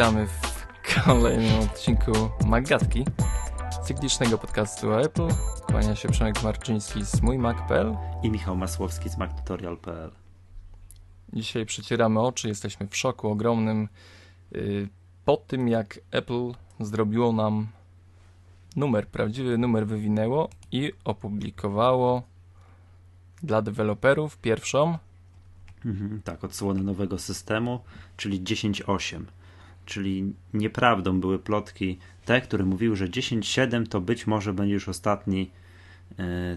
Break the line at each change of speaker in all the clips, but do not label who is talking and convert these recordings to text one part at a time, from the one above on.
Witamy w kolejnym odcinku Magatki, cyklicznego podcastu Apple. Kłania się Przemek Marczyński z mój Mac.pl
i Michał Masłowski z MacTutorial.pl.
Dzisiaj przecieramy oczy, jesteśmy w szoku ogromnym y, po tym, jak Apple zrobiło nam numer, prawdziwy numer wywinęło i opublikowało dla deweloperów pierwszą
Mhm, tak, odsłonę nowego systemu, czyli 10.8. Czyli nieprawdą były plotki te, które mówiły, że 10.7 to być może będzie już ostatni e,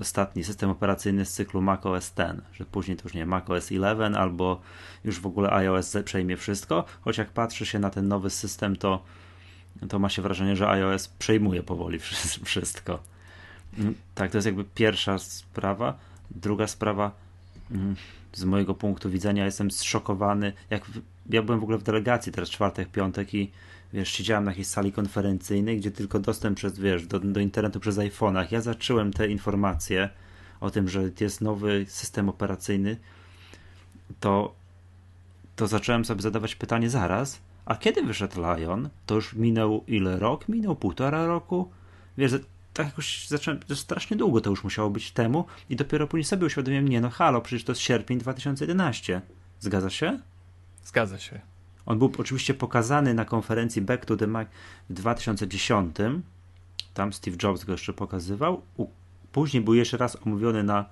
ostatni system operacyjny z cyklu macOS 10, że później to już nie macOS 11 albo już w ogóle iOS przejmie wszystko, choć jak patrzy się na ten nowy system, to, to ma się wrażenie, że iOS przejmuje powoli wszystko. Mm, tak, to jest jakby pierwsza sprawa. Druga sprawa, mm, z mojego punktu widzenia jestem zszokowany. Jak ja byłem w ogóle w delegacji teraz czwartek, piątek i wiesz, siedziałem na jakiejś sali konferencyjnej, gdzie tylko dostęp przez, wiesz, do, do internetu przez iPhone'ach. Ja zacząłem te informacje o tym, że jest nowy system operacyjny, to, to zacząłem sobie zadawać pytanie zaraz, a kiedy wyszedł Lion? To już minął ile rok? Minął półtora roku? Wiesz, tak jakoś zacząłem, to strasznie długo to już musiało być temu i dopiero później sobie uświadomiłem, nie no halo, przecież to jest sierpień 2011. Zgadza się?
Zgadza się.
On był oczywiście pokazany na konferencji Back to the Mac w 2010. Tam Steve Jobs go jeszcze pokazywał. Później był jeszcze raz omówiony na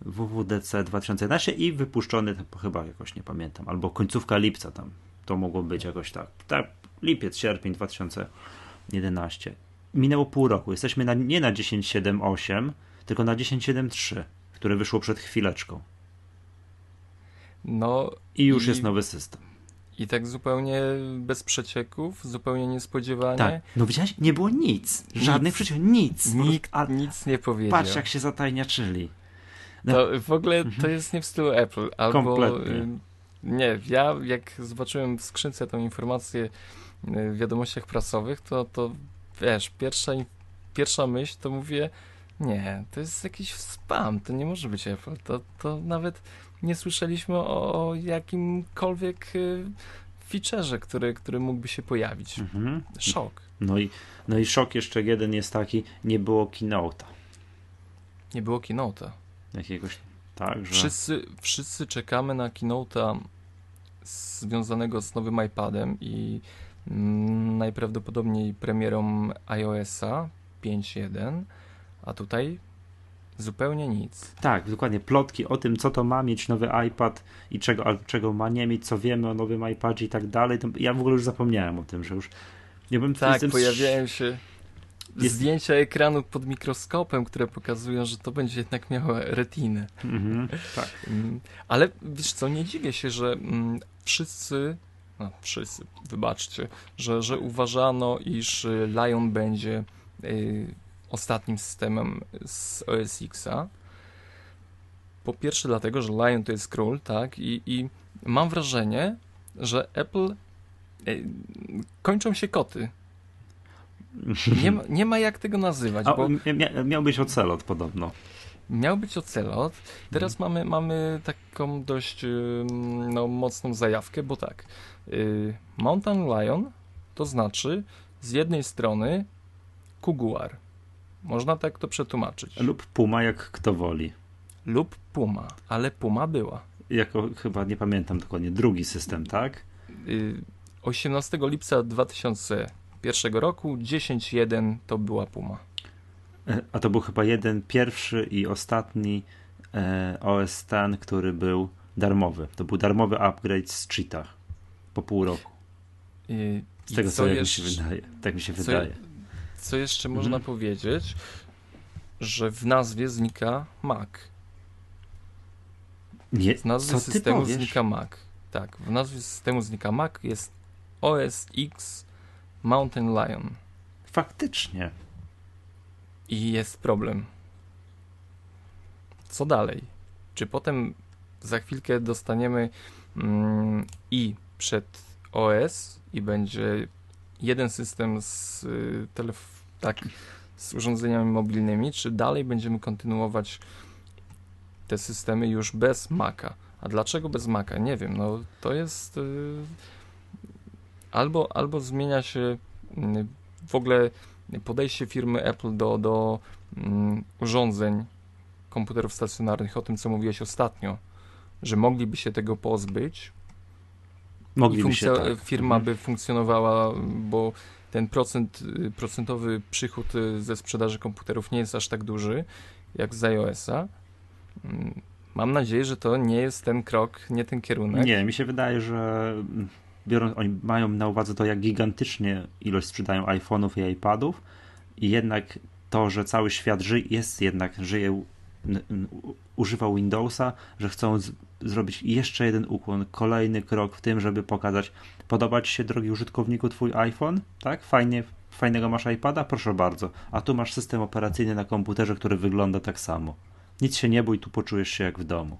WWDC 2011 i wypuszczony chyba jakoś nie pamiętam, albo końcówka lipca tam. To mogło być jakoś tak. Tak, lipiec, sierpień 2011 minęło pół roku. Jesteśmy na, nie na 10.7.8, tylko na 10.7.3, które wyszło przed chwileczką.
No
i już i, jest nowy system.
I tak zupełnie bez przecieków, zupełnie niespodziewanie.
Tak. No widziałeś, nie było nic. Żadnych przecieków, nic.
Nikt a, nic nie powiedział.
Patrz jak się zatajniaczyli.
No. To w ogóle to mhm. jest nie w stylu Apple. Albo,
Kompletnie. Y,
nie, ja jak zobaczyłem w skrzynce tą informację y, w wiadomościach prasowych, to, to wiesz, pierwsza, pierwsza myśl to mówię, nie, to jest jakiś spam, to nie może być Apple. To, to nawet nie słyszeliśmy o, o jakimkolwiek y, featureze, który, który mógłby się pojawić. Mhm. Szok.
No i, no i szok jeszcze jeden jest taki, nie było keynote'a.
Nie było keynote'a.
Jakiegoś, tak, że...
Wszyscy, wszyscy czekamy na keynote'a związanego z nowym iPadem i Mm, najprawdopodobniej premierą iOS-a 5.1, a tutaj zupełnie nic.
Tak, dokładnie. Plotki o tym, co to ma mieć nowy iPad i czego, czego ma nie mieć, co wiemy o nowym iPadzie i tak dalej. To ja w ogóle już zapomniałem o tym, że już
nie bym Tak, pojawiają się jest... zdjęcia ekranu pod mikroskopem, które pokazują, że to będzie jednak miało retinę. Mhm,
tak.
Mm, ale wiesz co, nie dziwię się, że mm, wszyscy no, wszyscy, wybaczcie, że, że uważano, iż y, Lion będzie y, ostatnim systemem z OS Xa. Po pierwsze dlatego, że Lion to jest król, tak, i, i mam wrażenie, że Apple y, kończą się koty. Nie ma, nie ma jak tego nazywać.
A, bo... Mia, miał być ocelot podobno.
Miał być ocelot. Teraz hmm. mamy, mamy taką dość no, mocną zajawkę, bo tak, Y, mountain lion to znaczy z jednej strony kuguar. Można tak to przetłumaczyć.
Lub puma, jak kto woli.
Lub puma, ale puma była.
Jako chyba nie pamiętam dokładnie, drugi system, tak?
18 y, lipca 2001 roku 10.1 to była puma.
E, a to był chyba jeden pierwszy i ostatni e, OS ten, który był darmowy. To był darmowy upgrade z cheatach po pół roku. I, Z tego, co, co jeszcze, mi się wydaje. Tak mi się co, wydaje.
Co jeszcze mhm. można powiedzieć, że w nazwie znika Mac.
Nie,
z nazwy systemu znika Mac. Tak, w nazwie systemu znika Mac jest OS X Mountain Lion.
Faktycznie.
I jest problem. Co dalej? Czy potem za chwilkę dostaniemy mm, i przed OS i będzie jeden system z, y, telef- tak, z urządzeniami mobilnymi, czy dalej będziemy kontynuować te systemy już bez Maca. A dlaczego bez Maca? Nie wiem, no to jest yy, albo, albo zmienia się mm, w ogóle podejście firmy Apple do, do um, urządzeń komputerów stacjonarnych, o tym co mówiłeś ostatnio, że mogliby się tego pozbyć.
Mogliby się, tak.
Firma mhm. by funkcjonowała, bo ten procent, procentowy przychód y, ze sprzedaży komputerów nie jest aż tak duży jak z iOS-a. Mm, mam nadzieję, że to nie jest ten krok, nie ten kierunek.
Nie, mi się wydaje, że biorąc, oni mają na uwadze to, jak gigantycznie ilość sprzedają iPhone'ów i iPadów i jednak to, że cały świat żyje, jest jednak, żyje, używa Windowsa, że chcą z, zrobić jeszcze jeden ukłon, kolejny krok w tym, żeby pokazać, podoba Ci się, drogi użytkowniku, Twój iPhone, tak? Fajnie, fajnego masz iPada? Proszę bardzo. A tu masz system operacyjny na komputerze, który wygląda tak samo. Nic się nie bój, tu poczujesz się jak w domu.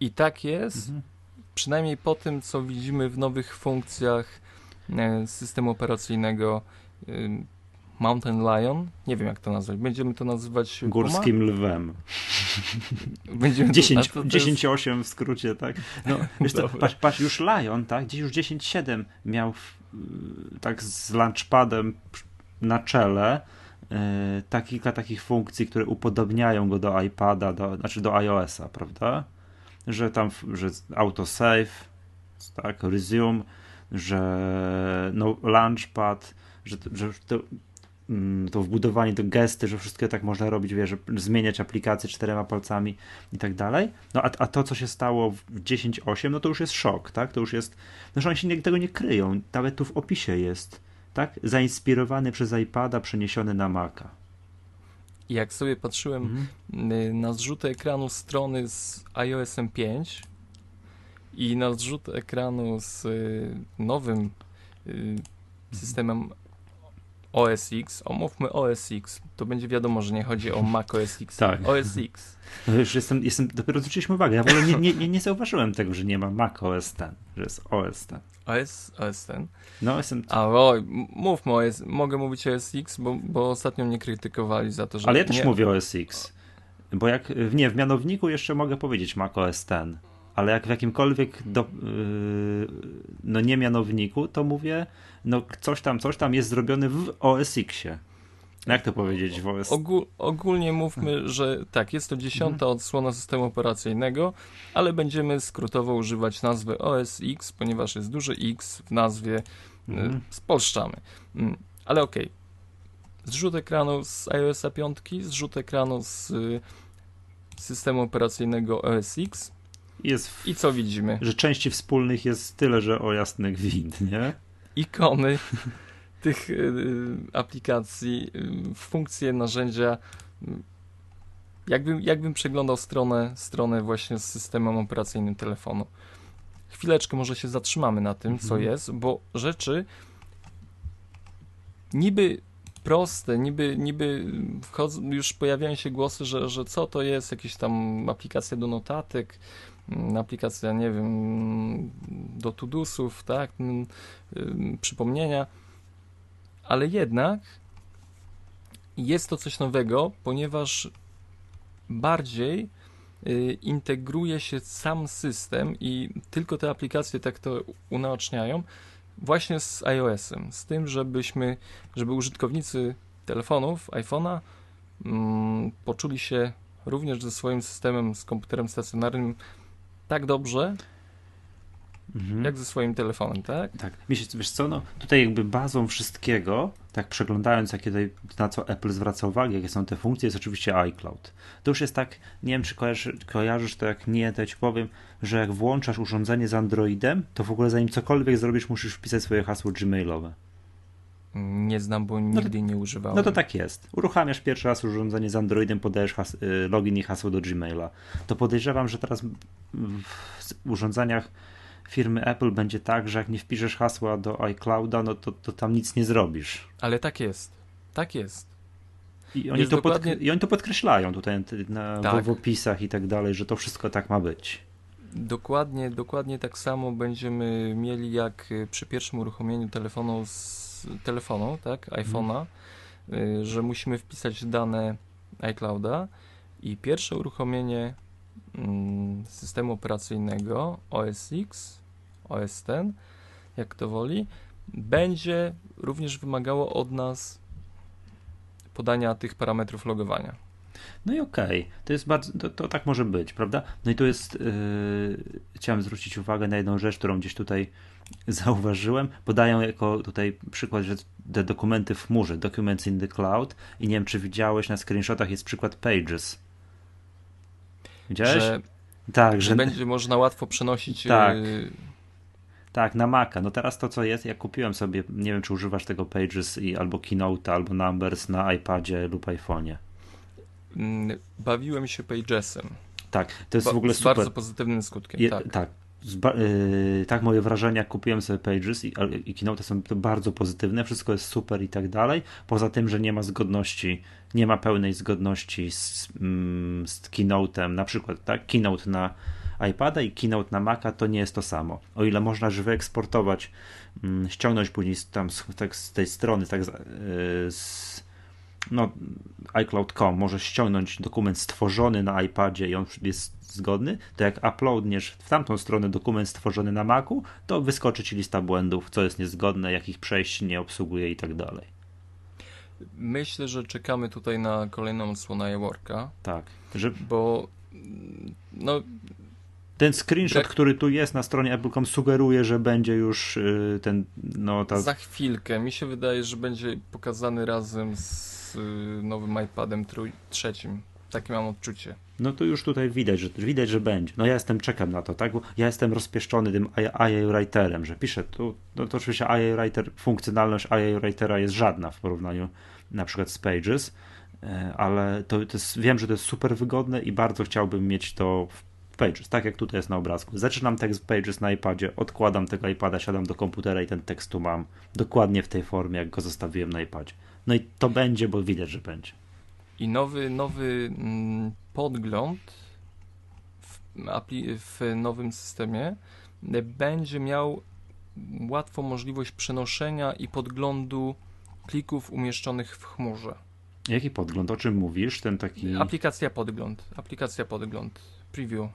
I tak jest. Mhm przynajmniej po tym, co widzimy w nowych funkcjach e, systemu operacyjnego Mountain Lion, nie wiem jak to nazwać, będziemy to nazywać
Górskim Puma? lwem. Będziemy 10, to, 10 jest... 8 w skrócie, tak? No, wiesz to, patrz, patrz, już Lion, tak? Gdzieś już 10.7 miał w, tak z launchpadem na czele e, tak, kilka takich funkcji, które upodobniają go do iPada, do, znaczy do iOS-a, prawda? że tam, że autosave, tak, resume, że no, launchpad, że, że to, to wbudowanie do gesty, że wszystko tak można robić, wie, że zmieniać aplikację czterema palcami i tak dalej. No a, a to, co się stało w 10.8, no to już jest szok, tak? To już jest, no że oni się tego nie kryją, nawet tu w opisie jest, tak? Zainspirowany przez iPada, przeniesiony na Maca.
Jak sobie patrzyłem mhm. na zrzut ekranu strony z iOS 5 i na zrzut ekranu z y, nowym y, systemem OS X, omówmy OS X, to będzie wiadomo, że nie chodzi o Mac OS X, tak. OS X.
No już jestem, jestem dopiero zwróciliśmy uwagę, ja w ogóle nie, nie, nie, nie zauważyłem tego, że nie ma Mac OS ten, że jest OS ten.
OS, OS ten?
No, jestem...
A, o, mówmy OS, mogę mówić OS X, bo, bo ostatnio mnie krytykowali za to, że...
Ale ja też
nie...
mówię OS X, bo jak, nie, w mianowniku jeszcze mogę powiedzieć Mac OS ten, ale jak w jakimkolwiek do, yy, no nie mianowniku, to mówię, no coś tam, coś tam jest zrobione w OS Xie. Jak to powiedzieć w OS?
Ogól, ogólnie mówmy, że tak, jest to dziesiąta mhm. odsłona systemu operacyjnego, ale będziemy skrótowo używać nazwy OS X, ponieważ jest duży X w nazwie, y, mhm. spolszczamy. Mm, ale okej. Okay. Zrzut ekranu z iOS 5, zrzut ekranu z y, systemu operacyjnego OS X. Jest w, I co widzimy?
Że części wspólnych jest tyle, że o jasnych wind, nie?
Ikony tych y, aplikacji, y, funkcje, narzędzia. Jakbym, jakbym przeglądał stronę, stronę właśnie z systemem operacyjnym telefonu. Chwileczkę może się zatrzymamy na tym, mhm. co jest, bo rzeczy niby proste, niby, niby wchodzą, już pojawiają się głosy, że, że co to jest, jakieś tam aplikacja do notatek, aplikacja, nie wiem, do tudusów, tak, mm, przypomnienia. Ale jednak jest to coś nowego, ponieważ bardziej y, integruje się sam system i tylko te aplikacje tak to unaoczniają właśnie z iOS-em, z tym, żebyśmy, żeby użytkownicy telefonów, iPhone'a mm, poczuli się również ze swoim systemem, z komputerem stacjonarnym tak dobrze, Mhm. Jak ze swoim telefonem, tak?
Tak. Wiesz co, no tutaj jakby bazą wszystkiego, tak przeglądając jakie tutaj, na co Apple zwraca uwagę, jakie są te funkcje, jest oczywiście iCloud. To już jest tak, nie wiem czy kojarzysz, kojarzysz to, jak nie, to ci powiem, że jak włączasz urządzenie z Androidem, to w ogóle zanim cokolwiek zrobisz, musisz wpisać swoje hasło gmailowe.
Nie znam, bo nigdy
no
nie używałem.
No to tak jest. Uruchamiasz pierwszy raz urządzenie z Androidem, podajesz has- y, login i hasło do Gmaila. To podejrzewam, że teraz w urządzeniach firmy Apple będzie tak, że jak nie wpiszesz hasła do iClouda, no to, to tam nic nie zrobisz.
Ale tak jest. Tak jest.
I oni, jest to, dokładnie... I oni to podkreślają tutaj na, tak. w, opisach i tak dalej, że to wszystko tak ma być.
Dokładnie, dokładnie tak samo będziemy mieli jak przy pierwszym uruchomieniu telefonu, z, telefonu tak, iPhone'a, hmm. że musimy wpisać dane iClouda i pierwsze uruchomienie Mm, systemu operacyjnego OS X, OS ten, jak kto woli, będzie również wymagało od nas podania tych parametrów logowania.
No i okej, okay. to jest bardzo, to, to, tak może być, prawda? No i tu jest, yy, chciałem zwrócić uwagę na jedną rzecz, którą gdzieś tutaj zauważyłem. Podają jako tutaj przykład, że te dokumenty w chmurze, documents in the cloud i nie wiem, czy widziałeś, na screenshotach jest przykład pages. Widziałeś?
Że, tak, że, że będzie można łatwo przenosić tak. Yy
tak, na Maca. No teraz to, co jest, ja kupiłem sobie, nie wiem, czy używasz tego Pages i albo Keynote, albo Numbers na iPadzie lub iPhone'ie.
Mm, bawiłem się Pagesem.
Tak, to jest ba w ogóle super.
Z bardzo pozytywnym skutkiem,
Je,
tak.
Tak, tak moje wrażenia, kupiłem sobie Pages i, i Keynote są to bardzo pozytywne, wszystko jest super i tak dalej, poza tym, że nie ma zgodności, nie ma pełnej zgodności z, mm, z Keynote'em, na przykład tak, Keynote na iPada i Keynote na Maca to nie jest to samo. O ile można że wyeksportować, mm, ściągnąć później tam z, tak z tej strony, tak z, e, z no, iCloud.com może ściągnąć dokument stworzony na iPadzie i on jest zgodny, to jak uploadniesz w tamtą stronę dokument stworzony na Macu, to wyskoczy ci lista błędów, co jest niezgodne, jakich przejść nie obsługuje i tak dalej.
Myślę, że czekamy tutaj na kolejną odsłonę iWorka.
Tak. Że...
Bo no,
ten screenshot, Jak... który tu jest na stronie Apple.com sugeruje, że będzie już y, ten, no ta...
Za chwilkę. Mi się wydaje, że będzie pokazany razem z y, nowym iPadem trój, trzecim. Takie mam odczucie.
No to już tutaj widać, że widać, że będzie. No ja jestem, czekam na to, tak? Bo ja jestem rozpieszczony tym AI Writerem, że piszę tu, no to oczywiście AI Writer, funkcjonalność AI Writera jest żadna w porównaniu na przykład z Pages, e, ale to, to jest, wiem, że to jest super wygodne i bardzo chciałbym mieć to w Pages, tak jak tutaj jest na obrazku. Zaczynam tekst Pages na iPadzie, odkładam tego iPada, siadam do komputera i ten tekst tu mam dokładnie w tej formie, jak go zostawiłem na iPadzie. No i to będzie, bo widać, że będzie.
I nowy, nowy mm, podgląd w, w nowym systemie będzie miał łatwą możliwość przenoszenia i podglądu plików umieszczonych w chmurze.
Jaki podgląd? O czym mówisz? Ten taki.
Aplikacja podgląd. Aplikacja podgląd. Preview.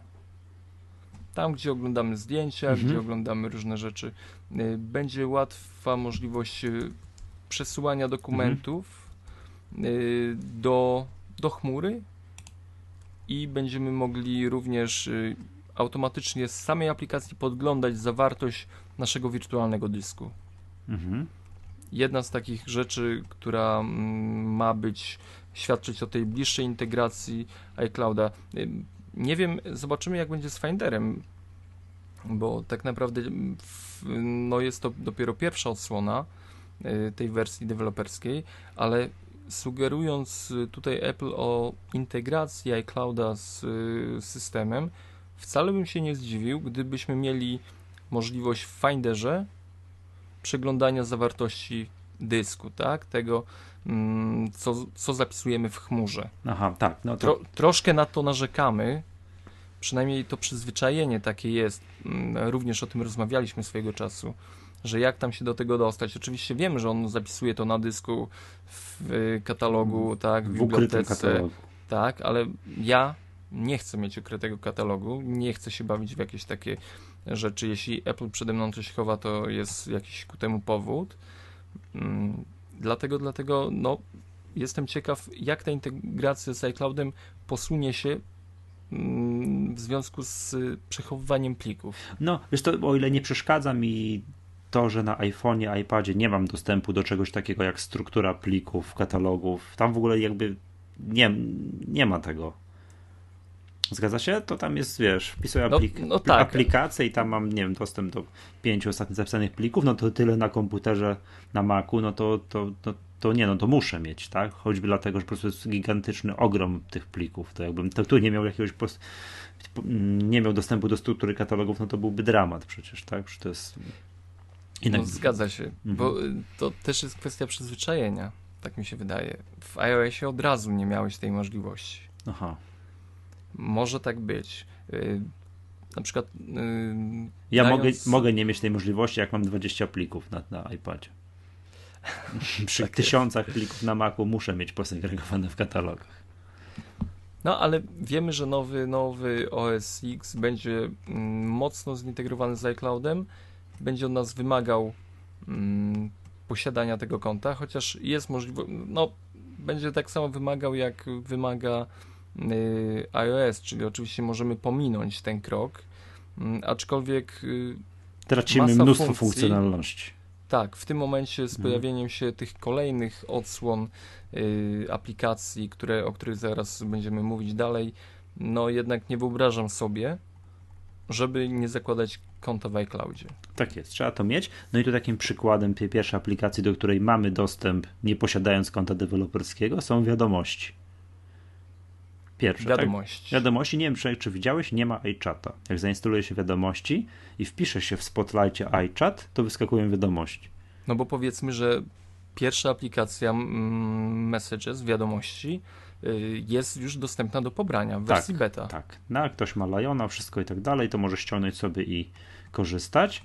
Tam, gdzie oglądamy zdjęcia, mhm. gdzie oglądamy różne rzeczy, y, będzie łatwa możliwość y, przesyłania dokumentów mhm. do, do chmury i będziemy mogli również automatycznie z samej aplikacji podglądać zawartość naszego wirtualnego dysku. Mhm. Jedna z takich rzeczy, która mm, ma być, świadczyć o tej bliższej integracji iClouda. Nie wiem, zobaczymy jak będzie z Finderem, bo tak naprawdę w, no jest to dopiero pierwsza odsłona y, tej wersji deweloperskiej, ale sugerując tutaj Apple o integracji iClouda z y, systemem, wcale bym się nie zdziwił, gdybyśmy mieli możliwość w Finderze przeglądania zawartości dysku, tak? Tego, mm, co, co zapisujemy w chmurze.
Aha, tak. No
to... Tro, troszkę na to narzekamy, przynajmniej to przyzwyczajenie takie jest. Mm, również o tym rozmawialiśmy swojego czasu, że jak tam się do tego dostać. Oczywiście wiemy, że on zapisuje to na dysku w katalogu, tak, w, w bibliotece. Tak, ale ja nie chcę mieć ukrytego katalogu, nie chcę się bawić w jakieś takie rzeczy. Jeśli Apple przede mną coś chowa, to jest jakiś ku temu powód. Mm, dlatego, dlatego no, jestem ciekaw, jak ta integracja z iCloudem posunie się mm, w związku z przechowywaniem plików.
No, wiesz to, o ile nie przeszkadza mi to, że na iPhone'ie, iPadzie nie mam dostępu do czegoś takiego jak struktura plików, katalogów, tam w ogóle jakby nie, nie ma tego. Zgadza się? To tam jest, wiesz, wpisuję aplik no, no tak. aplikację i tam mam, nie wiem, dostęp do pięciu ostatnich zapisanych plików, no to tyle na komputerze, na Macu, no to, to, to, to nie, no to muszę mieć, tak? Choćby dlatego, że po prostu jest gigantyczny ogrom tych plików. To jakbym to tu nie miał jakiegoś nie miał dostępu do struktury katalogów, no to byłby dramat przecież, tak? Że to jest
Jednak... No, zgadza się, mhm. bo to też jest kwestia przyzwyczajenia, tak mi się wydaje. W iOSie od razu nie miałeś tej możliwości. Aha. Może tak być. Y, na przykład.
Yy, ja dając... mogę, mogę nie mieć tej możliwości, jak mam 20 plików na, na iPadzie. Przy tak tysiącach jest. plików na Macu muszę mieć posegregowane w katalogach.
No, ale wiemy, że nowy, nowy OS X będzie mm, mocno zintegrowany z iCloudem będzie od nas wymagał mm, posiadania tego konta, chociaż jest możliwość, no będzie tak samo wymagał jak wymaga y, iOS, czyli oczywiście możemy pominąć ten krok, y, aczkolwiek y,
tracimy mnóstwo funkcji, funkcjonalności.
Tak, w tym momencie z mhm. pojawieniem się tych kolejnych odsłon y, aplikacji, które, o których zaraz będziemy mówić dalej, no jednak nie wyobrażam sobie, żeby nie zakładać konta w iCloudzie.
Tak jest, trzeba to mieć. No i tu takim przykładem pierwszej aplikacji, do której mamy dostęp, nie posiadając konta deweloperskiego, są wiadomości. Pierwsze.
Tak? Wiadomości.
Tak? Wiadomości, nie wiem czy, czy widziałeś, nie ma iChata. Jak zainstaluje się wiadomości i wpisze się w Spotlightie iChat, to wyskakują wiadomości.
No bo powiedzmy, że pierwsza aplikacja mm, Messages, wiadomości, jest już dostępna do pobrania w wersji
tak,
beta.
Tak, no, ktoś ma Liona, wszystko i tak dalej, to może ściągnąć sobie i korzystać.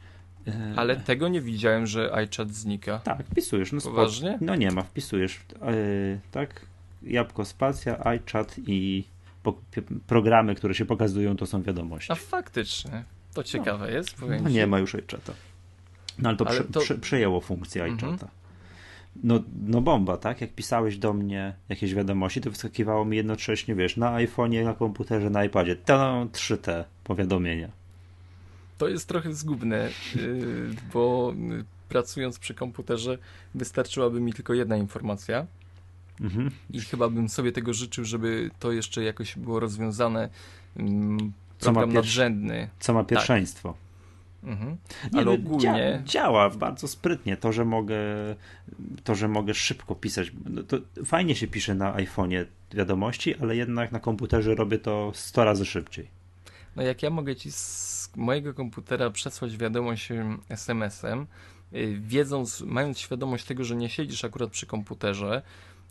E, Ale tego nie widziałem, że iChat znika.
Tak, wpisujesz. No,
Poważnie?
No nie ma, wpisujesz. Yy, tak, jabłko spacja, iChat i po, programy, które się pokazują, to są wiadomości.
A faktycznie. To ciekawe no. jest.
No nie ma już iChata. No ale to, ale to... Funkcję iChata. Mhm. No, no bomba, tak? Jak pisałeś do mnie jakieś wiadomości, to wyskakiwało mi jednocześnie, wiesz, na iPhone'ie, na komputerze, na iPadzie. To 3T powiadomienia.
To jest trochę zgubne, y, bo pracując przy komputerze wystarczyłaby mi tylko jedna informacja. Mhm. I chyba bym sobie tego życzył, żeby to jeszcze jakoś było rozwiązane. Mm, co ma nadrzędny.
Co ma tak. pierwszeństwo. Tak.
Mhm. Ale no, ogólnie.
Dzia działa bardzo sprytnie to, że mogę to, że mogę szybko pisać. No to fajnie się pisze na iPhone'ie wiadomości, ale jednak na komputerze robię to 100 razy szybciej.
No jak ja mogę ci z mojego komputera przesłać wiadomość SMS-em, y, wiedząc, mając świadomość tego, że nie siedzisz akurat przy komputerze,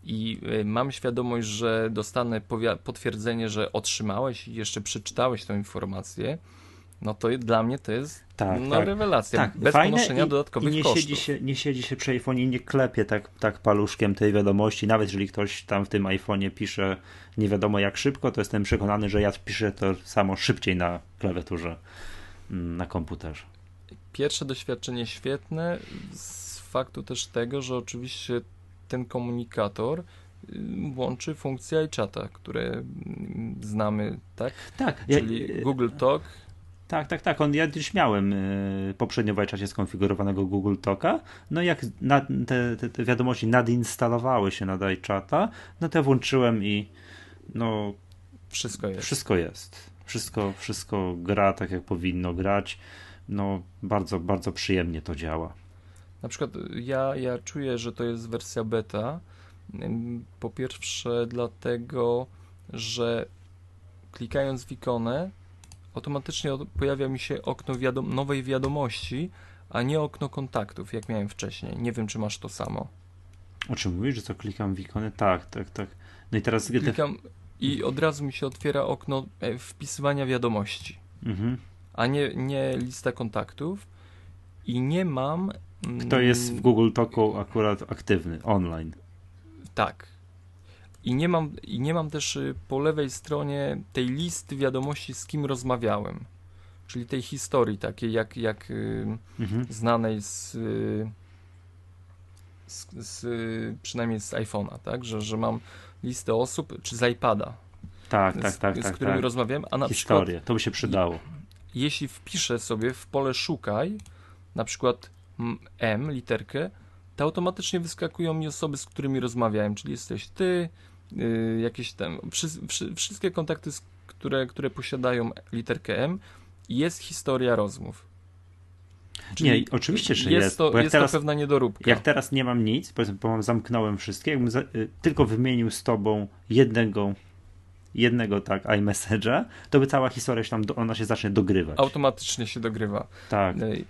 i y, mam świadomość, że dostanę potwierdzenie, że otrzymałeś i jeszcze przeczytałeś tę informację, no to dla mnie to jest tak, no, tak. rewelacja. Tak, bez Fajne ponoszenia i, dodatkowych
i nie
kosztów.
Siedzi się, nie siedzi się przy iPhone i nie klepie tak, tak paluszkiem tej wiadomości. Nawet jeżeli ktoś tam w tym iPhone'ie pisze nie wiadomo jak szybko, to jestem przekonany, że ja piszę to samo szybciej na klawiaturze mm, na komputerze.
Pierwsze doświadczenie świetne z faktu też tego, że oczywiście ten komunikator y, łączy funkcję iChata, które mm, znamy, tak?
Tak.
Czyli ja, Google Talk.
Tak, tak, tak. On, ja już miałem y, poprzednio w iChacie skonfigurowanego Google Talka. No jak na, te, te, te, wiadomości nadinstalowały się na iChata, no to ja włączyłem i no...
Wszystko jest.
Wszystko jest. Wszystko, wszystko gra tak, jak powinno grać. No, bardzo, bardzo przyjemnie to działa.
Na przykład ja, ja czuję, że to jest wersja beta. Po pierwsze, dlatego, że klikając w ikonę, automatycznie pojawia mi się okno wiadom nowej wiadomości, a nie okno kontaktów, jak miałem wcześniej. Nie wiem, czy masz to samo.
O czym mówisz, że co klikam w ikonę? Tak, tak, tak. No i teraz.
Klikam i od razu mi się otwiera okno e, wpisywania wiadomości, mhm. a nie, nie lista kontaktów. I nie mam
kto jest w Google Talku akurat aktywny, online.
Tak. I nie mam, i nie mam też y, po lewej stronie tej listy wiadomości, z kim rozmawiałem. Czyli tej historii takiej, jak, jak y, mhm. znanej z, y, z, z, przynajmniej z iPhone'a, tak? Że, że mam listę osób, czy z iPada.
Tak, tak, tak.
Z,
tak,
którymi
tak.
rozmawiam, a na
Historię,
przykład,
to by się przydało.
Jeśli wpiszę sobie w pole szukaj, na przykład M, literkę, to automatycznie wyskakują mi osoby, z którymi rozmawiałem, czyli jesteś ty, jakieś tam, wszy, wszy, wszystkie kontakty, które, które posiadają literkę M jest historia rozmów.
Czyli nie, oczywiście, że
jest. jest to, jest teraz, to pewna niedoróbka.
Jak teraz nie mam nic, bo zamknąłem wszystkie, jakbym za, y, tylko wymienił z tobą jednego jednego tak iMessage'a, to by cała historia się tam, ona się zacznie dogrywać.
Automatycznie się dogrywa.
Tak.
Y,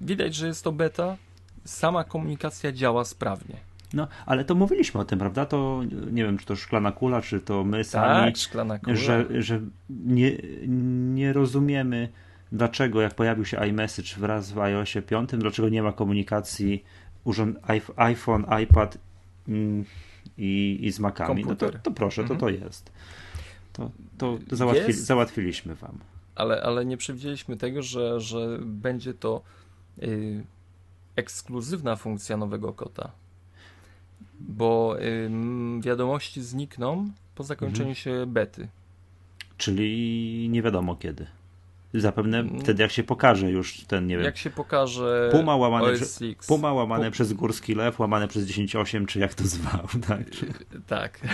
widać, że jest to beta, sama komunikacja działa sprawnie.
No, ale to mówiliśmy o tym, prawda? To nie wiem, czy to szklana kula, czy to my sami,
tak, szklana kula.
że, że nie, nie rozumiemy, dlaczego jak pojawił się iMessage wraz w iOSie 5, dlaczego nie ma komunikacji urząd, iPhone, iPad mm, i, i z Macami. No to, to proszę, mhm. to to jest. To, to, to załatwi, jest, załatwiliśmy wam.
Ale, ale nie przewidzieliśmy tego, że, że będzie to y, ekskluzywna funkcja nowego kota. Bo y, wiadomości znikną po zakończeniu mhm. się bety.
Czyli nie wiadomo kiedy. Zapewne mm. wtedy, jak się pokaże już ten, nie wiem.
Jak się pokaże.
Puma łamane, Puma łamane przez Górski Lew, łamane przez 10.8, czy jak to zwał, tak?
tak.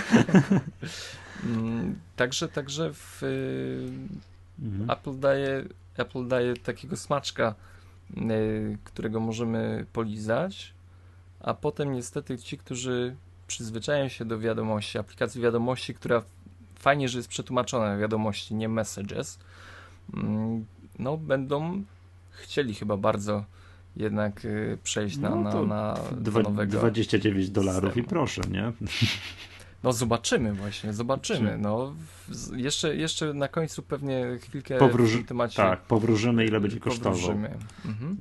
Mm, także, także w, mhm. Apple, daje, Apple daje takiego smaczka, y, którego możemy polizać, a potem niestety ci, którzy przyzwyczają się do wiadomości, aplikacji wiadomości, która fajnie, że jest przetłumaczona wiadomości, nie messages, mm, no będą chcieli chyba bardzo jednak y, przejść na, no na, na,
na nowego 29 dolarów i proszę, nie?
No zobaczymy właśnie, zobaczymy. No, jeszcze, jeszcze na końcu pewnie chwilkę
Powróży, w tym temacie... Tak, powróżymy ile będzie kosztował. Mhm.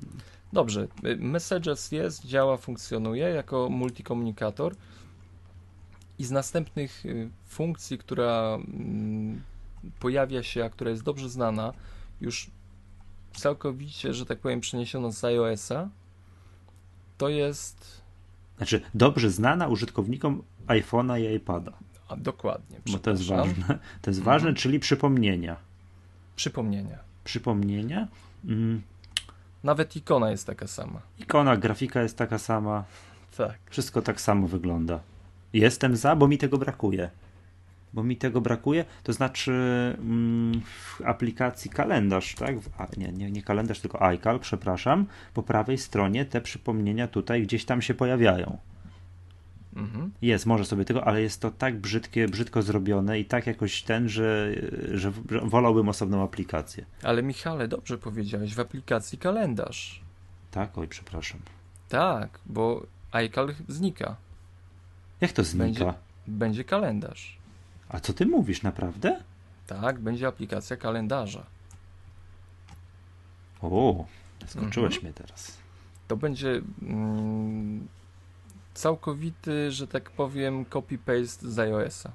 Dobrze, y, Messages jest, działa, funkcjonuje jako multikomunikator i z następnych y, funkcji, która mm, pojawia się, a która jest dobrze znana, już całkowicie, że tak powiem, przeniesiono z iOS-a, to jest...
Znaczy, dobrze znana użytkownikom iPhone'a i iPada.
A, dokładnie.
Bo to jest ważne. To jest ważne, mhm. czyli przypomnienia.
Przypomnienia.
Przypomnienia? Mm.
Nawet ikona jest taka sama.
Ikona, grafika jest taka sama.
Tak.
Wszystko tak samo wygląda. Jestem za, bo mi tego brakuje. Bo mi tego brakuje, to znaczy mm, w aplikacji kalendarz, tak? W, a, nie, nie, nie kalendarz, tylko iCal, przepraszam. Po prawej stronie te przypomnienia tutaj gdzieś tam się pojawiają. Mhm. Jest, może sobie tego, ale jest to tak brzydkie, brzydko zrobione i tak jakoś ten, że, że, wolałbym osobną aplikację.
Ale Michale, dobrze powiedziałeś, w aplikacji kalendarz.
Tak, oj, przepraszam.
Tak, bo iCal znika.
Jak to znika?
Będzie, będzie kalendarz.
A co ty mówisz, naprawdę?
Tak, będzie aplikacja kalendarza.
O, skończyłeś mhm. mnie teraz.
To będzie mm, całkowity, że tak powiem, copy-paste z iOS-a.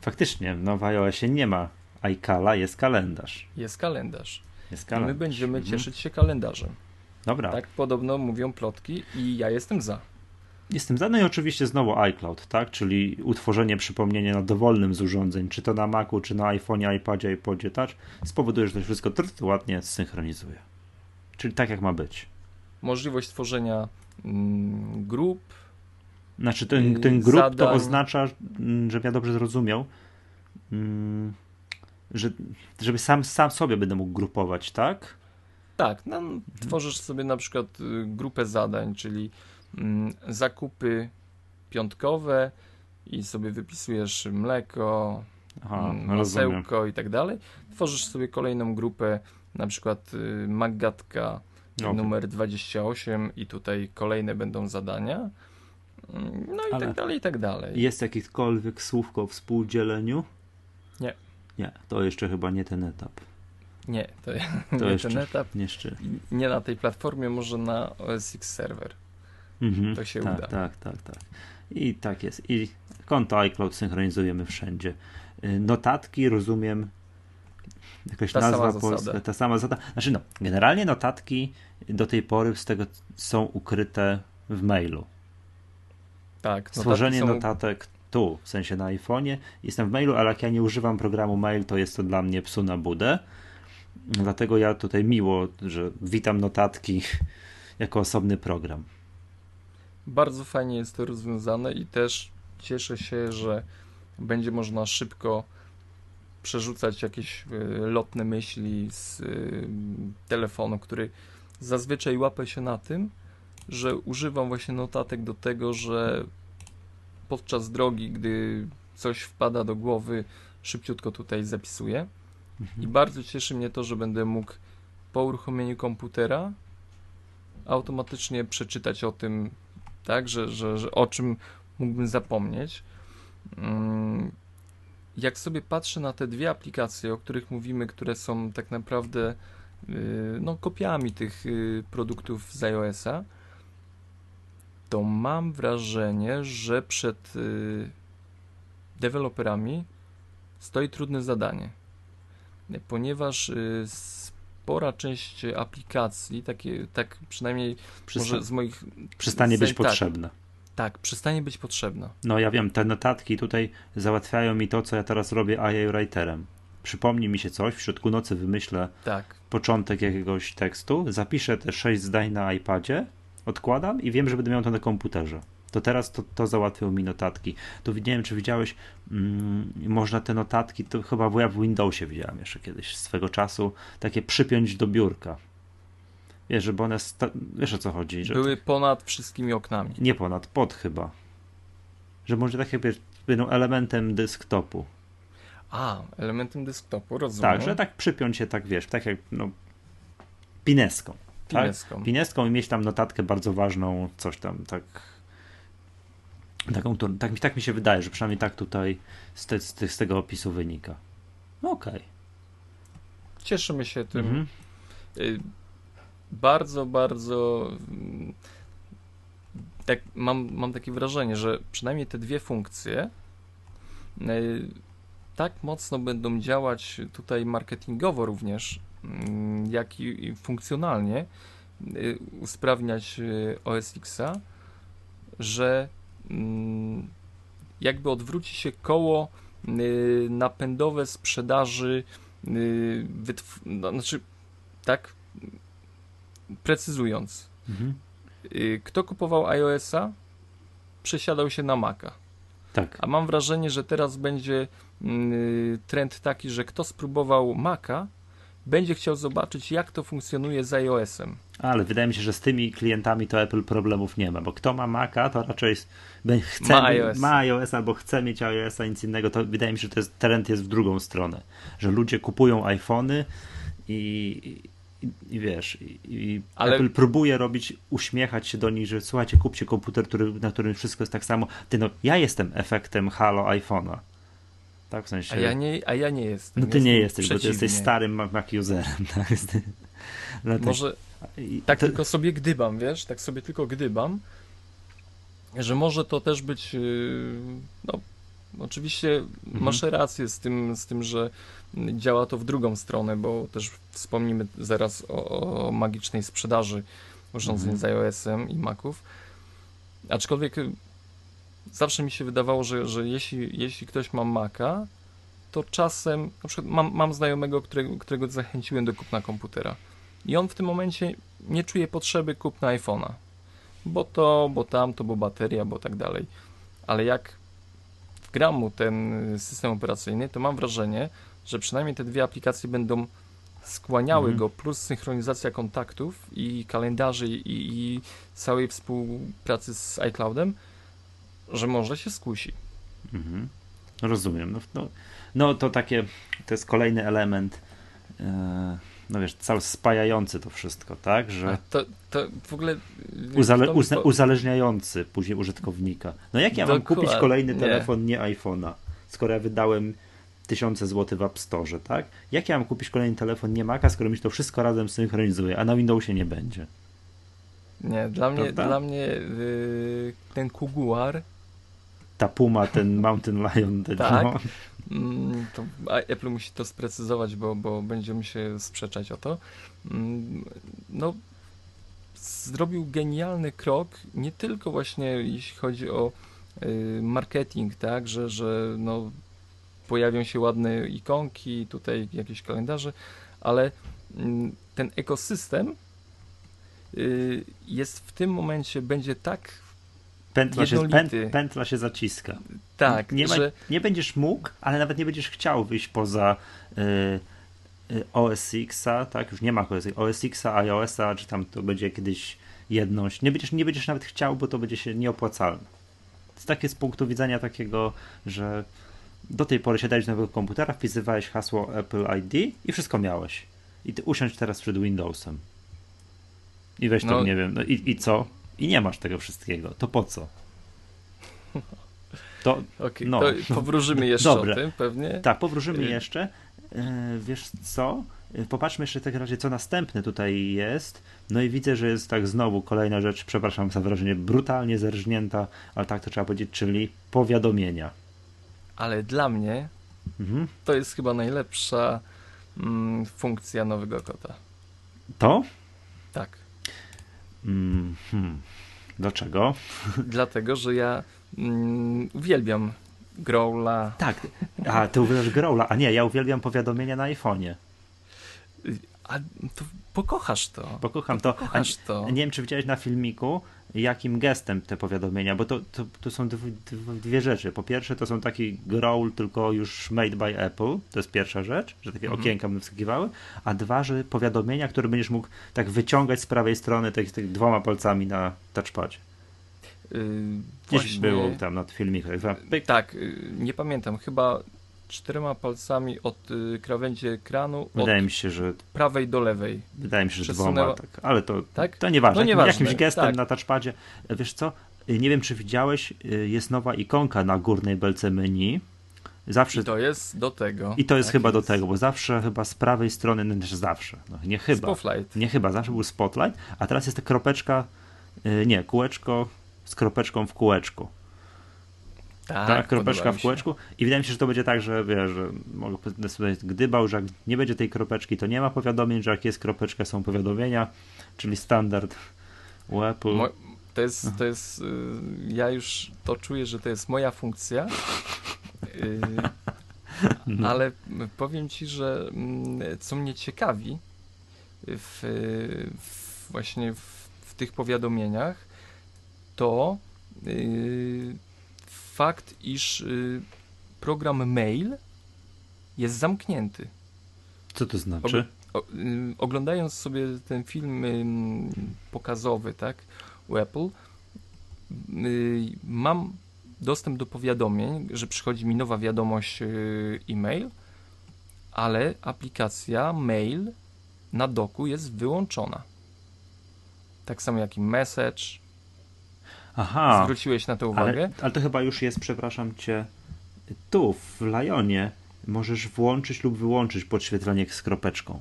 Faktycznie, no w iOSie nie ma iCala, jest kalendarz.
Jest kalendarz. Jest kalendarz. I my będziemy mhm. cieszyć się kalendarzem.
Dobra.
Tak podobno mówią plotki i ja jestem za.
Jestem za, no i oczywiście znowu iCloud, tak? Czyli utworzenie przypomnienia na dowolnym z urządzeń, czy to na Macu, czy na iPhone'ie, iPadzie, iPodzie Touch, spowoduje, że to wszystko ładnie zsynchronizuje. Czyli tak jak ma być.
Możliwość tworzenia grup.
Znaczy ten, ten grup zadań. to oznacza, mm, żebym ja dobrze zrozumiał, mm, że, żeby sam, sam sobie będę mógł grupować, tak?
Tak, no, tworzysz sobie na przykład y, grupę zadań, czyli Mm, zakupy piątkowe i sobie wypisujesz mleko, Aha, mm, masełko i tak dalej. Tworzysz sobie kolejną grupę, na przykład y, Magatka okay. numer 28 i tutaj kolejne będą zadania. Mm, no i Ale tak dalej, i tak dalej.
Jest jakiekolwiek słówko o współdzieleniu?
Nie.
Nie, to jeszcze chyba nie ten etap.
Nie, to, to nie ten etap. Jeszcze. Nie na tej platformie, może na OS X Server. Mhm, to się
tak,
uda.
Tak, tak, tak. I tak jest. I konto iCloud synchronizujemy wszędzie. Y, notatki, rozumiem, jakaś ta nazwa sama polska, ta sama zasada. Znaczy no, generalnie notatki do tej pory z tego są ukryte w mailu.
Tak.
Stworzenie są... notatek tu, w sensie na iPhone'ie, jestem w mailu, ale jak ja nie używam programu mail, to jest to dla mnie psu na budę. Dlatego ja tutaj miło, że witam notatki jako osobny program.
Bardzo fajnie jest to rozwiązane i też cieszę się, że będzie można szybko przerzucać jakieś y, lotne myśli z y, telefonu, który zazwyczaj łapie się na tym, że używam właśnie notatek do tego, że podczas drogi, gdy coś wpada do głowy, szybciutko tutaj zapisuję. Mhm. I bardzo cieszy mnie to, że będę mógł po uruchomieniu komputera automatycznie przeczytać o tym, tak, że, że, że o czym mógłbym zapomnieć. Mm, jak sobie patrzę na te dwie aplikacje, o których mówimy, które są tak naprawdę y, no, kopiami tych y, produktów z iOS-a, to mam wrażenie, że przed y, deweloperami stoi trudne zadanie, ponieważ spora część aplikacji, takie, tak przynajmniej
Przysta-
może z moich...
Przestanie być
tak,
potrzebna.
Tak, przestanie być potrzebna.
No ja wiem, te notatki tutaj załatwiają mi to, co ja teraz robię AI Writerem. Przypomni mi się coś, w środku nocy wymyślę
Tak.
początek jakiegoś tekstu, zapiszę te sześć zdań na iPadzie, odkładam i wiem, że będę miał to na komputerze. To teraz to, to załatwią mi notatki. Tu nie wiem, czy widziałeś, mm, można te notatki, to chyba ja w Windowsie widziałem jeszcze kiedyś swego czasu, takie przypiąć do biurka. Wiesz, żeby one, sta- wiesz o co chodzi, że
Były ponad wszystkimi oknami.
nie ponad, pod chyba. Że może tak jakby będą elementem desktopu.
A, elementem desktopu, rozumiem.
Tak, że tak przypiąć się, tak wiesz, tak jak no, pineską. Tak?
Pineską.
Pineską i mieć tam notatkę bardzo ważną, coś tam, tak. Taką, tak, mi- tak mi się wydaje, że przynajmniej tak tutaj z, te, z, z tego opisu wynika. Okej.
Cieszymy się tym.
Mhm.
Bardzo, bardzo. mm, Tak, mam, mam takie wrażenie, że przynajmniej te dwie funkcje y, tak mocno będą działać tutaj marketingowo również, mm, jak i, funkcjonalnie y, usprawniać y, OS Xa, że mm, jakby odwróci się koło napędowe sprzedaży no, znaczy tak precyzując
Mhm.
y, kto kupował iOS-a przesiadał się na Maca
Tak.
a mam wrażenie, że teraz będzie y, trend taki, że kto spróbował Maca będzie chciał zobaczyć jak to funkcjonuje z iOS-em
Ale wydaje mi się, że z tymi klientami to Apple problemów nie ma, bo kto ma Maca, to raczej chce,
Ma iOS.
ma iOS albo chce mieć iOS-a, nic innego. To wydaje mi się, że to jest, trend jest w drugą stronę, że ludzie kupują iPhony i, i, i wiesz, i, i
Ale-
Apple próbuje robić, uśmiechać się do nich, że słuchajcie, kupcie komputer, który, na którym wszystko jest tak samo. Ty no, ja jestem efektem Halo iPhone'a. Tak, w sensie...
a ja nie, a ja nie jestem
no ty nie
Jestem
jesteś, bo ty jesteś
przeciwnie.
starym Mac userem. Tak? Dlatego-
może
i
tak
to-
tylko sobie gdybam, wiesz, tak sobie tylko gdybam, że może to też być, yy, no, oczywiście
Mhm.
masz rację z tym, z tym, że działa to w drugą stronę, bo też wspomnimy zaraz o, o magicznej sprzedaży urządzeń
Mhm.
z iOS-em i Maców, aczkolwiek zawsze mi się wydawało, że, że jeśli, jeśli ktoś ma Maca, to czasem, na przykład mam, mam znajomego, którego, którego zachęciłem do kupna komputera i on w tym momencie nie czuje potrzeby kupna iPhone'a, bo to, bo tamto, bo bateria, bo tak dalej. Ale jak wgram mu ten system operacyjny, to mam wrażenie, że przynajmniej te dwie aplikacje będą skłaniały
Mhm.
go, plus synchronizacja kontaktów i kalendarzy i, i całej współpracy z iCloudem, że może się skusi.
Mhm. Rozumiem. No, no, no to takie, to jest kolejny element, e, no wiesz, cały spajający to wszystko, tak? Że
to, to w ogóle...
uzale,
to
uzna, uzależniający później użytkownika. No jak ja mam kupić kolejny
Nie.
telefon nie iPhone'a, skoro ja wydałem tysiące złotych w App Store, tak? Jak ja mam kupić kolejny telefon nie Maca, skoro mi się to wszystko razem synchronizuje, a na Windowsie nie będzie?
Nie, dla mnie,
Prawda?
dla mnie y, ten Kuguar
Ta Puma, ten Mountain Lion, ten,
Tak.
no.
Mm, to Apple musi to sprecyzować, bo, bo będziemy się sprzeczać o to. Mm, No, zrobił genialny krok, nie tylko właśnie jeśli chodzi o y, marketing, tak, że, że no, pojawią się ładne ikonki, tutaj jakieś kalendarze, ale mm, ten ekosystem y, jest w tym momencie, będzie tak,
Pętla, się, pętla się zaciska.
tak,
nie,
że
nie będziesz mógł, ale nawet nie będziesz chciał wyjść poza y, y, OS X-a, tak? Już nie ma OS, X-a, iOS-a, czy tam to będzie kiedyś jedność. Nie będziesz, nie będziesz nawet chciał, bo to będzie się nieopłacalne. To jest takie z punktu widzenia takiego, że do tej pory siadałeś do nowego komputera, wpisywałeś hasło Apple ID i wszystko miałeś. I ty usiądź teraz przed Windowsem. I weź
No.
nie wiem, no i, i co? I nie masz tego wszystkiego. To po co? To,
Okej,
No.
to powróżymy jeszcze
Dobrze.
o tym pewnie.
tak, powróżymy
Y-
jeszcze. E, Wiesz co? E, Popatrzmy jeszcze w takim razie, co następne tutaj jest. No i widzę, że jest tak znowu kolejna rzecz, przepraszam za wrażenie, brutalnie zerżnięta, ale tak to trzeba powiedzieć, czyli powiadomienia.
Ale dla mnie
Mhm.
to jest chyba najlepsza mm, funkcja nowego kota.
To?
Tak.
Mm, hmm. Dlaczego?
Dlatego, że ja mm, uwielbiam Growla.
Tak. A, ty uwielbiasz Growla, a nie, ja uwielbiam powiadomienia na iPhone'ie.
A to pokochasz to.
Pokocham to.
Pokochasz
a,
to.
Nie wiem, czy widziałeś na filmiku, jakim gestem te powiadomienia, bo to, to, to są dwie, dwie rzeczy. Po pierwsze, to są taki growl, tylko już made by Apple. To jest pierwsza rzecz, że takie mhm. okienka będą wskakiwały. A dwa, że powiadomienia, które będziesz mógł tak wyciągać z prawej strony tych, tych dwoma palcami na touchpadzie. Yy, Gdzieś właśnie... było tam na filmikach.
Tak, yy, nie pamiętam. Chyba czterema palcami od y, krawędzi ekranu.
Wydaje mi się, że.
Prawej do lewej.
Wydaje mi się, że dwoma, tak. Ale to, tak? to nieważne.
No nieważne.
Jakimś gestem tak. na touchpadzie. Wiesz co? Nie wiem, czy widziałeś, y, jest nowa ikonka na górnej belce menu.
Zawsze... I to jest do tego.
I to jest tak chyba jest. do tego, bo zawsze chyba z prawej strony, no zawsze, no nie chyba.
Spotlight.
Nie chyba, zawsze był spotlight, a teraz jest ta kropeczka, y, nie, kółeczko z kropeczką w kółeczku. Tak, tak kropeczka w kółeczku. I wydaje mi się, że to będzie tak, że wiesz, że mogę sobie gdybał, że jak nie będzie tej kropeczki, to nie ma powiadomień, że jak jest kropeczka, są powiadomienia, czyli standard u Apple. Mo
to jest, to jest, y, ja już to czuję, że to jest moja funkcja, y, no. ale powiem ci, że mm, co mnie ciekawi w, w właśnie w, w, tych powiadomieniach, to yy, fakt, iż y, program mail jest zamknięty.
Co to znaczy?
O, y, oglądając sobie ten film y, pokazowy, tak, u Apple, mam dostęp do powiadomień, że przychodzi mi nowa wiadomość e-mail, ale aplikacja mail na doku jest wyłączona. Tak samo jak i message,
Aha.
Zwróciłeś na to uwagę?
Ale, ale to chyba już jest, przepraszam cię, tu w Lionie możesz włączyć lub wyłączyć podświetlenie z kropeczką.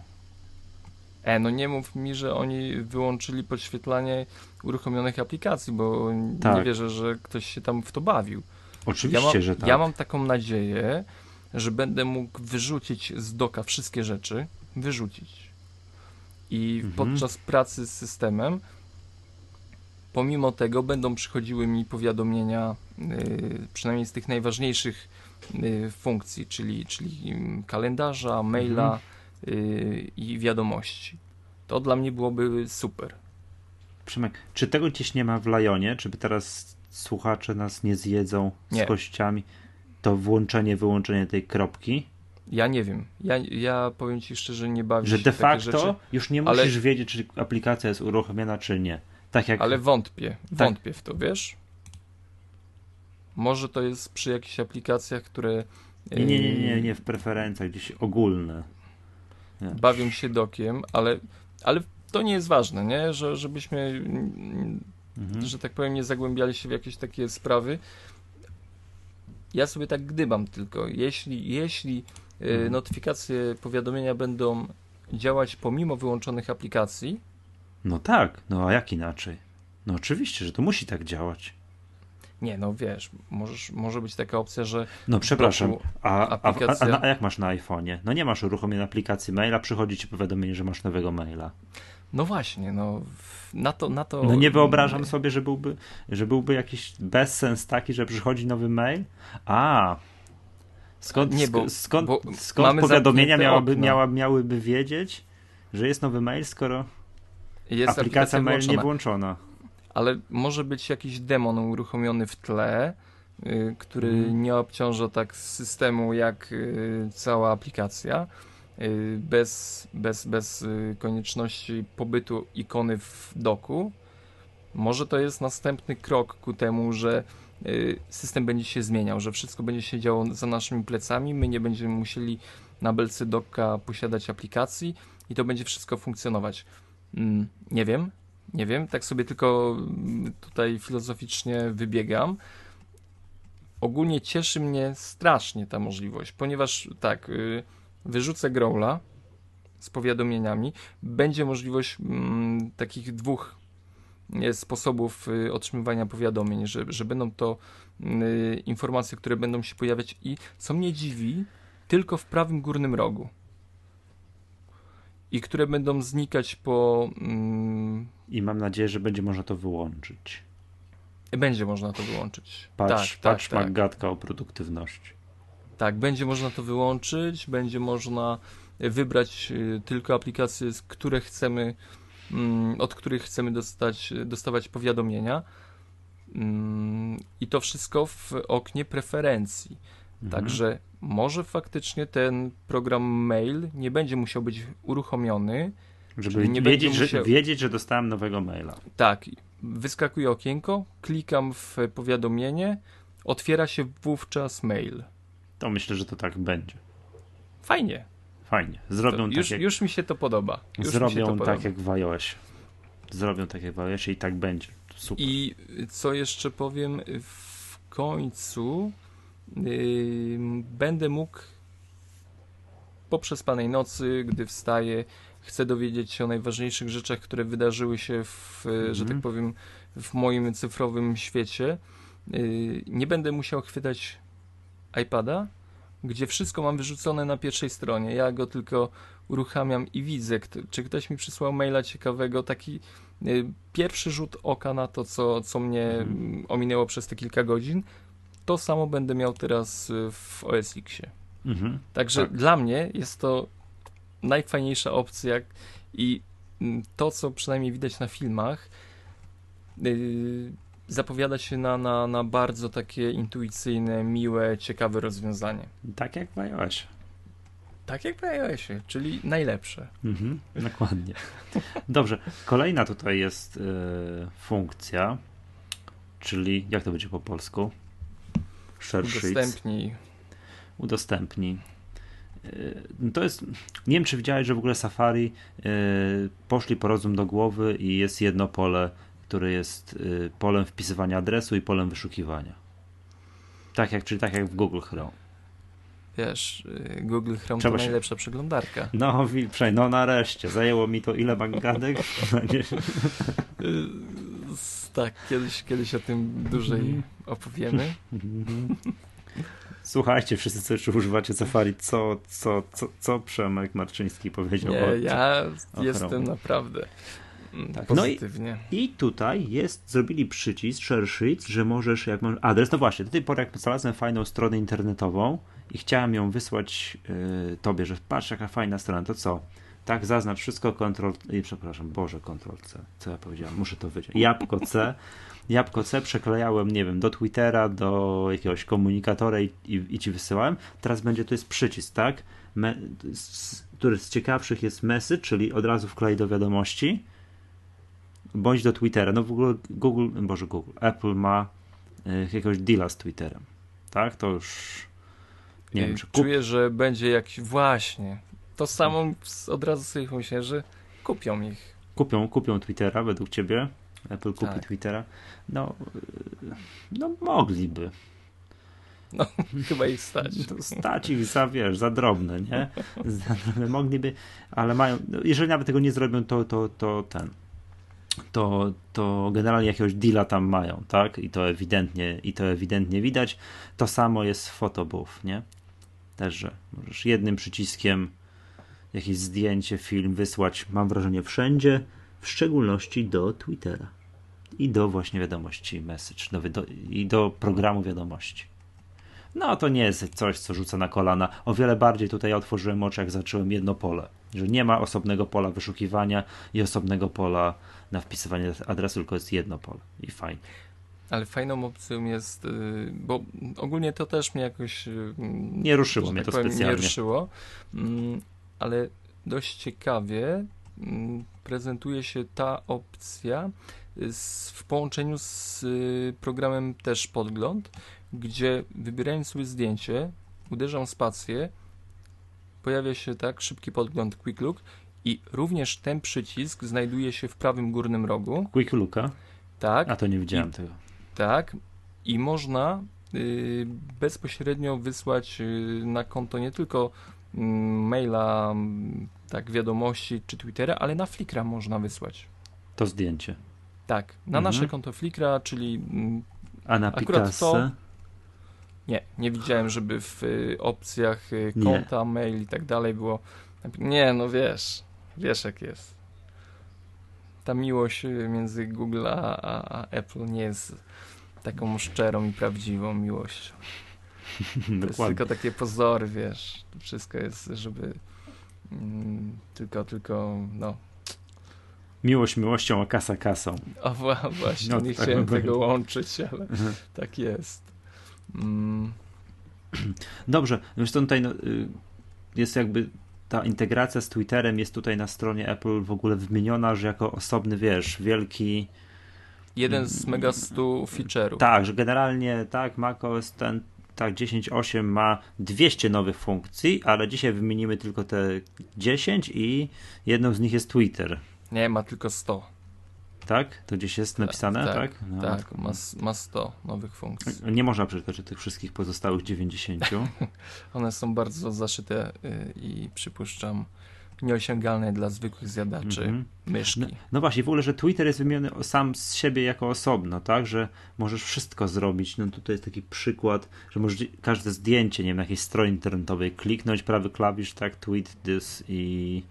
E, no nie mów mi, że oni wyłączyli podświetlanie uruchomionych aplikacji, bo tak. nie wierzę, że ktoś się tam w to bawił.
Oczywiście,
ja mam,
że tak.
Ja mam taką nadzieję, że będę mógł wyrzucić z doka wszystkie rzeczy, wyrzucić. I mhm. podczas pracy z systemem pomimo tego będą przychodziły mi powiadomienia, y, przynajmniej z tych najważniejszych y, funkcji, czyli, czyli kalendarza, maila mhm. i wiadomości. To dla mnie byłoby super.
Przemek, czy tego gdzieś nie ma w Lajonie? Czy teraz słuchacze nas nie zjedzą nie. z kościami? To włączenie, wyłączenie tej kropki?
Ja nie wiem. Ja, ja powiem ci szczerze, nie bawię
że
się
Że de facto
rzeczy,
już nie musisz ale... wiedzieć, czy aplikacja jest uruchomiona, czy nie. Tak jak...
Ale wątpię, tak. wątpię w to, wiesz? Może to jest przy jakichś aplikacjach, które.
Nie, nie, nie, nie, nie w preferencjach, gdzieś ogólne.
Nie. Bawią się dokiem, ale, ale to nie jest ważne, nie? Że, żebyśmy, mhm. że tak powiem, nie zagłębiali się w jakieś takie sprawy. Ja sobie tak gdybam tylko. Jeśli, jeśli e, mhm. notyfikacje, powiadomienia będą działać pomimo wyłączonych aplikacji,
no tak, no a jak inaczej? No oczywiście, że to musi tak działać.
Nie, no wiesz, możesz, może być taka opcja, że.
No przepraszam, a, aplikacja... a, a, a, jak masz na iPhone'ie? No nie masz uruchomionej aplikacji maila, przychodzi ci powiadomienie, że masz nowego maila.
No właśnie, no na to, na to.
No nie wyobrażam sobie, że byłby, że byłby jakiś bezsens taki, że przychodzi nowy mail. A. Skąd, nie, bo, skąd, bo skąd powiadomienia miałaby, miała, miałyby wiedzieć, że jest nowy mail, skoro jest aplikacja mail nie włączona.
Ale może być jakiś demon uruchomiony w tle, y, który hmm. nie obciąża tak systemu jak y, cała aplikacja. Y, bez, bez, bez konieczności pobytu ikony w doku. Może to jest następny krok ku temu, że system będzie się zmieniał, że wszystko będzie się działo za naszymi plecami, my nie będziemy musieli na belce doka posiadać aplikacji i to będzie wszystko funkcjonować. Mm, nie wiem, nie wiem, tak sobie tylko tutaj filozoficznie wybiegam. Ogólnie cieszy mnie strasznie ta możliwość, ponieważ tak, y, wyrzucę growla z powiadomieniami, będzie możliwość mm, takich dwóch sposobów y, otrzymywania powiadomień, że, że będą to y, informacje, które będą się pojawiać i co mnie dziwi, tylko w prawym górnym rogu. I które będą znikać po. Mm,
I mam nadzieję, że będzie można to wyłączyć.
Będzie można to wyłączyć.
Patrz,
tak,
patrz
tak, tak.
Magatka o produktywności.
Tak, będzie można to wyłączyć, będzie można wybrać y, tylko aplikacje, z które chcemy, mm, od których chcemy dostać, dostawać powiadomienia. Mm, I to wszystko w oknie preferencji.
Mhm.
Także może faktycznie ten program mail nie będzie musiał być uruchomiony.
Żeby
nie
wiedzieć,
będzie
że,
musiał-
wiedzieć, że dostałem nowego maila.
Tak, wyskakuje okienko, klikam w powiadomienie, otwiera się wówczas mail.
To myślę, że to tak będzie.
Fajnie.
Fajnie.
To
Zrobią
już,
tak jak,
już mi się to podoba. Już się to
zrobią
podoba.
tak jak w iOSie. Zrobią tak jak w i tak będzie. Super.
I co jeszcze powiem, w końcu będę mógł po przespanej nocy, gdy wstaję, chcę dowiedzieć się o najważniejszych rzeczach, które wydarzyły się w, e, że
Mhm.
tak powiem, w moim cyfrowym świecie. Yy, nie będę musiał chwytać iPada, gdzie wszystko mam wyrzucone na pierwszej stronie. Ja go tylko uruchamiam i widzę, czy ktoś mi przysłał maila ciekawego, taki y, pierwszy rzut oka na to, co, co mnie
Mhm.
ominęło przez te kilka godzin. To samo będę miał teraz y, w OS Xie.
Mhm.
Także
Tak.
dla mnie jest to najfajniejsza opcja i mm, to, co przynajmniej widać na filmach, yy, zapowiada się na, na, na bardzo takie intuicyjne, miłe, ciekawe rozwiązanie.
Tak jak w iOSie.
Tak jak w iOSie, czyli najlepsze.
Mhm, dokładnie. Dobrze, kolejna tutaj jest e, funkcja, czyli jak to będzie po polsku?
Udostępnij.
Udostępnij. E, no To jest. Nie wiem, czy widziałeś, że w ogóle Safari e, poszli po rozum do głowy i jest jedno pole, które jest e, polem wpisywania adresu i polem wyszukiwania. Tak jak, czyli tak jak w Google Chrome.
Wiesz, y, Google Chrome
Trzeba
to
się-
najlepsza przeglądarka.
No, przynajmniej, no nareszcie. Zajęło mi to ile mangadek?
Tak, kiedyś, kiedyś o tym dłużej
Mhm.
opowiemy.
Słuchajcie, wszyscy, co jeszcze używacie Safari, co, co, co, co Przemek Marczyński powiedział
Nie,
o
ja
o
jestem naprawdę
Tak, no i-
pozytywnie.
I tutaj jest, zrobili przycisk Share Sheets, że możesz, jak masz adres, no właśnie, do tej pory jak znalazłem fajną stronę internetową i chciałem ją wysłać y, tobie, że patrz jaka fajna strona, to co? Tak, zaznacz wszystko, Ctrl, i przepraszam, Boże, Ctrl C, co ja powiedziałem, muszę to wyciąć. Jabłko C, Jabłko C przeklejałem, nie wiem, do Twittera, do jakiegoś komunikatora i, i, i ci wysyłałem. Teraz będzie, to jest przycisk, tak? Me, z, który z ciekawszych jest message, czyli od razu wklej do wiadomości bądź do Twittera. No w ogóle Google, Boże Google, Apple ma y, jakiegoś deala z Twitterem. Tak? To już nie wiem, czy kup...
Czuję, że będzie jakiś właśnie. To samo od razu sobie myślę, że kupią ich.
kupią, kupią Twittera według ciebie. Apple kupi
Tak.
Twittera. No, y, no mogliby.
Chyba ich stać.
To stać ich za, wiesz, za drobne, nie? Za drobne mogliby, ale mają, no, jeżeli nawet tego nie zrobią, to, to, to ten, to, to generalnie jakiegoś deala tam mają, tak? I to ewidentnie, i to ewidentnie widać. To samo jest w Photobooth, nie? Też, że możesz jednym przyciskiem jakieś zdjęcie, film wysłać, mam wrażenie, wszędzie, w szczególności do Twittera i do właśnie wiadomości message, do, do, i do programu wiadomości. No to nie jest coś, co rzuca na kolana. O wiele bardziej tutaj otworzyłem oczy, jak zacząłem jedno pole. Że nie ma osobnego pola wyszukiwania i osobnego pola na wpisywanie adresu, tylko jest jedno pole. I fajnie.
Ale fajną opcją jest, y, bo ogólnie to też mnie jakoś y,
Nie ruszyło mnie
tak
to
powiem,
specjalnie.
Nie ruszyło, Mm, ale dość ciekawie mm, prezentuje się ta opcja y, w połączeniu z y, programem też Podgląd, gdzie wybierając sobie zdjęcie, uderzam spację, pojawia się tak szybki podgląd Quick Look i również ten przycisk znajduje się w prawym górnym rogu,
Quick Looka?
tak,
A to nie widziałem tego.
tak, i można y, bezpośrednio wysłać y, na konto nie tylko maila, tak, wiadomości czy Twittera, ale na Flickra można wysłać.
To zdjęcie.
Tak, na
Mhm.
nasze konto Flickra, czyli
A na
Akurat
Picasso?
to- nie, nie widziałem, żeby w y, opcjach y,
Nie.
konta, mail i tak dalej było. Nie, no wiesz, wiesz jak jest. Ta miłość między Google a, a Apple nie jest taką szczerą i prawdziwą miłością. To jest tylko takie pozory, wiesz. To wszystko jest, żeby mm, tylko, tylko, no.
Miłość miłością, a kasa kasą.
O właśnie, no, nie tak chciałem tego łączyć, ale mhm. tak jest. Mm.
Dobrze, zresztą tutaj no, y, jest jakby ta integracja z Twitterem jest tutaj na stronie Apple w ogóle wymieniona, że jako osobny, wiesz, wielki
jeden z mega 100 feature'ów.
Tak, że generalnie tak, macOS ten tak 10.8 ma 200 nowych funkcji, ale dzisiaj wymienimy tylko te 10 i jedną z nich jest Twitter.
Nie, ma tylko 100.
Tak? To gdzieś jest napisane, tak?
Tak, no. tak ma, ma 100 nowych funkcji.
Nie można przeczytać tych wszystkich pozostałych 90.
One są bardzo zaszyte y, i przypuszczam nieosiągalne dla zwykłych zjadaczy mm -hmm. myszki.
No, no, właśnie, w ogóle, że Twitter jest wymieniony sam z siebie jako osobno, tak, że możesz wszystko zrobić. No tutaj jest taki przykład, że możesz każde zdjęcie, nie wiem, na jakiejś stronie internetowej kliknąć prawy klawisz, tak, tweet this i,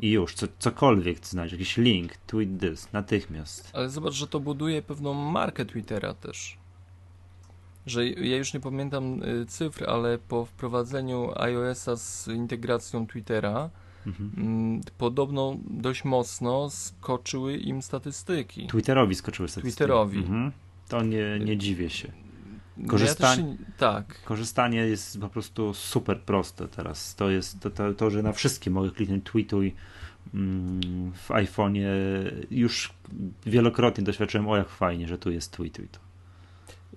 i już, co, cokolwiek znać, jakiś link, tweet this, natychmiast.
Ale zobacz, że to buduje pewną markę Twittera też że ja już nie pamiętam y, cyfr, ale po wprowadzeniu iOS-a z integracją Twittera, Mhm. Mm, podobno dość mocno skoczyły im statystyki.
Twitterowi skoczyły statystyki.
Twitterowi. Mhm.
To nie, nie dziwię się. Korzystanie, ja
tak.
korzystanie jest po prostu super proste teraz. To jest to, to, to że na wszystkie mogę kliknąć tweetuj mm, w iPhone'ie. Już wielokrotnie doświadczyłem, o jak fajnie, że tu jest tweetuj to.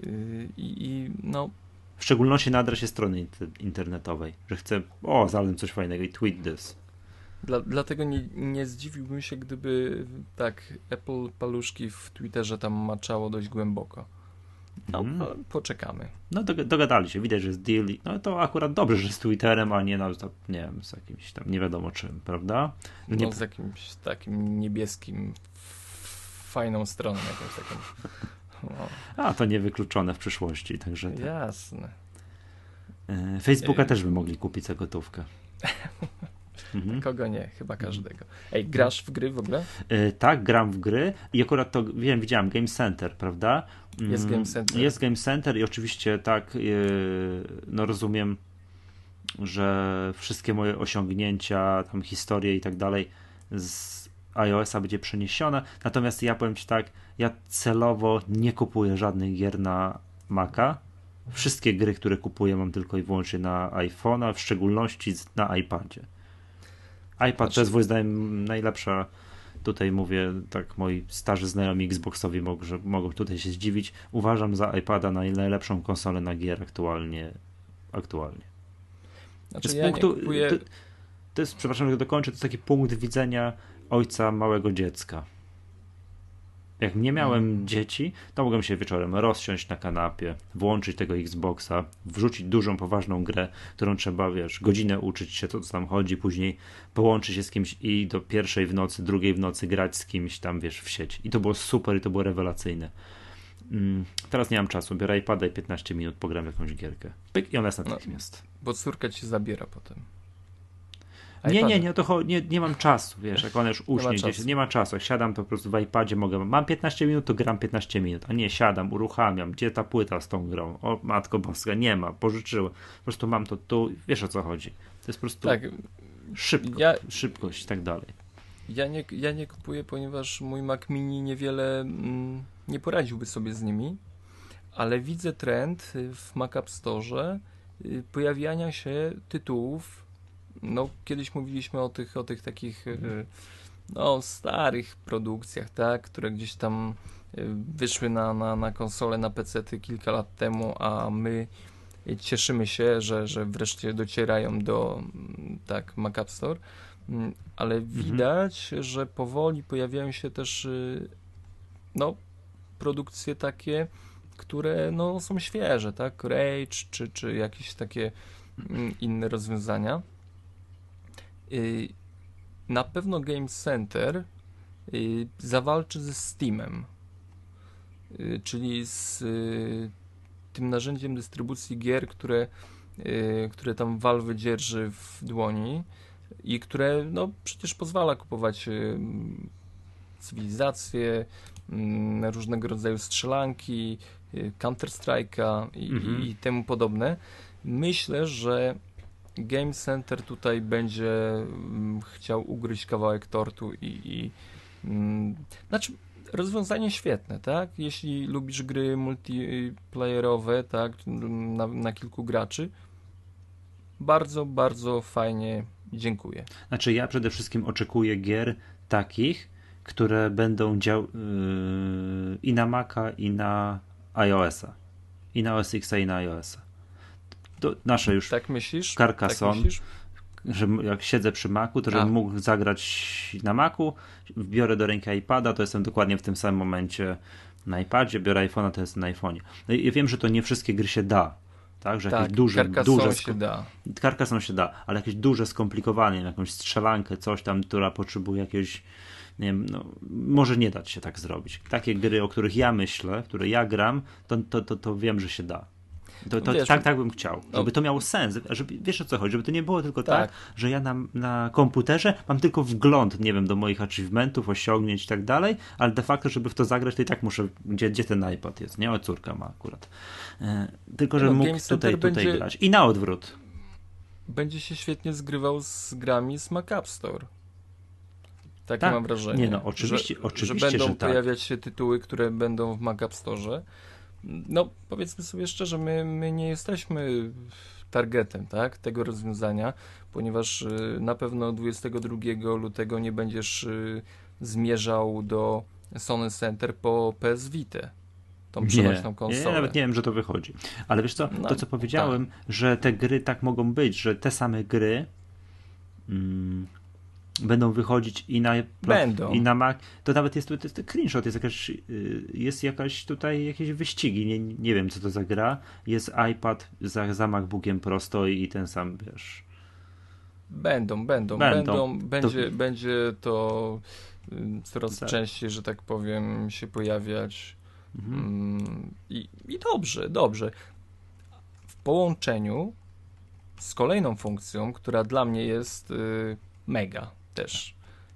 Yy, I no,
w szczególności na adresie strony internetowej, że chcę, o, znalazłem coś fajnego i tweet this.
Dla, dlatego nie, nie zdziwiłbym się, gdyby tak Apple paluszki w Twitterze tam maczało dość głęboko. No, mm. poczekamy.
No, dogadali się, widać, że z deal. No to akurat dobrze, że z Twitterem, a nie, no, nie wiem, z jakimś tam nie wiadomo czym, prawda?
No, nie... z jakimś takim niebieskim, fajną stroną jakąś taką.
No. A, to niewykluczone w przyszłości, także. Tak.
Jasne.
E, Facebooka e... też by mogli kupić za gotówkę.
Mhm. Kogo nie? Chyba mhm. każdego. Ej, grasz w gry w ogóle?
Yy, tak, gram w gry i akurat to wiem, widziałem Game Center, prawda?
Jest Game Center.
Jest Game Center i oczywiście tak, yy, no rozumiem, że wszystkie moje osiągnięcia, tam historie i tak dalej z iOS-a będzie przeniesione. Natomiast ja powiem Ci tak, ja celowo nie kupuję żadnych gier na Maca. Wszystkie gry, które kupuję, mam tylko i wyłącznie na iPhone'a, w szczególności na iPadzie iPad to jest moim zdaniem najlepsza tutaj mówię, tak moi starzy znajomi Xboxowi mogą, że mogą tutaj się zdziwić. Uważam za iPada na najlepszą konsolę na gier aktualnie. aktualnie.
Znaczy, z ja punktu, kupuję...
to, to, jest, przepraszam, że dokończę, to jest taki punkt widzenia ojca małego dziecka. Jak nie miałem mm. dzieci, to mogłem się wieczorem rozsiąść na kanapie, włączyć tego Xboxa, wrzucić dużą, poważną grę, którą trzeba, wiesz, godzinę uczyć się, co tam chodzi, później połączyć się z kimś i do pierwszej w nocy, drugiej w nocy grać z kimś tam, wiesz, w sieć. I to było super i to było rewelacyjne. Mm, teraz nie mam czasu, biorę iPada i 15 minut pogram jakąś gierkę. Pyk i ona jest natychmiast.
No, bo córka ci zabiera potem.
Nie, nie, nie, to nie, nie mam czasu, wiesz, jak ona już uśnie nie gdzieś, nie ma czasu, jak siadam to po prostu w iPadzie mogę, mam 15 minut, to gram 15 minut, a nie, siadam, uruchamiam, gdzie ta płyta z tą grą, o matko boska, nie ma, pożyczyłem, po prostu mam to tu, wiesz o co chodzi, to jest po prostu tak, szybko, ja, szybkość i tak dalej.
Ja nie, ja nie kupuję, ponieważ mój Mac Mini niewiele mm, nie poradziłby sobie z nimi, ale widzę trend w Mac App Store y, pojawiania się tytułów no kiedyś mówiliśmy o tych, o tych takich mhm. no, starych produkcjach, tak, które gdzieś tam e, wyszły na, na, na konsole, na PC kilka lat temu, a my cieszymy się, że, że wreszcie docierają do tak Mac App Store, mm, ale mhm. widać, że powoli pojawiają się też y, no, produkcje takie, które no, są świeże, tak? Rage czy, czy jakieś takie mm, inne rozwiązania. Y, na pewno Game Center y, zawalczy ze Steamem, y, czyli z tym narzędziem dystrybucji gier, które, które tam Valve dzierży w dłoni. i które no, przecież pozwala kupować cywilizacje, y, różnego rodzaju strzelanki, Counter-Strike'a i,
Mhm.
i temu podobne. Myślę, że Game Center tutaj będzie mm, chciał ugryźć kawałek tortu i, i mm, znaczy rozwiązanie świetne, tak? Jeśli lubisz gry multiplayerowe, tak, na, na kilku graczy, bardzo, bardzo fajnie, dziękuję.
Znaczy ja przede wszystkim oczekuję gier takich, które będą dział yy, i na Maca, i na iOS-a. I na OS X, i na iOS-a. To nasze już,
Tak myślisz?
Carcassonne.
Tak myślisz?
że jak siedzę przy Macu, to żebym
A.
mógł zagrać na Macu, biorę do ręki iPada, to jestem dokładnie w tym samym momencie na iPadzie, biorę iPhone'a, to jest na iPhone'ie. No i wiem, że to nie wszystkie gry się da. Tak, że
Tak,
jakieś duże, duże
się da.
Się da, ale jakieś duże skomplikowanie, jakąś strzelankę, coś tam, która potrzebuje jakiegoś, nie wiem, no, może nie dać się tak zrobić. Takie gry, o których ja myślę, które ja gram, to, to, to, to wiem, że się da. To, to,
Wiesz,
tak, tak bym chciał,
no-
żeby to miało sens, żeby, wiesz o co chodzi, żeby to nie było tylko tak,
Tak.
że ja na, na komputerze mam tylko wgląd, nie wiem, do moich achievementów, osiągnięć i tak dalej, ale de facto, żeby w to zagrać, to i tak muszę, gdzie, gdzie ten iPad jest, nie? O, córka ma akurat. E, tylko, żebym
No,
mógł tutaj, tutaj
będzie-
grać. I na odwrót.
Będzie się świetnie zgrywał z grami z Mac App Store. Takie
Tak.
mam wrażenie.
Nie no, oczywiście-
że,
oczywiście,
że będą
że tak.
pojawiać się tytuły, które będą w Mac App Store. No, powiedzmy sobie szczerze, my, my nie jesteśmy targetem tak, tego rozwiązania, ponieważ y, na pewno 22 lutego nie będziesz y, zmierzał do Sony Center po PS Vita. Tą przenośną
nie,
konsolę.
ja nawet nie wiem, że to wychodzi. Ale wiesz co,
No,
to co powiedziałem, że te gry tak mogą być, że te same gry mm, będą wychodzić i na
Będą.
i na Mac. To nawet jest, to jest screenshot, jest jakaś, y, jest jakaś tutaj jakieś wyścigi, nie, nie wiem co to za gra. Jest iPad za, za MacBookiem prosto i ten sam, wiesz.
Będą, będą,
Będą.
będą. Będzie, będzie to y, coraz
Tak.
częściej, że tak powiem, się pojawiać.
Mhm.
Mm, I, I dobrze, dobrze. W połączeniu z kolejną funkcją, która dla mnie jest y, mega też.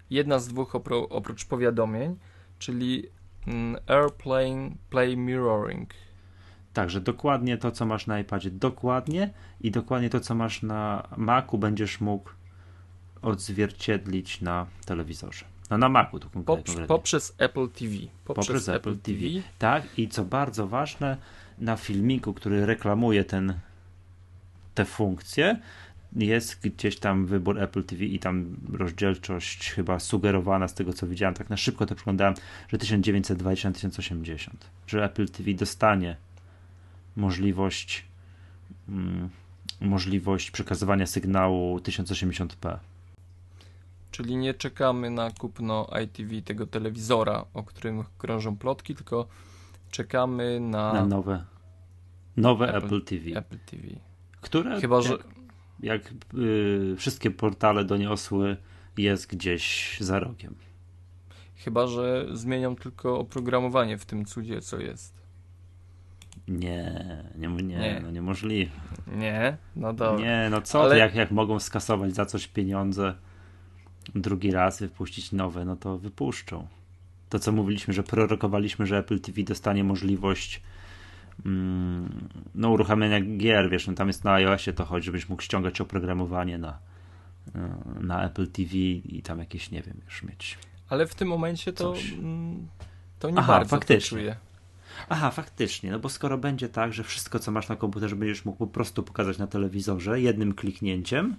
Jedna z dwóch opro, oprócz powiadomień, czyli mm, Airplane Play Mirroring.
Także dokładnie to, co masz na iPadzie, dokładnie i dokładnie to, co masz na Macu, będziesz mógł odzwierciedlić na telewizorze. No na Macu tu
Poprz,
konkretnie.
poprzez Apple TV. Poprzez,
Poprzez Apple TV. Tak, i co bardzo ważne, na filmiku, który reklamuje ten, te funkcje, jest gdzieś tam wybór Apple TV i tam rozdzielczość chyba sugerowana z tego, co widziałem. Tak na szybko to przeglądałem, że 1920 na 1080. Że Apple TV dostanie możliwość mm, możliwość przekazywania sygnału 1080p.
Czyli nie czekamy na kupno ITV tego telewizora, o którym krążą plotki, tylko czekamy na,
Na nowe nowe
Apple-
Apple, TV,
Apple TV.
które
Chyba, że
jak, y, wszystkie portale doniosły jest gdzieś za rogiem.
chyba, że zmienią tylko oprogramowanie w tym cudzie, co jest.
Nie, nie, nie,
Nie.
No niemożliwe.
Nie? No dobra.
Nie, no co,
Ale-
jak, jak mogą skasować za coś pieniądze drugi raz i wpuścić nowe, no to wypuszczą. To co mówiliśmy, że prorokowaliśmy, że Apple TV dostanie możliwość no uruchamiania gier, wiesz, no tam jest na iOSie to chodzi, żebyś mógł ściągać oprogramowanie na, y, na Apple TV i tam jakieś, nie wiem, już mieć.
Ale w tym momencie to,
Coś.
mm, to nie
Aha,
bardzo
faktycznie.
czuję.
Aha, faktycznie, no bo skoro będzie tak, że wszystko co masz na komputerze będziesz mógł po prostu pokazać na telewizorze jednym kliknięciem,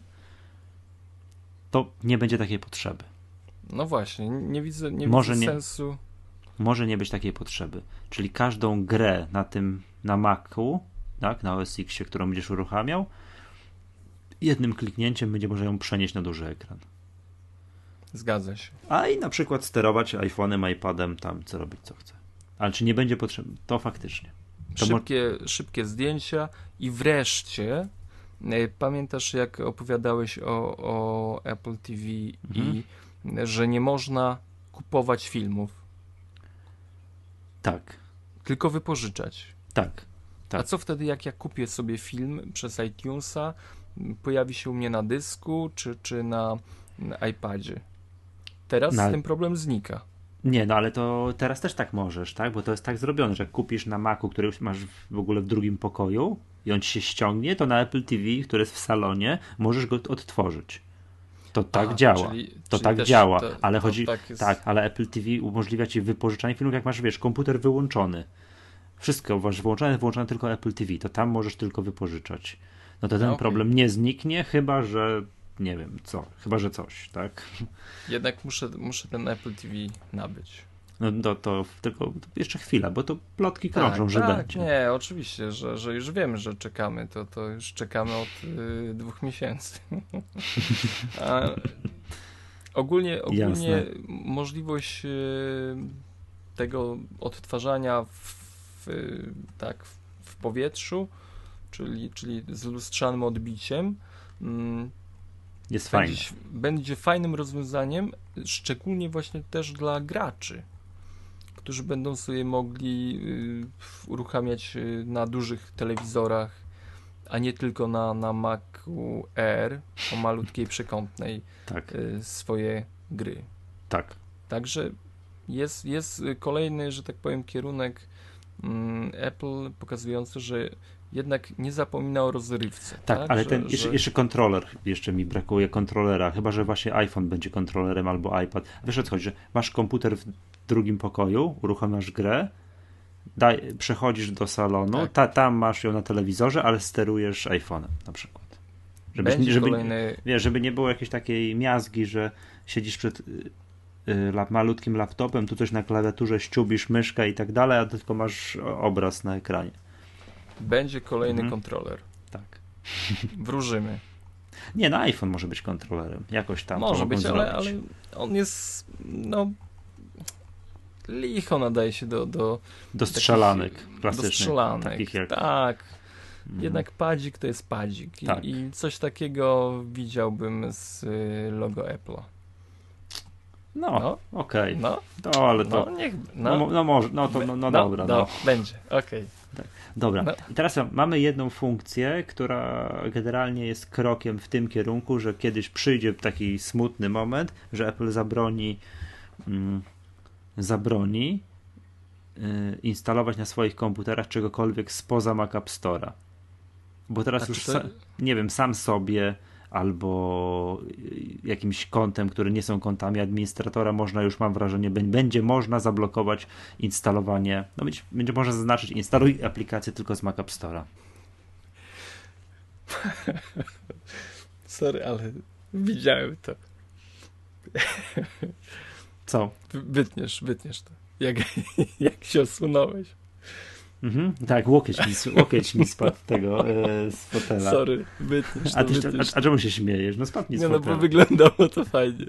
to nie będzie takiej potrzeby.
No właśnie, nie widzę, nie
Może
widzę
nie.
sensu.
Może nie być takiej potrzeby. Czyli każdą grę na tym, na Macu, tak, na OS X, którą będziesz uruchamiał, jednym kliknięciem będzie można ją przenieść na duży ekran.
Zgadza się.
A i na przykład sterować iPhone'em, iPadem, tam co robić, co chce. Ale czy nie będzie potrzebne? To faktycznie. To mo-
Szybkie, szybkie zdjęcia i wreszcie e, pamiętasz jak opowiadałeś o, o Apple TV
Mhm.
i że nie można kupować filmów,
Tak,
tylko wypożyczać.
Tak. Tak.
A co wtedy jak ja kupię sobie film przez iTunesa pojawi się u mnie na dysku czy, czy na, na iPadzie. Teraz
Na-
ten problem znika.
Nie, no ale to teraz też tak możesz, tak? Bo to jest tak zrobione, że jak kupisz na Macu, który już masz w ogóle w drugim pokoju i on ci się ściągnie, to na Apple TV, który jest w salonie, możesz go odtworzyć. To tak działa.
czyli-
to
czyli
tak działa,
to-
ale chodzi.
tak
Tak, ale Apple TV umożliwia ci wypożyczanie filmów, jak masz, wiesz, komputer wyłączony. Wszystko masz wyłączone, wyłączone tylko Apple TV, to tam możesz tylko wypożyczać. No to ten
Okej.
problem nie zniknie, chyba że nie wiem co, chyba że coś, tak?
Jednak muszę, muszę ten Apple TV nabyć.
No to, to tylko jeszcze chwila, bo to plotki krążą, że
tak,
będzie.
Nie, oczywiście, że, że już wiemy, że czekamy. To, to już czekamy od y, dwóch miesięcy. A, ogólnie ogólnie
Jasne.
możliwość y, tego odtwarzania w, w, tak, w powietrzu, czyli, czyli z lustrzanym odbiciem, mm,
Jest fajne.
będzie, będzie fajnym rozwiązaniem, szczególnie właśnie też dla graczy, którzy będą sobie mogli y, uruchamiać y, na dużych telewizorach, a nie tylko na, na Macu Air o malutkiej przekątnej
Tak,
y, swoje gry.
tak.
Także jest, jest kolejny, że tak powiem, kierunek Apple pokazujący, że jednak nie zapomina o rozrywce.
Tak, ale
że,
ten jeszcze,
że...
jeszcze kontroler, jeszcze mi brakuje kontrolera, chyba że właśnie iPhone będzie kontrolerem albo iPad. Wiesz o co chodzi, że masz komputer w drugim pokoju, uruchamiasz grę, daj, przechodzisz do salonu,
Tak.
ta, tam masz ją na telewizorze, ale sterujesz iPhone'em na przykład. Żebyś, żeby,
kolejny
wiesz, żeby nie było jakiejś takiej miazgi, że siedzisz przed y, malutkim laptopem, tu coś na klawiaturze, ściubisz myszkę i tak dalej, a tylko masz obraz na ekranie.
Będzie kolejny
Mhm.
kontroler.
Tak.
Wróżymy.
Nie, no iPhone może być kontrolerem, jakoś tam.
Może być, ale, ale on jest, no, licho nadaje się do, do
Do strzelanek
takich-
klasycznych.
Do strzelanek,
takich jak-
tak.
Mm.
Jednak padzik to jest padzik. I,
Tak.
I coś takiego widziałbym z y, logo Apple'a.
No,
No,
okej.
no,
No, ale to.
no, niech,
No,
no.
no, może, no to no, no dobra. No.
Będzie, okej.
Dobra.
No.
I teraz mamy jedną funkcję, która generalnie jest krokiem w tym kierunku, że kiedyś przyjdzie taki smutny moment, że Apple zabroni mm, zabroni y, instalować na swoich komputerach czegokolwiek spoza Mac App Store'a. Bo teraz
A
już sa, nie wiem, sam sobie albo y, jakimś kontem, które nie są kontami administratora, można już, mam wrażenie, bę- będzie można zablokować instalowanie, no będzie, będzie można zaznaczyć, instaluj aplikację tylko z Mac App Store'a.
Sorry, ale widziałem to.
Co?
Wytniesz, wytniesz to. Jak, jak się osunąłeś.
Mhm. Tak, łokieć mi, łokieć mi spadł tego e, z fotela.
Sorry, wytniesz
A, ty,
wytniesz
a, a czemu się śmiejesz? No spadł mi z
no,
fotela.
bo wyglądało to fajnie.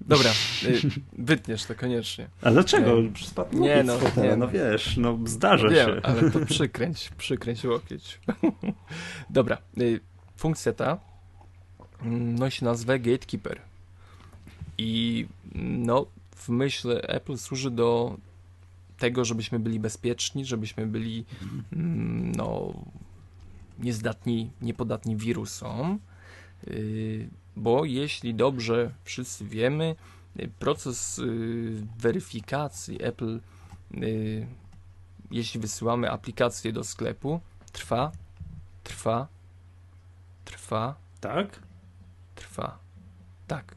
Dobra, y, wytniesz to koniecznie.
A dlaczego? Spadł
Nie, no,
z fotela,
nie,
no
no.
wiesz, no zdarza się.
ale to przykręć, przykręć łokieć. Dobra, y, funkcja ta mm, nosi nazwę Gatekeeper. I no, w myśl Apple służy do tego, żebyśmy byli bezpieczni, żebyśmy byli mm, no, niezdatni, niepodatni wirusom. Y, Bo jeśli dobrze wszyscy wiemy, proces y, weryfikacji Apple, y, jeśli wysyłamy aplikację do sklepu, trwa, trwa, trwa,
Tak?
trwa. Tak,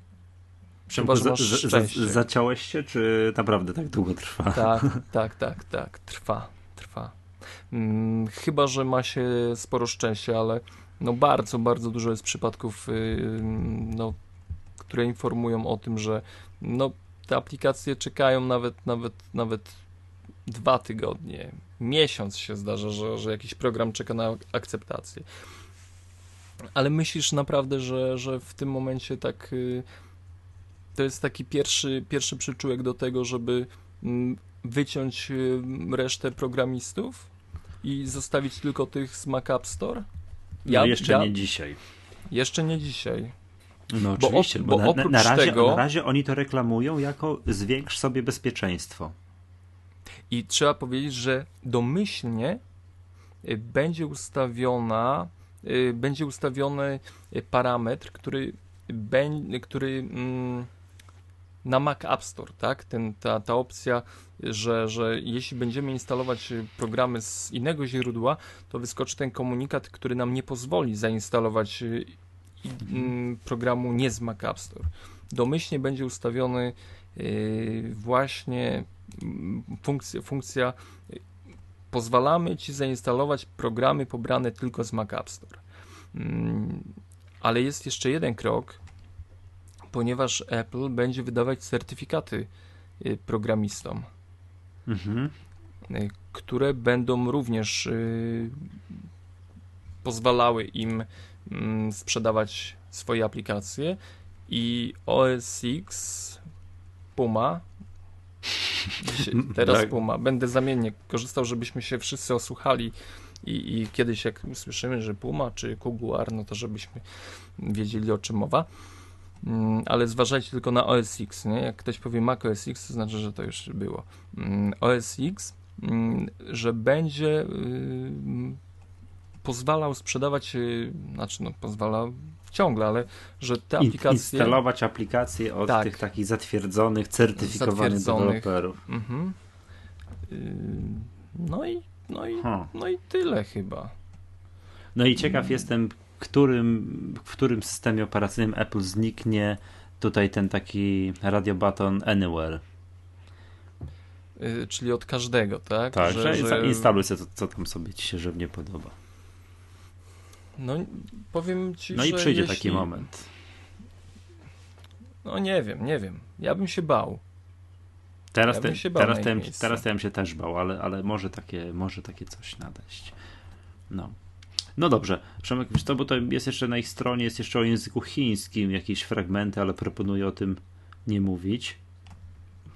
Przemku,
że
za, za, zaciąłeś się, czy naprawdę tak długo trwa?
tak, tak, tak, tak, trwa, trwa. Mm, chyba, że ma się sporo szczęścia, ale no bardzo, bardzo dużo jest przypadków, y, no, które informują o tym, że no, te aplikacje czekają nawet, nawet, nawet dwa tygodnie, miesiąc się zdarza, że, że jakiś program czeka na akceptację. Ale myślisz naprawdę, że, że w tym momencie tak y, to jest taki pierwszy, pierwszy przyczółek do tego, żeby mm, wyciąć y, resztę programistów i zostawić tylko tych z Mac App Store?
no jeszcze nie dzisiaj.
Jeszcze nie dzisiaj.
No
Bo
oczywiście,
op-
bo,
bo
na,
oprócz
na, razie,
tego-
na razie oni to reklamują jako zwiększ sobie bezpieczeństwo.
I trzeba powiedzieć, że domyślnie y, będzie ustawiona, y, będzie ustawiony parametr, który, który mm, na Mac App Store, tak? Ten, ta, ta opcja, że, że jeśli będziemy instalować programy z innego źródła, to wyskoczy ten komunikat, który nam nie pozwoli zainstalować mhm. programu nie z Mac App Store. Domyślnie będzie ustawiony właśnie funkcja, funkcja pozwalamy Ci zainstalować programy pobrane tylko z Mac App Store. Mm, ale jest jeszcze jeden krok, ponieważ Apple będzie wydawać certyfikaty y, programistom, mhm. Y, które będą również y, pozwalały im mm, sprzedawać swoje aplikacje i OS X Puma teraz tak. Puma. Będę zamiennie korzystał, żebyśmy się wszyscy osłuchali i, i kiedyś jak usłyszymy, że Puma czy Kuguar, no to żebyśmy wiedzieli o czym mowa. Mm, ale zważajcie tylko na OS X, nie? Jak ktoś powie Mac OS X, to znaczy, że to już było. Mm, OS X, mm, że będzie y, pozwalał sprzedawać, y, znaczy no pozwala ciągle, ale że te aplikacje...
Instalować aplikacje od tak, tych takich zatwierdzonych, certyfikowanych deweloperów. Mhm.
Yy, no i, no, i, no i tyle chyba.
No i ciekaw jestem, którym, w którym systemie operacyjnym Apple zniknie tutaj ten taki radio button anywhere.
Yy, czyli od każdego, tak?
Tak, że, że... instaluj sobie to, co tam sobie ci się żywnie podoba.
No powiem ci,
No i przyjdzie jeśli... taki moment.
No nie wiem, nie wiem. Ja bym się bał.
Teraz, ja te, się bał teraz, ten, teraz bym się też bał, ale, ale może, takie, może takie coś nadejść. No. No dobrze, Przemek, wiesz to, bo to jest jeszcze na ich stronie, jest jeszcze o języku chińskim jakieś fragmenty, ale proponuję o tym nie mówić.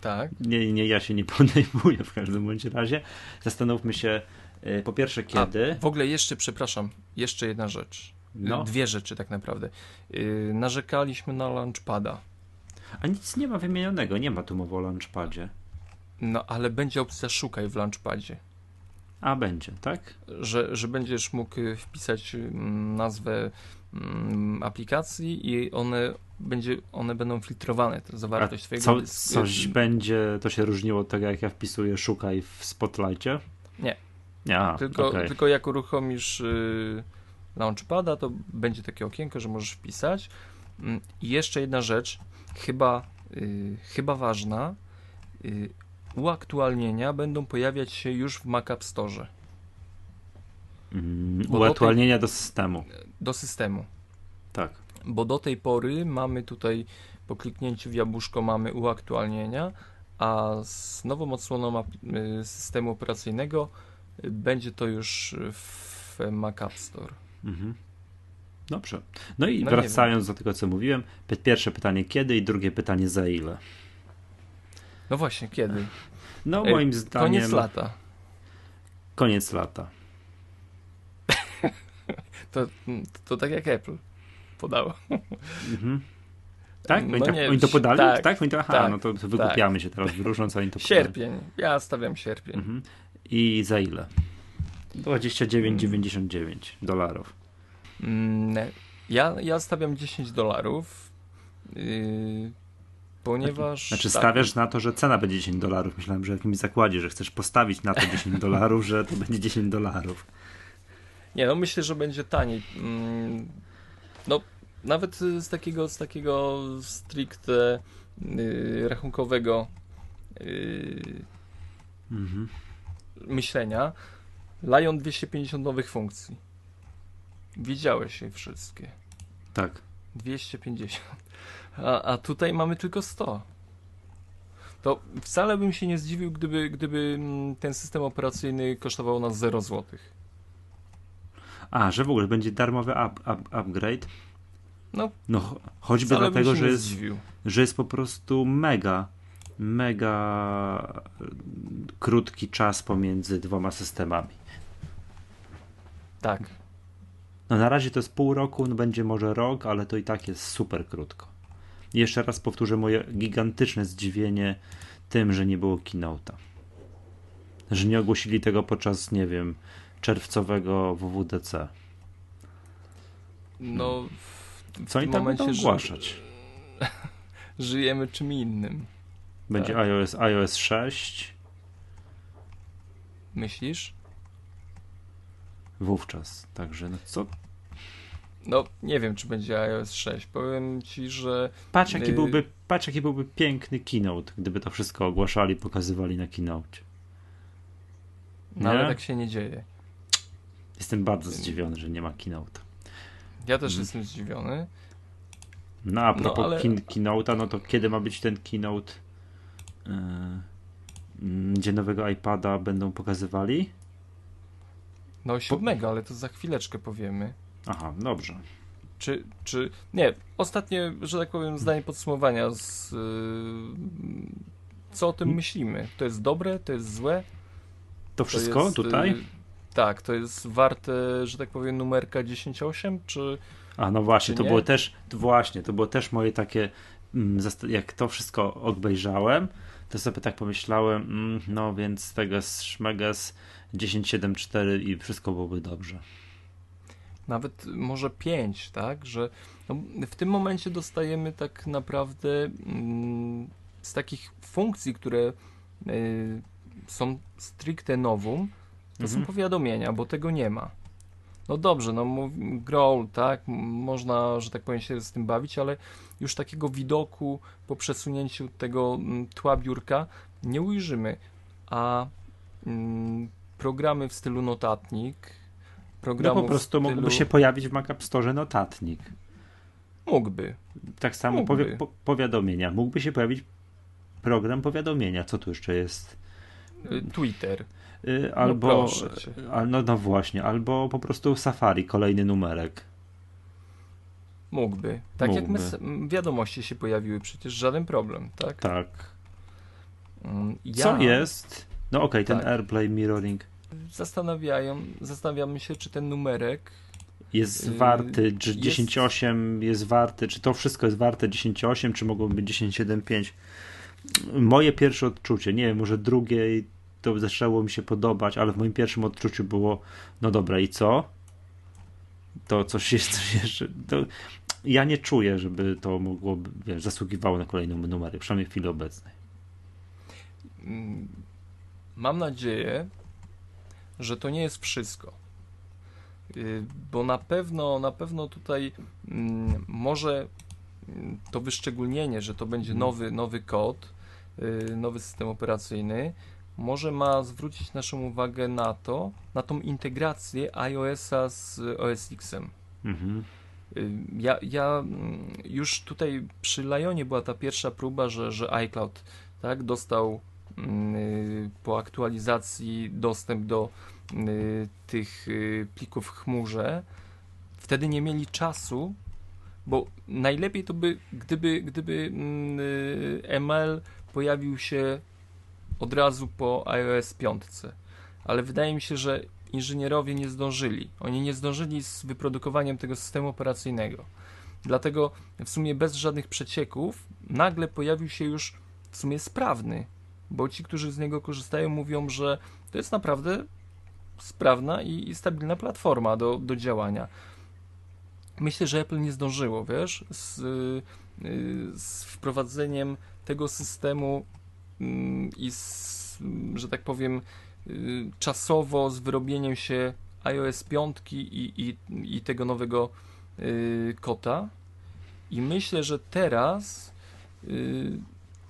Tak.
Nie, nie, ja się nie podejmuję w każdym bądź razie. Zastanówmy się, E, po pierwsze, kiedy.
A, w ogóle jeszcze, przepraszam, jeszcze jedna rzecz. No. Dwie rzeczy tak naprawdę. Yy, narzekaliśmy na Launchpada.
A nic nie ma wymienionego, nie ma tu mowy o Launchpadzie.
No, ale będzie opcja szukaj w Launchpadzie.
A będzie, tak?
Że, że będziesz mógł wpisać mm, nazwę mm, aplikacji i one, będzie, one będą filtrowane, to zawartość
A twojego... Co, coś będzie, to się różniło od tego, jak ja wpisuję szukaj w Spotlightie?
Nie, ja, tylko, okay. tylko jak uruchomisz y, Launchpada, to będzie takie okienko, że możesz wpisać. Mm, I jeszcze jedna rzecz, chyba, y, chyba ważna. Y, uaktualnienia będą pojawiać się już w Mac App Store.
Mm, uaktualnienia do, tej, do systemu.
Do systemu.
Tak.
Bo do tej pory mamy tutaj po kliknięciu w jabłuszko mamy uaktualnienia, a z nową odsłoną y, systemu operacyjnego będzie to już w Mac App Store. Mhm.
Dobrze. No i no wracając do tego, co mówiłem, pierwsze pytanie kiedy i drugie pytanie za ile?
No właśnie, kiedy?
No moim zdaniem...
Koniec lata.
Koniec lata.
to, to tak jak Apple podało. Mhm.
Tak? No tak, nie, oni to podali? Tak, tak? Oni to, aha, tak, no to, to wygłupiamy tak. się teraz, wróżąc, oni to
Sierpień. Ja stawiam sierpień. Mhm.
I za ile? 29,99 dolarów.
Mm, ja, ja stawiam 10 dolarów, yy, ponieważ...
Znaczy tak. stawiasz na to, że cena będzie 10 dolarów. Myślałem, że w jakimś zakładzie, że chcesz postawić na to 10 dolarów, że to będzie 10 dolarów.
Nie, no myślę, że będzie taniej. Mm, no, nawet z takiego, z takiego stricte yy, rachunkowego yy, mhm myślenia Lion 250 nowych funkcji. Widziałeś je wszystkie.
Tak.
250. A, a tutaj mamy tylko 100. To wcale bym się nie zdziwił, gdyby, gdyby mm, ten system operacyjny kosztował nas 0 zł.
A, że w ogóle będzie darmowy up, up, upgrade? No, no choćby dlatego, że jest, że jest po prostu mega mega krótki czas pomiędzy dwoma systemami.
Tak.
No na razie to jest pół roku, no będzie może rok, ale to i tak jest super krótko. Jeszcze raz powtórzę moje gigantyczne zdziwienie tym, że nie było keynote'a. Że nie ogłosili tego podczas, nie wiem, czerwcowego WWDC.
No,
w Co oni tam będą ogłaszać?
żyjemy czym innym.
Będzie tak. iOS, iOS 6.
Myślisz?
Wówczas, także no co?
No, nie wiem, czy będzie iOS 6. Powiem ci, że.
Patrz, jaki, y... byłby, patrz, jaki byłby piękny keynote, gdyby to wszystko ogłaszali, pokazywali na keynote.
No, ale tak się nie dzieje.
Jestem bardzo zdziwiony, że nie ma keynote.
Ja też hmm. jestem zdziwiony.
No a propos no, ale... keynote'a, no to kiedy ma być ten keynote? Yy, gdzie nowego iPada będą pokazywali?
No siódmego, po... ale to za chwileczkę powiemy.
Aha, dobrze.
Czy, czy, nie, ostatnie, że tak powiem, zdanie podsumowania z, yy, co o tym hmm? myślimy? To jest dobre, to jest złe?
To wszystko to jest, tutaj? Yy,
tak, to jest warte, że tak powiem, numerka 10.8, czy
a no właśnie, to było też, to właśnie, to było też moje takie, mm, jak to wszystko obejrzałem, to sobie tak pomyślałem, mm, no więc tego Szmegas 10.7.4 i wszystko byłoby dobrze.
Nawet może 5, tak? Że no, w tym momencie dostajemy tak naprawdę mm, z takich funkcji, które y, są stricte nowum, to mhm. są powiadomienia, bo tego nie ma no dobrze, no growl, tak, można, że tak powiem, się z tym bawić, ale już takiego widoku po przesunięciu tego mm, tła biurka nie ujrzymy, a mm, programy w stylu notatnik, programy
no po prostu stylu... mógłby się pojawić w Mac App Store notatnik.
Mógłby.
Tak samo mógłby. Powi po powiadomienia. Mógłby się pojawić program powiadomienia. Co tu jeszcze jest?
Y, Twitter.
Y, albo, no, no, no właśnie, albo po prostu Safari, kolejny numerek.
Mógłby. Tak Mógłby. jak my, wiadomości się pojawiły, przecież żaden problem, tak?
Tak. Mm, ja... Co jest? No okej, okay, ten tak. AirPlay Mirroring.
Zastanawiają, zastanawiamy się, czy ten numerek
jest y, warty, czy 10.8 jest... jest warty, czy to wszystko jest warte 10.8, czy mogłoby być 10.7.5. Moje pierwsze odczucie, nie wiem, może drugie to zaczęło mi się podobać, ale w moim pierwszym odczuciu było, no dobra, i co? To coś jest, coś jeszcze. To ja nie czuję, żeby to mogło, wiesz, zasługiwało na kolejną numery, przynajmniej w chwili obecnej.
Mm, mam nadzieję, że to nie jest wszystko. Y, bo na pewno, na pewno tutaj mm, może mm, to wyszczególnienie, że to będzie mhm. nowy, nowy kod, y, nowy system operacyjny, może ma zwrócić naszą uwagę na to, na tą integrację iOS-a z OS X-em. Mhm. Y, ja, ja mm, już tutaj przy Lionie była ta pierwsza próba, że, że iCloud tak, dostał po aktualizacji dostęp do y, tych plików w chmurze. Wtedy nie mieli czasu, bo najlepiej to by, gdyby, gdyby ML pojawił się od razu po iOS 5. Ale wydaje mi się, że inżynierowie nie zdążyli. Oni nie zdążyli z wyprodukowaniem tego systemu operacyjnego. Dlatego w sumie bez żadnych przecieków nagle pojawił się już w sumie sprawny, bo ci, którzy z niego korzystają, mówią, że to jest naprawdę sprawna i, stabilna platforma do, do działania. Myślę, że Apple nie zdążyło, wiesz, z, y, z wprowadzeniem tego systemu Mm, i z, że tak powiem y, czasowo z wyrobieniem się iOS 5 i, i, i tego nowego y, kota i myślę, że teraz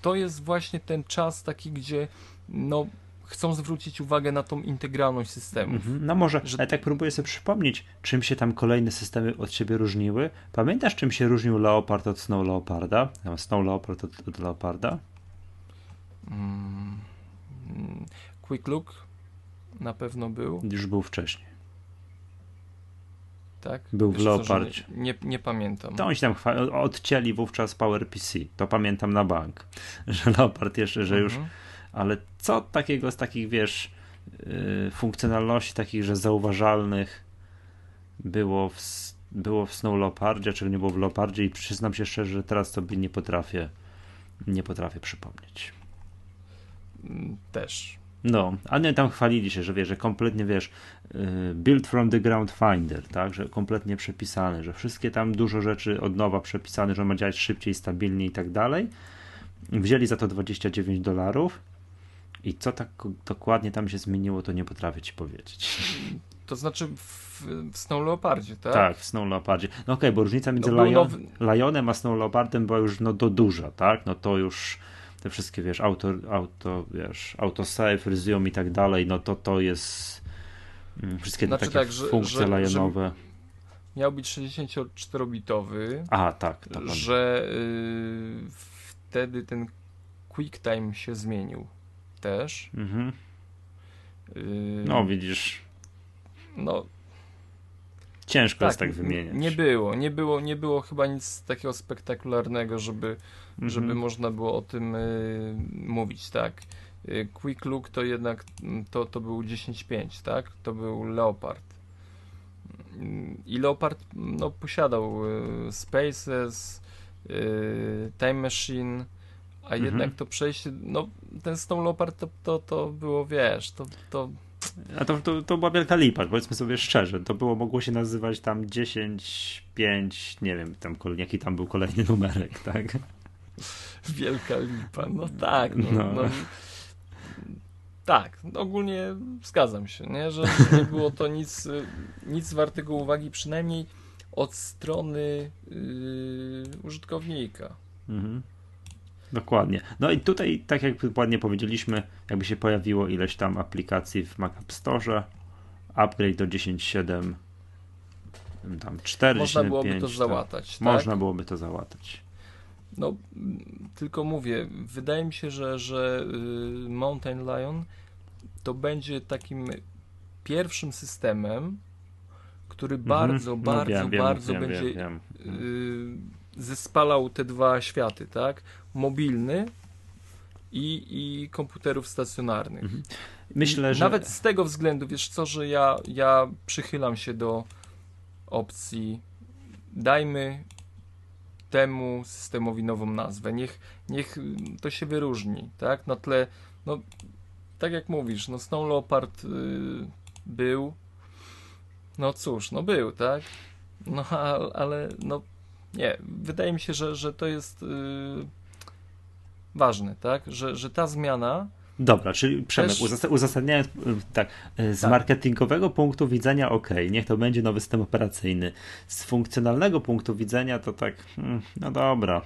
to jest właśnie ten czas taki, gdzie no chcą zwrócić uwagę na tą integralność systemu. Mhm.
No może, że... ale tak próbuję sobie przypomnieć, czym się tam kolejne systemy od siebie różniły. Pamiętasz, czym się różnił Leopard od Snow Leoparda? Snow Leopard od, od Leoparda?
Mm, Quick Look na pewno był.
Już był wcześniej.
Tak?
Był Wiesz w Leopardzie.
Nie, nie, nie, pamiętam.
To oni się tam odcięli wówczas PowerPC. To pamiętam na bank, że Leopard jeszcze, że już. Mhm. Ale co takiego z takich, wiesz, yy, funkcjonalności takich, że zauważalnych było w, było w Snow Leopardzie, czy nie było w Leopardzie i przyznam się szczerze, że teraz sobie nie potrafię nie potrafię przypomnieć.
Mm, też.
No, a nie tam chwalili się, że wiesz, że kompletnie wiesz, y, build from the ground finder, tak, że kompletnie przepisane, że wszystkie tam dużo rzeczy od nowa przepisane, że ma działać szybciej, stabilniej i tak dalej. Wzięli za to 29 dolarów i co tak dokładnie tam się zmieniło, to nie potrafię ci powiedzieć.
To znaczy w, w Snow Leopardzie, tak?
Tak, w Snow Leopardzie. No okej, okay, bo różnica między no, Lion, nowy... Lionem a Snow Leopardem była już no do duża, tak? No to już te wszystkie, wiesz, auto, auto wiesz, autosave, resume i tak dalej, no to to jest mm, wszystkie znaczy takie tak, że, funkcje że, Lionowe.
Że miał być 64-bitowy.
A, tak.
tak że y, wtedy ten QuickTime się zmienił też. Mhm.
Y, no, widzisz.
No.
Ciężko tak, jest tak wymieniać.
Nie było, nie było, nie było chyba nic takiego spektakularnego, żeby, mhm. żeby można było o tym y, mówić, tak. Y, Quick Look to jednak mm, to, to był 10.5, tak? To był Leopard. I Leopard no, posiadał y, Spaces, y, Time Machine, a mhm. jednak to przejście, no ten Snow Leopard to, to, to było, wiesz, to, to
a to, to, to była wielka lipa, powiedzmy sobie szczerze. To było, mogło się nazywać tam 10, 5, nie wiem, tam, jaki tam był kolejny numerek, tak?
Wielka lipa, no tak. No, no. no tak, ogólnie zgadzam się, nie? że nie było to nic, nic wartego uwagi, przynajmniej od strony yy, użytkownika. Mhm.
Dokładnie. No i tutaj, tak jak ładnie powiedzieliśmy, jakby się pojawiło ileś tam aplikacji w Mac App Store, upgrade do 10.7, tam 4,
Można byłoby 5, to załatać. Tak?
Można byłoby to załatać.
No, tylko mówię, wydaje mi się, że, że y, Mountain Lion to będzie takim pierwszym systemem, który mhm. bardzo, no, bardzo, wiem, bardzo wiem, będzie wiem, y, zespalał te dwa światy, tak? Mobilny i, i komputerów stacjonarnych. Mhm. Myślę, że... Nawet z tego względu, wiesz co, że ja, ja przychylam się do opcji dajmy temu systemowi nową nazwę. Niech, niech to się wyróżni, tak? Na tle, no, tak jak mówisz, no Snow Leopard y, był, no cóż, no był, tak? No, ale, no, nie, wydaje mi się, że, że to jest y, ważne, tak? Że, że ta zmiana
Dobra, czyli Przemek, Też... uzasadniając y, tak, y, z tak. marketingowego punktu widzenia ok, niech to będzie nowy system operacyjny. Z funkcjonalnego punktu widzenia to tak, hmm, no dobra.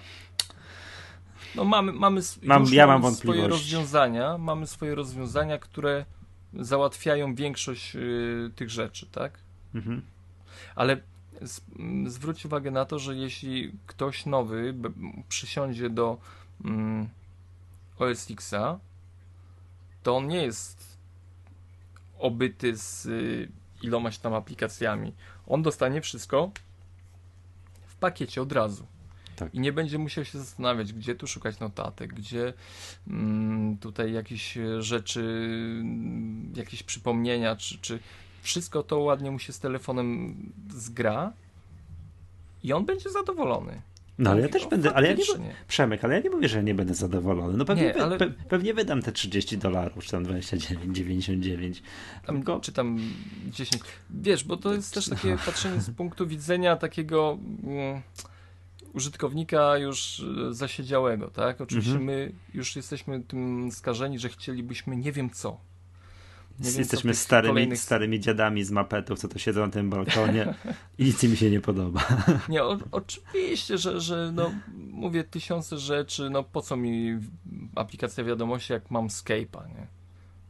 No mamy, mamy, mam, ja mam swoje rozwiązania, mamy swoje rozwiązania, które załatwiają większość y, tych rzeczy, tak? Mhm. Ale z, zwróć uwagę na to, że jeśli ktoś nowy przysiądzie do mm, OS Xa, to on nie jest obyty z y, ilomaś tam aplikacjami. On dostanie wszystko w pakiecie od razu. Tak. I nie będzie musiał się zastanawiać, gdzie tu szukać notatek, gdzie mm, tutaj jakieś rzeczy, mm, jakieś przypomnienia, czy, czy wszystko to ładnie mu się z telefonem zgra i on będzie zadowolony.
No ale ja też będę, ale ja nie, Przemek, ale ja nie mówię, że nie będę zadowolony. No pewnie, nie, ale... pe, pewnie wydam te 30 dolarów, czy tam 29,99.
Tam, go... Czy tam 10. Wiesz, bo to jest też takie patrzenie z punktu widzenia takiego um, użytkownika już e, zasiedziałego, tak? Oczywiście mhm. my już jesteśmy tym skażeni, że chcielibyśmy nie wiem co.
Nie Jesteśmy starymi, kolejnych... starymi dziadami z mapetów, co to siedzą na tym balkonie i nic mi się nie podoba.
Nie, o, oczywiście, że, że no, mówię tysiące rzeczy, no po co mi aplikacja wiadomości, jak mam Skype'a, nie?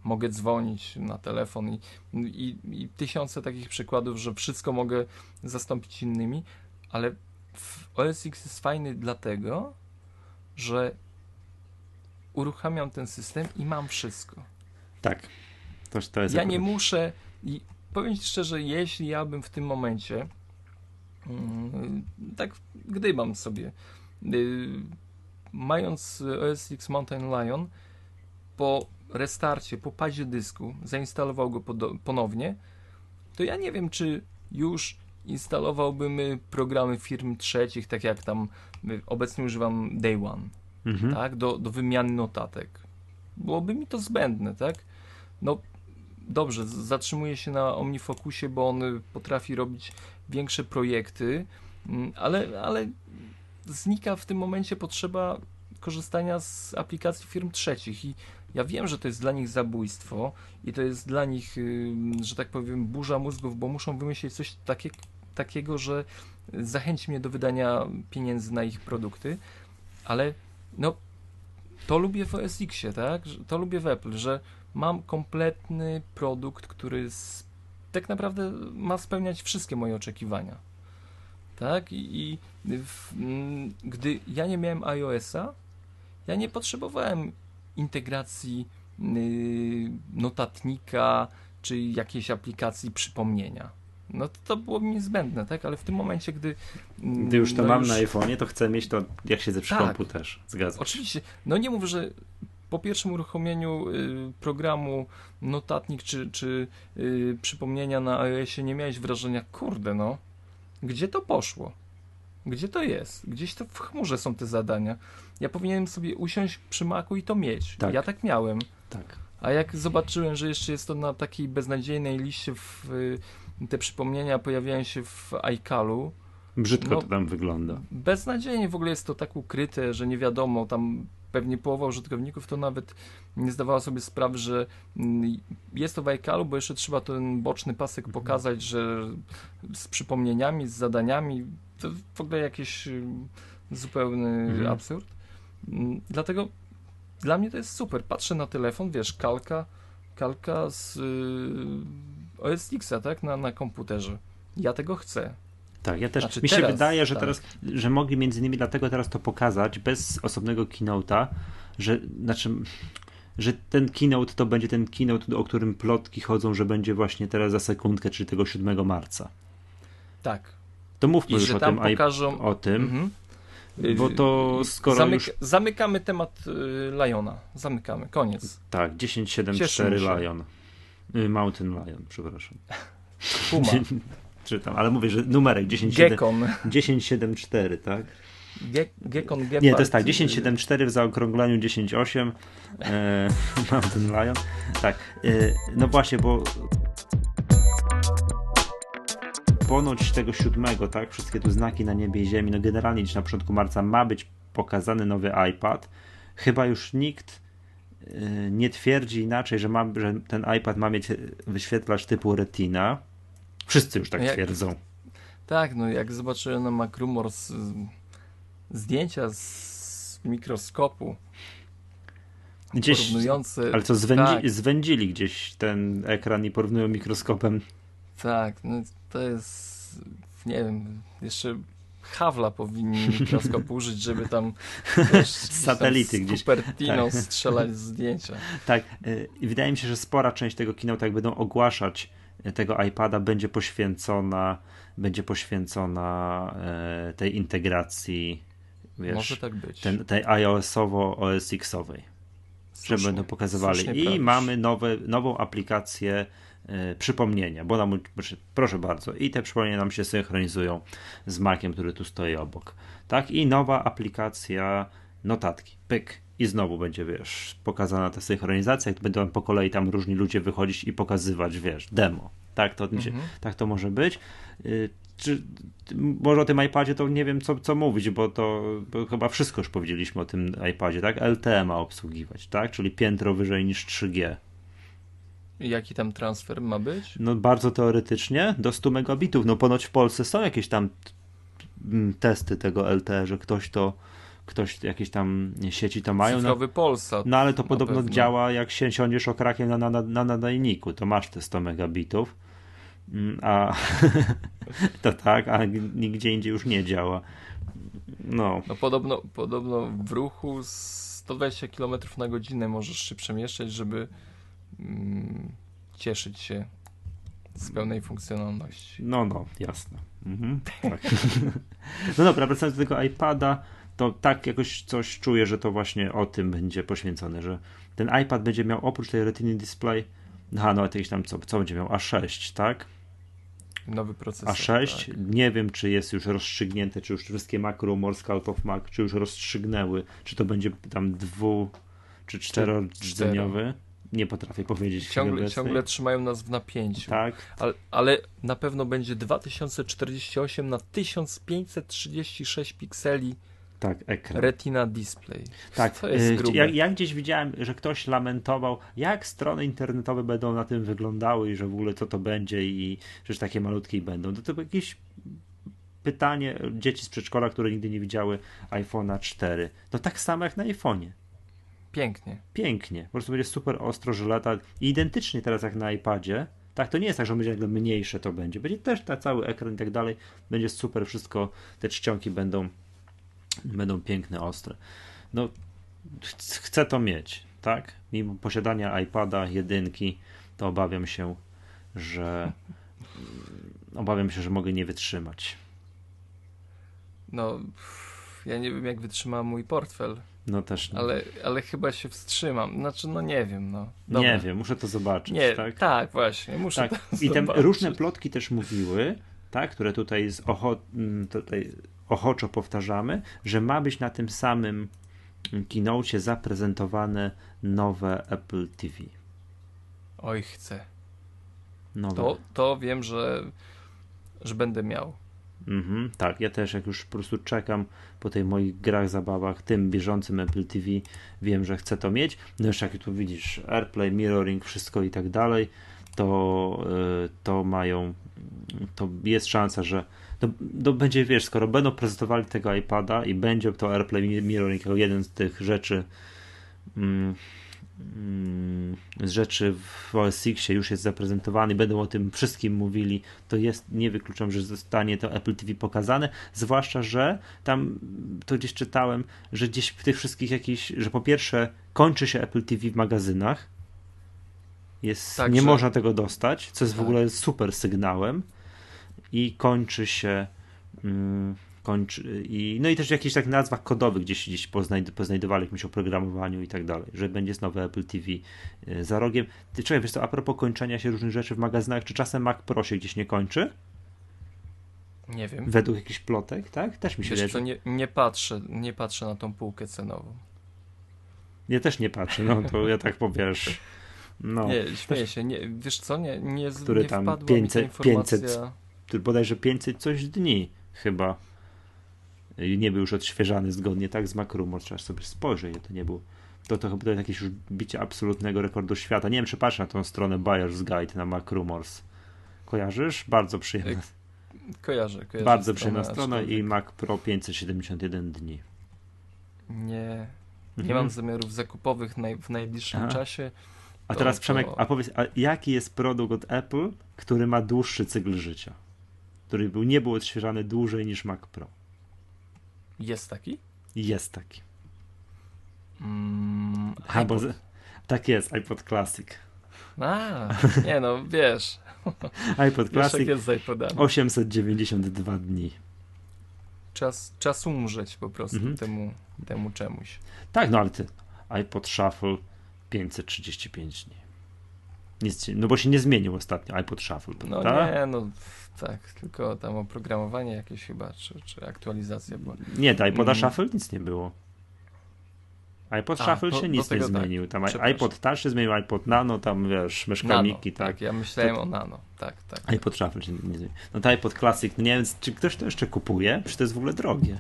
Mogę dzwonić na telefon i, i, i tysiące takich przykładów, że wszystko mogę zastąpić innymi, ale OS X jest fajny dlatego, że uruchamiam ten system i mam wszystko.
Tak. To, to jest
ja akurat... nie muszę. I powiem Ci szczerze, jeśli ja bym w tym momencie mm, tak gdybam sobie y, mając OS X Mountain Lion po restarcie, po padzie dysku zainstalował go ponownie, to ja nie wiem, czy już instalowałbym programy firm trzecich, tak jak tam y, obecnie używam Day One, mhm. tak, do, do wymiany notatek. Byłoby mi to zbędne, tak? no dobrze, zatrzymuje się na OmniFocusie, bo on potrafi robić większe projekty, mm, ale, ale znika w tym momencie potrzeba korzystania z aplikacji firm trzecich i ja wiem, że to jest dla nich zabójstwo i to jest dla nich, że tak powiem, burza mózgów, bo muszą wymyślić coś takie, takiego, że zachęci mnie do wydania pieniędzy na ich produkty, ale no to lubię w OSX-ie, tak? To lubię w Apple, że mam kompletny produkt, który z, tak naprawdę ma spełniać wszystkie moje oczekiwania. Tak? I, i w, m, gdy ja nie miałem iOS-a, ja nie potrzebowałem integracji y, notatnika czy jakiejś aplikacji przypomnienia. No to, to było mi niezbędne, tak? Ale w tym momencie, gdy.
Mm, gdy już to no mam już... na iPhone'ie, to chcę mieć to, jak siedzę przy tak, komputerze. Zgadzam
Oczywiście. No nie mówię, że po pierwszym uruchomieniu y, programu notatnik czy, czy y, przypomnienia na iOSie nie miałeś wrażenia, kurde, no, gdzie to poszło? Gdzie to jest? Gdzieś to w chmurze są te zadania. Ja powinienem sobie usiąść przy maku i to mieć. Tak. Ja tak miałem.
Tak.
A jak zobaczyłem, że jeszcze jest to na takiej beznadziejnej liście, w, te przypomnienia pojawiają się w iCalu.
Brzydko no, to tam wygląda.
Beznadziejnie w ogóle jest to tak ukryte, że nie wiadomo, tam pewnie połowa użytkowników to nawet nie zdawała sobie sprawy, że mm, jest to w iCalu, bo jeszcze trzeba ten boczny pasek mhm. pokazać, że z przypomnieniami, z zadaniami, to w ogóle jakiś y, zupełny mhm. absurd. Mm, dlatego dla mnie to jest super. Patrzę na telefon, wiesz, kalka, kalka z yy, OS X-a, tak, na, na komputerze. Ja tego chcę.
Tak, ja też. Znaczy mi się teraz, wydaje, że tak. teraz, że mogli między innymi dlatego teraz to pokazać bez osobnego keynote'a, że znaczy, że ten keynote to będzie ten keynote, o którym plotki chodzą, że będzie właśnie teraz za sekundkę, czyli tego 7 marca.
Tak.
To mówmy I już o tym, pokażą... o tym. Mhm. Bo to skoro Zamyk już...
Zamykamy temat y, Liona. Zamykamy. Koniec.
Tak, 1074 Lion. Y, Mountain Lion, przepraszam.
Puma.
Czytam, ale mówię, że numerek 1074, tak?
Ge Gekon Gepard.
Nie, to jest tak, 1074 w zaokrągleniu 108 e, Mountain Lion. Tak, e, no właśnie, bo ponoć tego siódmego, tak, wszystkie tu znaki na niebie i ziemi, no generalnie dziś na początku marca ma być pokazany nowy iPad. Chyba już nikt y, nie twierdzi inaczej, że, ma, że ten iPad ma mieć wyświetlacz typu Retina. Wszyscy już tak jak, twierdzą.
Tak, no jak zobaczyłem na MacRumors zdjęcia z mikroskopu gdzieś, porównujące...
Ale co, zwędzi, tak. zwędzili gdzieś ten ekran i porównują mikroskopem.
Tak, no to jest, nie wiem, jeszcze Hawla powinni mikroskop użyć, żeby tam
wiesz, satelity tam z gdzieś
Cupertino tak. strzelać zdjęcia.
Tak, y, i wydaje mi się, że spora część tego keynote, jak będą ogłaszać tego iPada, będzie poświęcona będzie poświęcona e, tej integracji wiesz,
Może tak być.
Ten, tej iOS-owo OS X-owej. Że będą pokazywali. I prawisz. mamy nowe, nową aplikację E, przypomnienia, bo nam, proszę bardzo, i te przypomnienia nam się synchronizują z Maciem, który tu stoi obok. Tak, i nowa aplikacja notatki. Pyk. I znowu będzie, wiesz, pokazana ta synchronizacja, jak będą po kolei tam różni ludzie wychodzić i pokazywać, wiesz, demo. Tak to, mhm. tak to może być. Y, czy, może o tym iPadzie to nie wiem, co, co mówić, bo to bo chyba wszystko już powiedzieliśmy o tym iPadzie, tak? LTE ma obsługiwać, tak? Czyli piętro wyżej niż 3G.
Jaki tam transfer ma być?
No bardzo teoretycznie do 100 megabitów. No ponoć w Polsce są jakieś tam testy tego LTE, że ktoś to ktoś jakieś tam sieci to mają.
No. Cyfrowy
no,
Polsat.
No ale to podobno pewno. działa jak się siądziesz okrakiem na, na, na nadajniku, to masz te 100 megabitów. Mm, a to tak, a nigdzie indziej już nie działa. No.
no podobno, podobno w ruchu 120 km na godzinę możesz się przemieszczać, żeby Mm, cieszyć się z pełnej funkcjonalności.
No, no, jasne. Mhm, tak. no dobra, wracając do tego iPada, to tak jakoś coś czuję, że to właśnie o tym będzie poświęcone, że ten iPad będzie miał oprócz tej Retina Display, aha, no jakieś tam co, co będzie miał? A6, tak?
Nowy procesor.
A6, tak. nie wiem czy jest już rozstrzygnięte, czy już wszystkie Mac Rumors, Out of Mac, czy już rozstrzygnęły, czy to będzie tam dwu czy czterodzeniowy. nie potrafię powiedzieć.
Ciągle, ciągle trzymają nas w napięciu.
Tak.
Ale, ale na pewno będzie 2048 na 1536 pikseli.
Tak, ekran.
Retina Display.
Tak,
to jest grube.
Ja, ja, gdzieś widziałem, że ktoś lamentował, jak strony internetowe będą na tym wyglądały i że w ogóle co to będzie i że takie malutkie będą. To, to jakieś pytanie dzieci z przedszkola, które nigdy nie widziały iPhone'a 4. No tak samo jak na iPhone'ie.
Pięknie.
Pięknie. Po prostu będzie super ostro, żyleta. I identycznie teraz jak na iPadzie. Tak, to nie jest tak, że będzie jakby mniejsze to będzie. Będzie też ta cały ekran i tak dalej. Będzie super, wszystko, te czcionki będą będą piękne, ostre. No, chcę to mieć, tak? Mimo posiadania iPada jedynki, to obawiam się, że obawiam się, że mogę nie wytrzymać.
No, ja nie wiem, jak wytrzyma mój portfel.
No też
nie. Ale, ale chyba się wstrzymam. Znaczy, no nie wiem, no. Dobra.
Nie wiem, muszę to zobaczyć,
nie,
tak?
Tak, właśnie, muszę
tak. I te różne plotki też mówiły, tak, które tutaj, z ocho, mm, tutaj ochoczo powtarzamy, że ma być na tym samym keynote zaprezentowane nowe Apple TV.
Oj, chcę. Nowe. To, to wiem, że, że będę miał.
Mhm, tak, ja też jak już po prostu czekam po tej moich grach, zabawach, tym bieżącym Apple TV, wiem, że chcę to mieć. No jeszcze jak tu widzisz AirPlay, mirroring, wszystko i tak dalej, to, y, to mają, to jest szansa, że to, to będzie, wiesz, skoro będą prezentowali tego iPada i będzie to AirPlay Mirroring jako jeden z tych rzeczy mm, mm, z rzeczy w OS X już jest zaprezentowany, będą o tym wszystkim mówili, to jest, nie wykluczam, że zostanie to Apple TV pokazane, zwłaszcza, że tam, to gdzieś czytałem, że gdzieś w tych wszystkich jakichś, że po pierwsze kończy się Apple TV w magazynach, jest, nie można tego dostać, co jest tak. w ogóle super sygnałem, i kończy się mm, kończy i no i też w jakichś tak nazwach kodowych gdzieś, gdzieś poznajd, poznajdowali jakimś oprogramowaniu i tak dalej, że będzie znowu Apple TV y, za rogiem. Ty czekaj, wiesz co, a propos kończenia się różnych rzeczy w magazynach, czy czasem Mac Pro się gdzieś nie kończy?
Nie wiem.
Według jakichś plotek, tak? Też mi się
wydaje. nie, nie patrzę, nie patrzę na tą półkę cenową.
Ja też nie patrzę, no to ja tak powiesz. No,
nie, śmieję się, nie, wiesz co, nie, nie,
Który
nie
tam 500, 500, bodajże 500 coś dni chyba. Nie był już odświeżany zgodnie tak z Macrumor, trzeba sobie spojrzeć, to nie było. To, to chyba to jakieś już bicie absolutnego rekordu świata. Nie wiem, czy patrz na tą stronę Buyer's Guide na Macrumors. Kojarzysz? Bardzo przyjemna.
Kojarzę, kojarzę.
Bardzo przyjemna strona i Mac Pro 571 dni.
Nie, nie mhm. mam zamiarów zakupowych naj, w najbliższym Aha. czasie.
A teraz Przemek, a powiedz, a jaki jest produkt od Apple, który ma dłuższy cykl życia? który był, nie był odświeżany dłużej niż Mac Pro.
Jest taki?
Jest taki.
Mm,
A, bo, tak jest, iPod Classic.
A, nie no, wiesz.
iPod Classic
jest
892 dni.
Czas, czas umrzeć po prostu mhm. temu, temu czemuś.
Tak, no ale ty, iPod Shuffle 535 dni. Nic, no bo się nie zmienił ostatnio iPod Shuffle,
No prawda? nie, no tak, tylko tam oprogramowanie jakieś chyba, czy, czy aktualizacja była.
Nie, to iPoda mm. Shuffle nic nie było. iPod A, Shuffle się nic nie tak. zmienił. Tam iPod Touch się zmienił, iPod Nano, tam wiesz, myszkamiki, tak.
tak. ja myślałem to, o Nano, tak, tak.
iPod Shuffle się nie zmienił. No to iPod Classic, no nie wiem, czy ktoś to jeszcze kupuje? Czy to jest w ogóle drogie?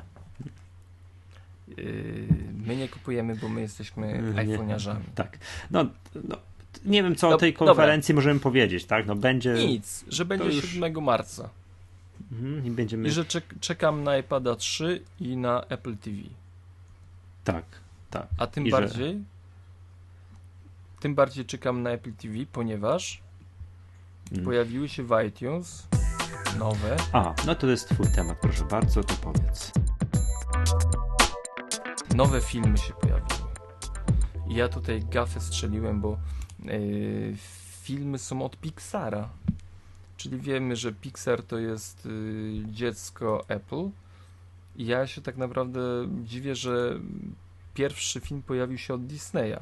Yy, my nie kupujemy, bo my jesteśmy iPhone'iarzami.
Tak. No, no nie wiem, co o tej konferencji dobra. możemy powiedzieć, tak? No będzie.
Nic, że będzie już... 7 marca.
Mhm, i, będziemy...
I że czek czekam na iPada 3 i na Apple TV.
Tak, tak.
A tym I bardziej. Że... Tym bardziej czekam na Apple TV, ponieważ hmm. pojawiły się w iTunes nowe.
A, no to jest Twój temat, proszę bardzo, to powiedz.
Nowe filmy się pojawiły. I ja tutaj gafę strzeliłem, bo Yy, filmy są od Pixara. Czyli wiemy, że Pixar to jest yy, dziecko Apple. I ja się tak naprawdę dziwię, że pierwszy film pojawił się od Disneya.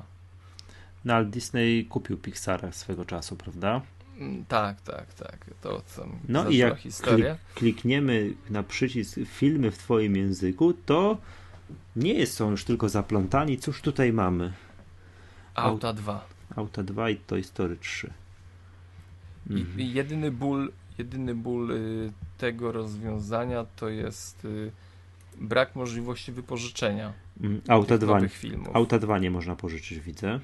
No ale Disney kupił Pixara swego czasu, prawda?
Mm, tak, tak, tak. To tam
No i jak historia. klikniemy na przycisk filmy w twoim języku, to nie są już tylko zaplątani. Cóż tutaj mamy?
Auta 2.
Auta 2 i Toy Story 3.
Mhm. I, jedyny ból, jedyny ból y, tego rozwiązania to jest y, brak możliwości wypożyczenia.
Mm, Auta 2, filmów. Auta 2 nie można pożyczyć, widzę.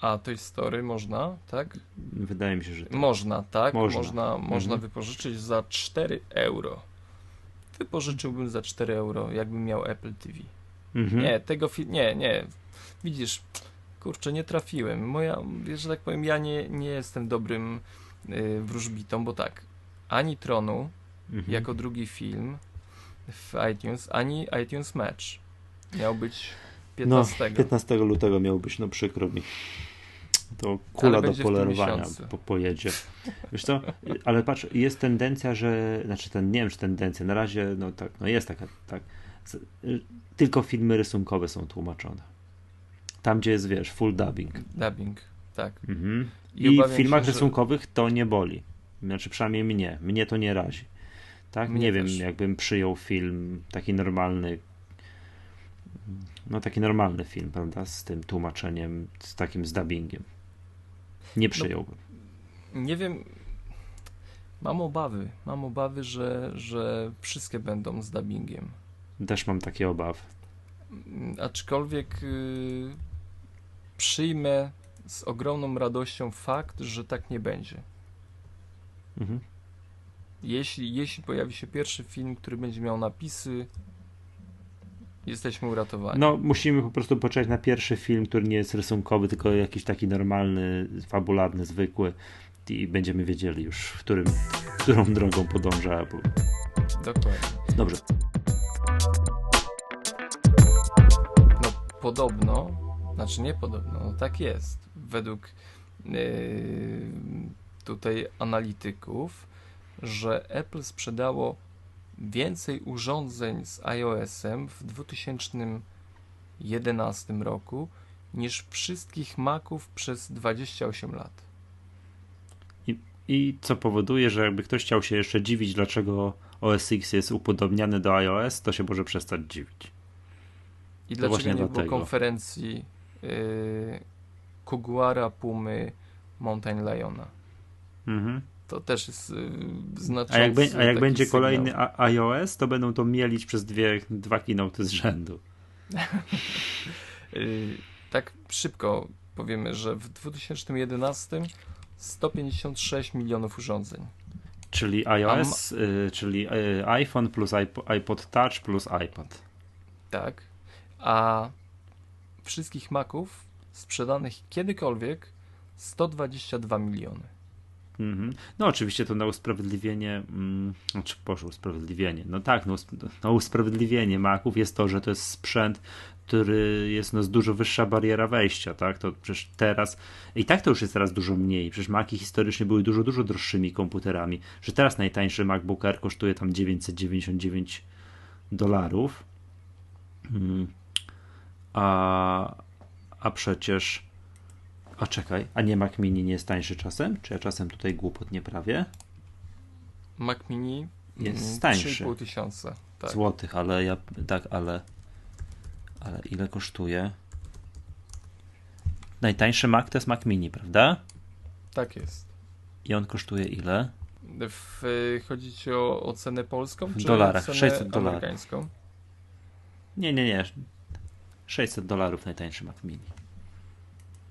A Toy Story można, tak?
Wydaje mi się, że tak.
Można, tak? Można, można, mhm. można wypożyczyć za 4 euro. Wypożyczyłbym za 4 euro, jakbym miał Apple TV. Mhm. Nie, tego filmu, nie, nie. Widzisz, kurczę, nie trafiłem. Moja, że tak powiem, ja nie, nie jestem dobrym yy, wróżbitą, bo tak, ani Tronu mhm. jako drugi film w iTunes, ani iTunes Match miał być 15.
No, 15 lutego miał być, no przykro mi. To kula do polerowania po, pojedzie. Wiesz co, ale patrz, jest tendencja, że, znaczy ten, nie wiem, czy tendencja, na razie, no tak, no jest taka, tak, tylko filmy rysunkowe są tłumaczone. Tam, gdzie jest, wiesz, full dubbing.
Dubbing, tak.
Mhm. I, I w filmach się, rysunkowych że... to nie boli. Znaczy, przynajmniej mnie. Mnie to nie razi. Tak? Mnie nie też. wiem, jakbym przyjął film taki normalny, no taki normalny film, prawda, z tym tłumaczeniem, z takim z dubbingiem. Nie przyjąłbym.
No, nie wiem, mam obawy, mam obawy, że, że wszystkie będą z dubbingiem.
Też mam takie obawy.
Aczkolwiek y, przyjmę z ogromną radością fakt, że tak nie będzie. Mhm. Jeśli, jeśli pojawi się pierwszy film, który będzie miał napisy, jesteśmy uratowani.
No, musimy po prostu poczekać na pierwszy film, który nie jest rysunkowy, tylko jakiś taki normalny, fabularny, zwykły i będziemy wiedzieli już, w którym, którą drogą podąża Apple.
Dokładnie.
Dobrze.
No, podobno, znaczy nie podobno, no tak jest. Według yy, tutaj analityków, że Apple sprzedało więcej urządzeń z iOS-em w 2011 roku niż wszystkich Maców przez 28 lat.
I, I co powoduje, że jakby ktoś chciał się jeszcze dziwić, dlaczego OS X jest upodobniany do iOS, to się może przestać dziwić.
I to dlaczego nie dlatego. było konferencji yy, Kuguara, Pumy, Mountain Liona? Mhm to też jest yy, znaczący.
A jak, be, a jak będzie sygnał. kolejny iOS, to będą to mielić przez dwie, dwa keynote z rzędu.
yy, tak szybko powiemy, że w 2011 156 milionów urządzeń.
Czyli iOS, yy, czyli y, iPhone plus iPod Touch plus iPad.
Tak. A wszystkich Maców sprzedanych kiedykolwiek 122 miliony.
Mm -hmm. No oczywiście to na usprawiedliwienie, mm, znaczy poszło usprawiedliwienie, no tak, no, no usprawiedliwienie Maców jest to, że to jest sprzęt, który jest no, z dużo wyższa bariera wejścia, tak, to przecież teraz, i tak to już jest teraz dużo mniej, przecież Maci historycznie były dużo, dużo droższymi komputerami, że teraz najtańszy MacBook Air kosztuje tam 999 dolarów, mm. a, a przecież a czekaj, a nie Mac Mini nie jest tańszy czasem? Czy ja czasem tutaj głupot nie prawię?
Mac Mini
jest mm, tańszy.
3,5 tysiąca.
Tak. Złotych, ale ja tak, ale ale ile kosztuje? Najtańszy Mac to jest Mac Mini, prawda?
Tak jest.
I on kosztuje ile?
W, chodzi ci o, o cenę polską?
W dolarach, 600 dolarów. Nie, nie, nie. 600 dolarów najtańszy Mac Mini.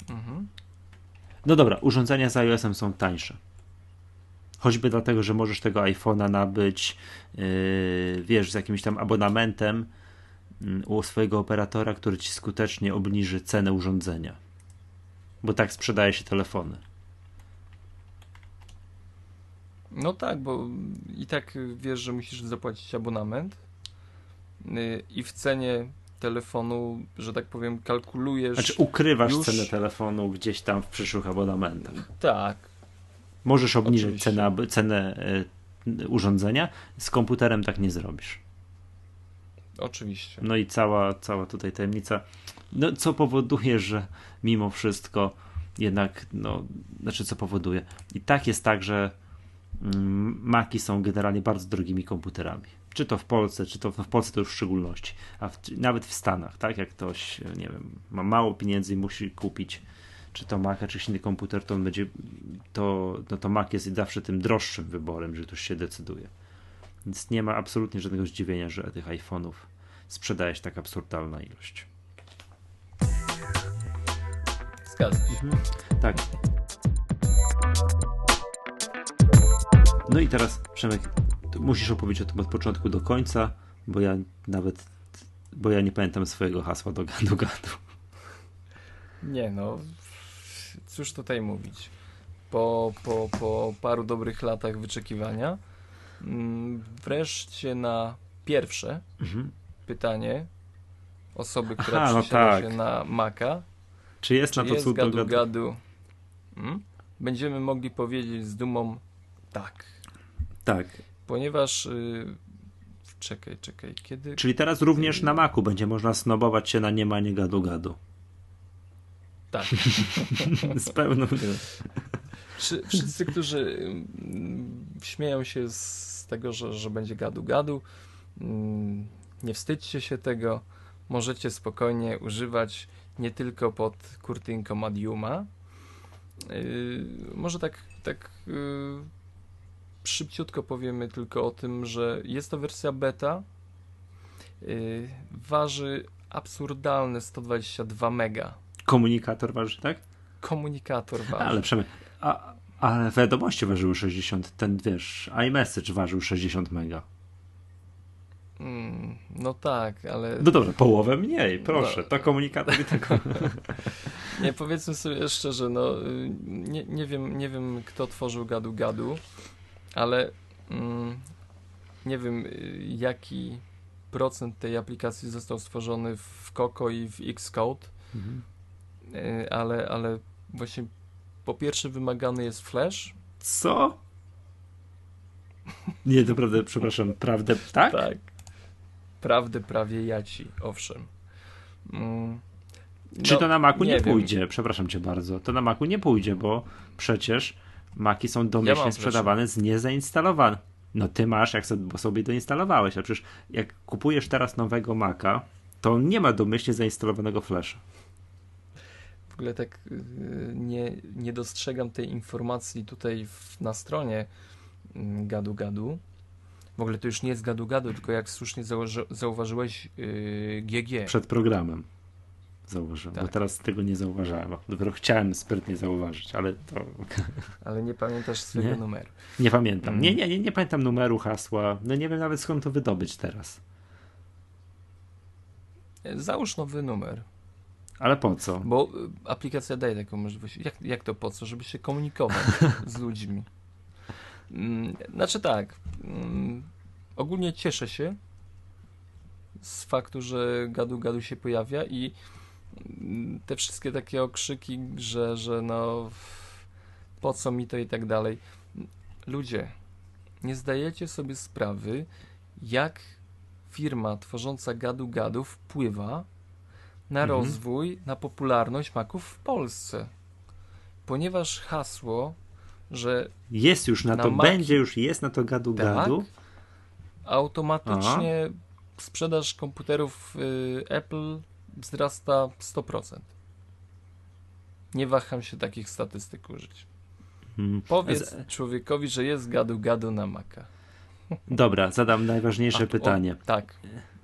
Mhm. No dobra, urządzenia z iOS-em są tańsze. Choćby dlatego, że możesz tego iPhone'a nabyć, yy, wiesz, z jakimś tam abonamentem yy, u swojego operatora, który ci skutecznie obniży cenę urządzenia. Bo tak sprzedaje się telefony.
No tak, bo i tak wiesz, że musisz zapłacić abonament yy, i w cenie telefonu, że tak powiem, kalkulujesz.
Znaczy ukrywasz już... cenę telefonu gdzieś tam w przyszłych abonamentach.
Tak.
Możesz obniżyć cenę, cenę y, urządzenia, z komputerem tak nie zrobisz.
Oczywiście.
No i cała, cała tutaj tajemnica, no, co powoduje, że mimo wszystko jednak, no, znaczy co powoduje. I tak jest tak, że mm, Maki są generalnie bardzo drogimi komputerami czy to w Polsce, czy to w Polsce to już w szczególności, a w, nawet w Stanach, tak, jak ktoś, nie wiem, ma mało pieniędzy i musi kupić czy to Mac, czy inny komputer, to on będzie, to, no to Mac jest zawsze tym droższym wyborem, że ktoś się decyduje. Więc nie ma absolutnie żadnego zdziwienia, że tych iPhone'ów sprzedaje się tak absurdalna ilość.
Zgadza się. Mhm.
Tak. No i teraz, Przemek, musisz opowiedzieć o tym od początku do końca, bo ja nawet, bo ja nie pamiętam swojego hasła do gadu gadu.
Nie no, cóż tutaj mówić. Po, po, po paru dobrych latach wyczekiwania, mm, wreszcie na pierwsze mhm. pytanie osoby, która Aha, no tak. się na Maca,
czy jest czy na to jest gadu,
gadu, gadu hmm? będziemy mogli powiedzieć z dumą tak.
Tak.
Ponieważ yy, czekaj, czekaj, kiedy...
Czyli teraz również na Macu będzie można snobować się na niemanie gadu gadu.
Tak.
z pełną.
Wszyscy, którzy mm, śmieją się z tego, że, że będzie gadu gadu, mm, nie wstydźcie się tego. Możecie spokojnie używać nie tylko pod kurtynką Mediuma. Yy, może tak, tak yy, szybciutko powiemy tylko o tym, że jest to wersja beta. Yy, waży absurdalne 122 mega
Komunikator waży, tak?
Komunikator waży.
Ale przynajmniej. A, ale wiadomości ważyły 60. Ten wiesz, iMessage ważył 60 mega.
Mm, no tak, ale.
No dobrze, połowę mniej, proszę. No. To komunikator i tego.
nie, powiedzmy sobie szczerze, no y, nie, nie, wiem, nie wiem, kto tworzył gadu gadu, ale mm, nie wiem, y, jaki procent tej aplikacji został stworzony w Coco i w Xcode. Mhm. E, ale, ale właśnie po pierwsze wymagany jest flash.
Co? Nie, to prawda, przepraszam, prawdę, tak?
Tak. Prawdę prawie jaci, owszem. Mm.
No, Czy to na Macu nie, nie pójdzie? Przepraszam cię bardzo. To na Macu nie pójdzie, bo przecież Maki są domyślnie ja sprzedawane z niezainstalowanym. No ty masz, jak sobie, doinstalowałeś, a przecież jak kupujesz teraz nowego Maca, to on nie ma domyślnie zainstalowanego flasha
ogóle tak y, nie, nie dostrzegam tej informacji tutaj w, na stronie mm, gadu gadu. W ogóle to już nie jest gadu gadu, tylko jak słusznie zauważy, zauważyłeś yy, GG.
Przed programem zauważyłem, tak. bo teraz tego nie zauważałem. Dopiero chciałem sprytnie zauważyć, ale to...
Ale nie pamiętasz swojego
nie?
numeru.
Nie pamiętam. Mm. Nie, nie, nie, nie pamiętam numeru, hasła. No nie wiem nawet skąd to wydobyć teraz.
Załóż nowy numer.
Ale po co?
Bo y, aplikacja daje taką możliwość. Jak, jak to po co? Żeby się komunikować z ludźmi. Mm, znaczy tak. Mm, ogólnie cieszę się z faktu, że gadu gadu się pojawia i te wszystkie takie okrzyki, że, że no po co mi to i tak dalej. Ludzie, nie zdajecie sobie sprawy, jak firma tworząca gadu gadu wpływa na mhm. rozwój, na popularność maków w Polsce. Ponieważ hasło, że.
Jest już na, na to, maki, będzie już, jest na to gadu tak, gadu.
Automatycznie Aha. sprzedaż komputerów y, Apple wzrasta 100%. Nie waham się takich statystyk użyć. Hmm. Powiedz człowiekowi, że jest gadu gadu na Maca.
Dobra, zadam najważniejsze A, pytanie.
O, tak.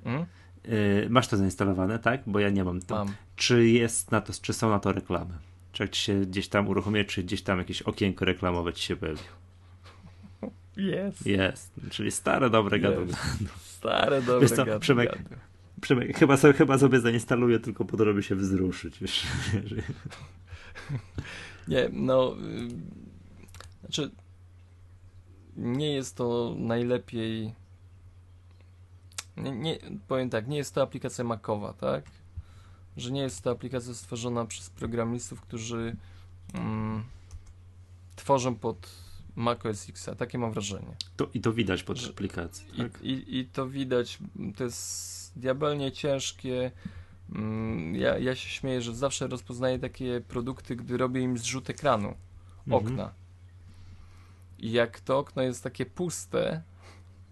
Hmm?
Yy, masz to zainstalowane, tak? Bo ja nie mam to.
Mam.
Czy jest na to, czy są na to reklamy? Czy jak ci się gdzieś tam uruchomi, czy gdzieś tam jakieś okienko reklamowe ci się pojawi?
Jest.
Jest. Czyli stare, dobre gadu.
Stare, dobre Wiesz co,
gadu, Przemek, gadu. Przemek, chyba, sobie, chyba sobie zainstaluję tylko po to, żeby się wzruszyć. Wiesz?
nie, no... Znaczy... Nie jest to najlepiej nie, nie, powiem tak, nie jest to aplikacja Macowa, tak? Że nie jest to aplikacja stworzona przez programistów, którzy mm, tworzą pod macOS X, takie mam wrażenie.
To, I to widać pod aplikacji.
Tak? I, i, I to widać, to jest diabelnie ciężkie. Mm, ja, ja się śmieję, że zawsze rozpoznaję takie produkty, gdy robię im zrzut ekranu, mhm. okna. I jak to okno jest takie puste,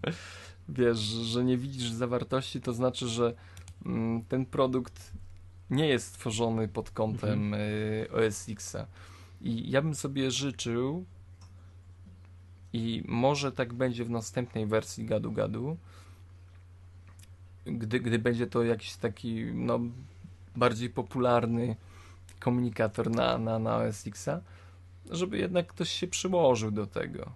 wiesz, że nie widzisz zawartości, to znaczy, że mm, ten produkt nie jest stworzony pod kątem
Mhm.
y, OS Xa. I ja bym sobie życzył, i może tak będzie w następnej wersji Gadu Gadu, gdy, gdy będzie to jakiś taki no, bardziej popularny komunikator na, na, na OS Xa, żeby jednak ktoś się przyłożył do tego,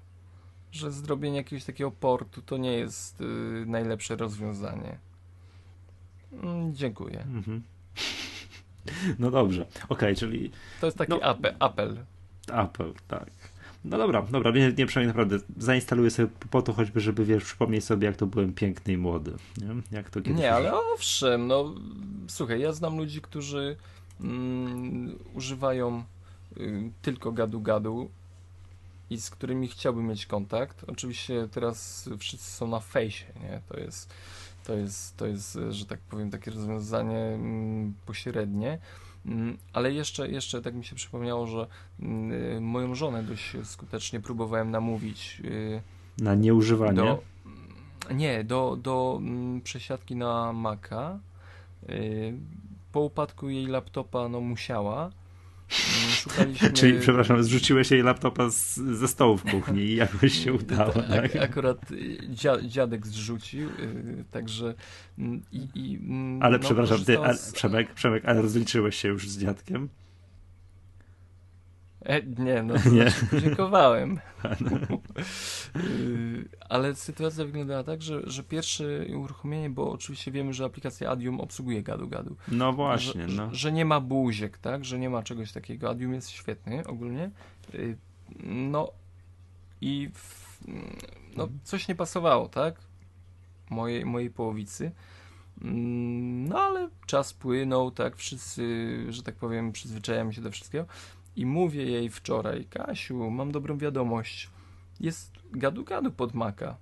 że zrobienie jakiegoś takiego portu to nie jest y, najlepsze rozwiązanie. Mm, dziękuję.
Mhm. No dobrze, okej, czyli
To jest taki
No.
ape, apel.
Apple, tak. No dobra, dobra, nie, nie przynajmniej naprawdę zainstaluję sobie po to choćby, żeby wiesz, przypomnieć sobie jak to byłem piękny i młody, nie? Jak to kiedyś
Nie, ale owszem, no słuchaj, ja znam ludzi, którzy mm, używają y, tylko gadu-gadu i z którymi chciałbym mieć kontakt. Oczywiście teraz wszyscy są na fejsie, nie? To jest, to jest, to jest, że tak powiem, takie rozwiązanie mm, pośrednie. Mm, Ale jeszcze, jeszcze tak mi się przypomniało, że mm, moją żonę dość skutecznie próbowałem namówić y,
na nieużywanie.
do, nie, do, do mm, przesiadki na Maca. Y, Po upadku jej laptopa no musiała. Szukaliśmy...
Czyli, przepraszam, zrzuciłeś jej laptopa z, ze stołu w kuchni i jakoś się udało,
Tak,
tak?
Akurat y, dzia, dziadek zrzucił, y, także mm, i, i mm,
Ale
no,
przepraszam, ty,
z-
Przemek, Przemek, ale rozliczyłeś się już z dziadkiem?
E, nie, no
Nie.
nie. podziękowałem. Y, Ale sytuacja wyglądała tak, że, że pierwsze uruchomienie, bo oczywiście wiemy, że aplikacja Adium obsługuje gadu-gadu.
No właśnie,
że,
no.
że nie ma buziek, tak? Że nie ma czegoś takiego. Adium jest świetny ogólnie. Y, No i w, no,
Mhm.
coś nie pasowało, tak? Mojej, mojej połowicy. Mm, No ale czas płynął, tak? Wszyscy, że tak powiem, przyzwyczajamy się do wszystkiego. I mówię jej wczoraj, Kasiu, mam dobrą wiadomość. Jest gadu-gadu pod Maka.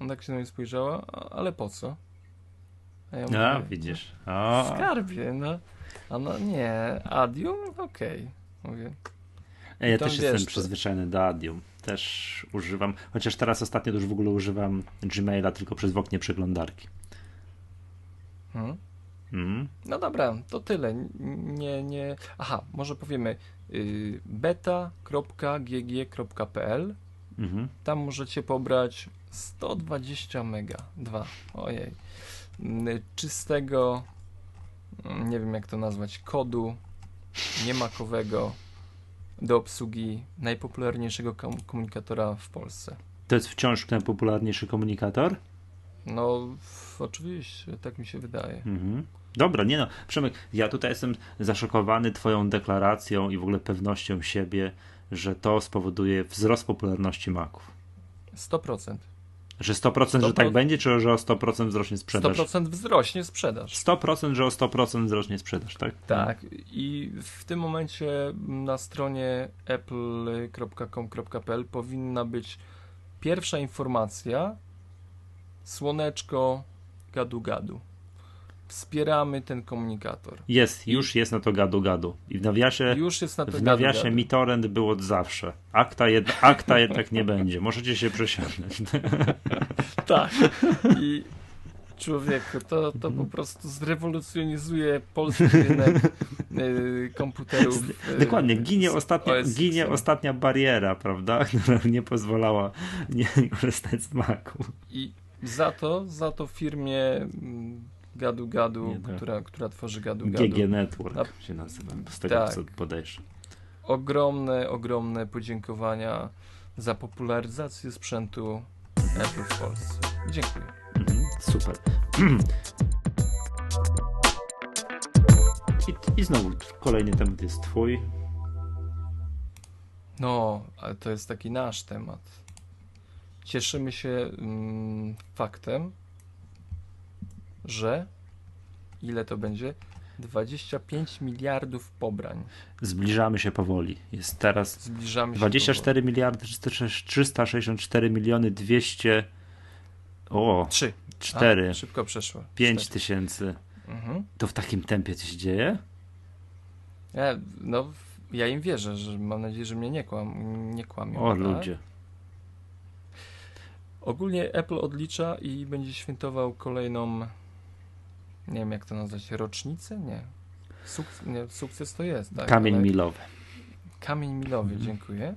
On tak się na mnie spojrzała, "A- ale po co? A ja mówię,
widzisz. O,
Skarbie, no. A no nie, Adium? Okej. Mówię.
ja
tam
też
wiesz,
jestem przyzwyczajony do Adium. Też używam, chociaż teraz ostatnio już w ogóle używam Gmaila tylko przez w oknie przeglądarki.
Hmm.
Mm.
No dobra, to tyle. Nie, nie. Aha, może powiemy y, beta.gg.pl.
Mhm.
Tam możecie pobrać 120 mega. 2. Ojej. Czystego, y, nie wiem jak to nazwać, kodu niemakowego do obsługi najpopularniejszego kom- komunikatora w Polsce.
To jest wciąż najpopularniejszy komunikator?
No, oczywiście, tak mi się wydaje.
Mhm. Dobra, nie no, Przemek, ja tutaj jestem zaszokowany twoją deklaracją i w ogóle pewnością siebie, że to spowoduje wzrost popularności Maców.
100%.
Że 100%, że
100%?
tak będzie, czy że o 100% wzrośnie sprzedaż?
100% wzrośnie sprzedaż.
100%, że o 100% wzrośnie sprzedaż, tak?
Tak, i w tym momencie na stronie apple.com.pl powinna być pierwsza informacja słoneczko gadu gadu. Wspieramy ten komunikator.
Jest, już jest na to gadu gadu. I w nawiasie,
Już jest na to
w
gadu
nawiasie
gadu.
BitTorrent było od zawsze. Akta, jed, akta jednak nie będzie. Możecie się przesiadać.
Tak. I człowieku, to, to po prostu zrewolucjonizuje polski rynek y, komputerów. y,
Dokładnie, ginie, ostatnia,
OS
ginie ostatnia bariera, prawda? Która nie pozwalała nie korzystać z Macu.
I za to, za to firmie mm, Gadu Gadu,
Nie, tak.
która, która tworzy Gadu Gadu,
GG Network
A-
się nazywa, z tego
tak.
co podejrzewam.
ogromne, ogromne podziękowania za popularyzację sprzętu Apple w Polsce. Dziękuję.
Mhm, super. I, I znowu kolejny temat jest twój.
No, ale to jest taki nasz temat. Cieszymy się mm, faktem, że ile to będzie? 25 miliardów pobrań.
Zbliżamy się powoli. Jest teraz
Zbliżamy się
24 miliardy 364 miliony 200 o,
do... 3.
4,
Szybko przeszło.
5
Cztery.
tysięcy.
Mhm.
To w takim tempie coś dzieje?
Ja, no, ja im wierzę, że mam nadzieję, że mnie nie, kłam, nie kłamią.
O
tak?
ludzie.
Ogólnie Apple odlicza i będzie świętował kolejną, nie wiem jak to nazwać, rocznicę? Nie. Suk nie, sukces to jest, tak.
Kamień
ale-
milowy.
Kamień milowy,
Mhm.
dziękuję.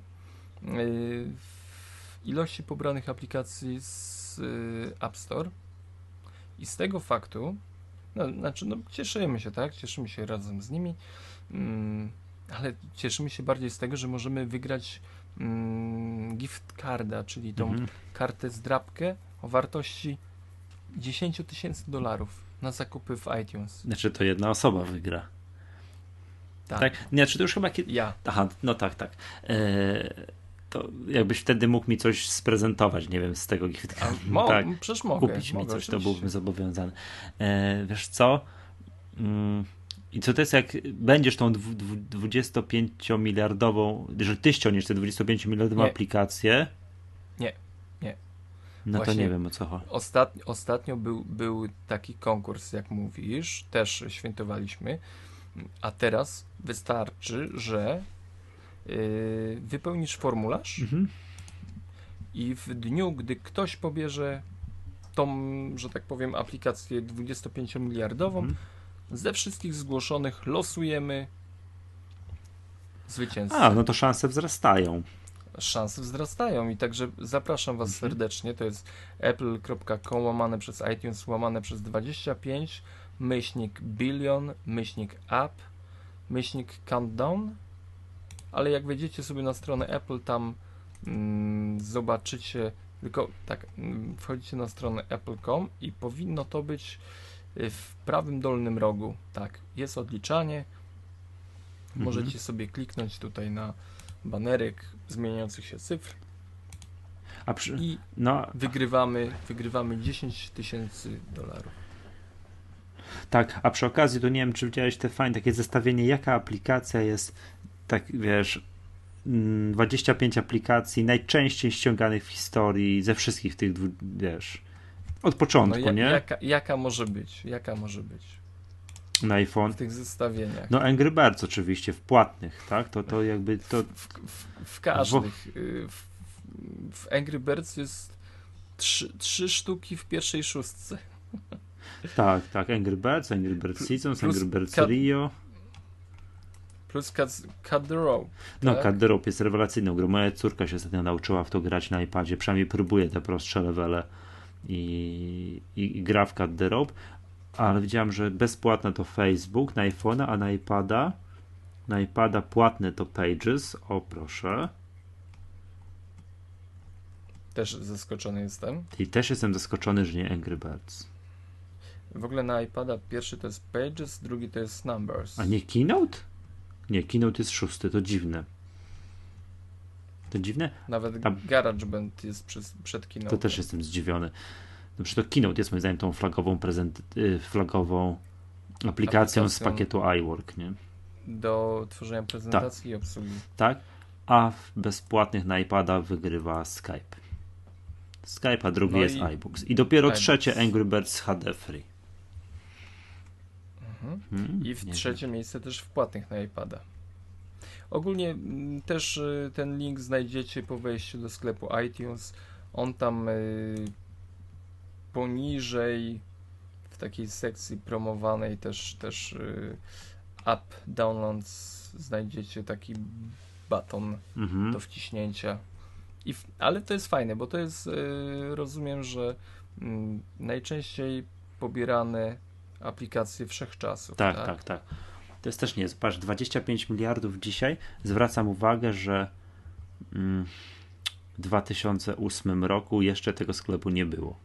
Yy, W ilości pobranych aplikacji z yy, App Store i z tego faktu, no, znaczy, no, cieszymy się, tak? Cieszymy się razem z nimi, mm, ale cieszymy się bardziej z tego, że możemy wygrać mm, gift carda, czyli tą
Mhm.
kartę zdrabkę o wartości 10 tysięcy dolarów na zakupy w iTunes.
Znaczy to jedna osoba wygra.
Tak.
Tak? Nie, czy to już chyba kiedy...
Ja.
Aha, no tak, tak. Eee, to jakbyś wtedy mógł mi coś sprezentować, nie wiem, z tego gift
A,
cardu.
mo,
tak,
przecież mogę.
kupić mi
mogę,
coś, to byłbym zobowiązany. Eee, wiesz co? Mm, I co to jest, jak będziesz tą dwu- dwu- 25-miliardową, że ty ściągniesz tę 25-miliardową
Nie.
aplikację?
Nie.
No to
Właśnie-
nie wiem o co chodzi.
Ostat, ostatnio był, był taki konkurs, jak mówisz, też świętowaliśmy, a teraz wystarczy, że yy, wypełnisz formularz
Mhm.
i w dniu, gdy ktoś pobierze tą, że tak powiem, aplikację 25-miliardową,
Mhm.
ze wszystkich zgłoszonych losujemy zwycięzcę.
A, no to szanse wzrastają.
Szanse wzrastają i także zapraszam Was
Mhm.
serdecznie. To jest apple.com łamane przez iTunes łamane przez 25 myślnik billion myślnik app myślnik countdown ale jak wejdziecie sobie na stronę Apple tam mm, zobaczycie tylko tak mm, wchodzicie na stronę apple.com i powinno to być y, w prawym dolnym rogu tak jest odliczanie
Mhm.
Możecie sobie kliknąć tutaj na banerek zmieniających się cyfr
A przy...
i
No,
wygrywamy, wygrywamy 10 tysięcy dolarów.
Tak, a przy okazji, to nie wiem, czy widziałeś te fajne takie zestawienie, jaka aplikacja jest, tak wiesz, mm, 25 aplikacji najczęściej ściąganych w historii ze wszystkich tych, wiesz, od początku,
ja-
nie?
Jaka, jaka może być? Jaka może być
Na iPhone.
w tych zestawieniach?
No Angry Birds oczywiście, w płatnych, tak? To, to jakby to...
W, w, w każdych. y, W, w Angry Birds jest trzy, trzy sztuki w pierwszej szóstce.
Tak, tak, Angry Birds, Angry Birds Seasons,
plus
Angry Birds
kat-
Rio.
Plus Cut, the Row.
No,
tak?
Cut the Rope jest rewelacyjną grą. Moja córka się ostatnio nauczyła w to grać na iPadzie, przynajmniej próbuje te prostsze levele i, i, i gra w Cut the Rope, ale widziałem, że bezpłatne to Facebook na iPhone'a, a na iPada na iPada płatne to Pages. O, proszę.
Też zaskoczony jestem.
I też jestem zaskoczony, że nie Angry Birds.
W ogóle na iPada pierwszy to jest Pages, drugi to jest Numbers.
A nie Keynote? Nie, Keynote jest szósty, to dziwne. To dziwne?
Nawet
A-
GarageBand jest przed, przed kino.
To też jestem zdziwiony. Przecież to Keynote jest moim zdaniem tą flagową prezent, y, flagową aplikacją z
Aplikacją.
pakietu iWork, nie?
Do tworzenia prezentacji i obsługi.
Tak? A w bezpłatnych na iPada wygrywa Skype. Skype, a drugi
No
jest
i-
iBooks. I dopiero
iBooks.
trzecie Angry Birds HD Free.
Mhm.
Hmm,
I w trzecie miejsce też w płatnych na iPada. Ogólnie mm, też y, ten link znajdziecie po wejściu do sklepu iTunes. On tam y, poniżej w takiej sekcji promowanej też też y, app downloads znajdziecie taki baton
Mhm.
do wciśnięcia. I ale to jest fajne, bo to jest, y, rozumiem, że mm, najczęściej pobierane aplikacje wszechczasów.
Tak, tak, tak. To jest też nie jest. Patrz, 25 miliardów dzisiaj. Zwracam uwagę, że mm, w 2008 roku jeszcze tego sklepu nie było.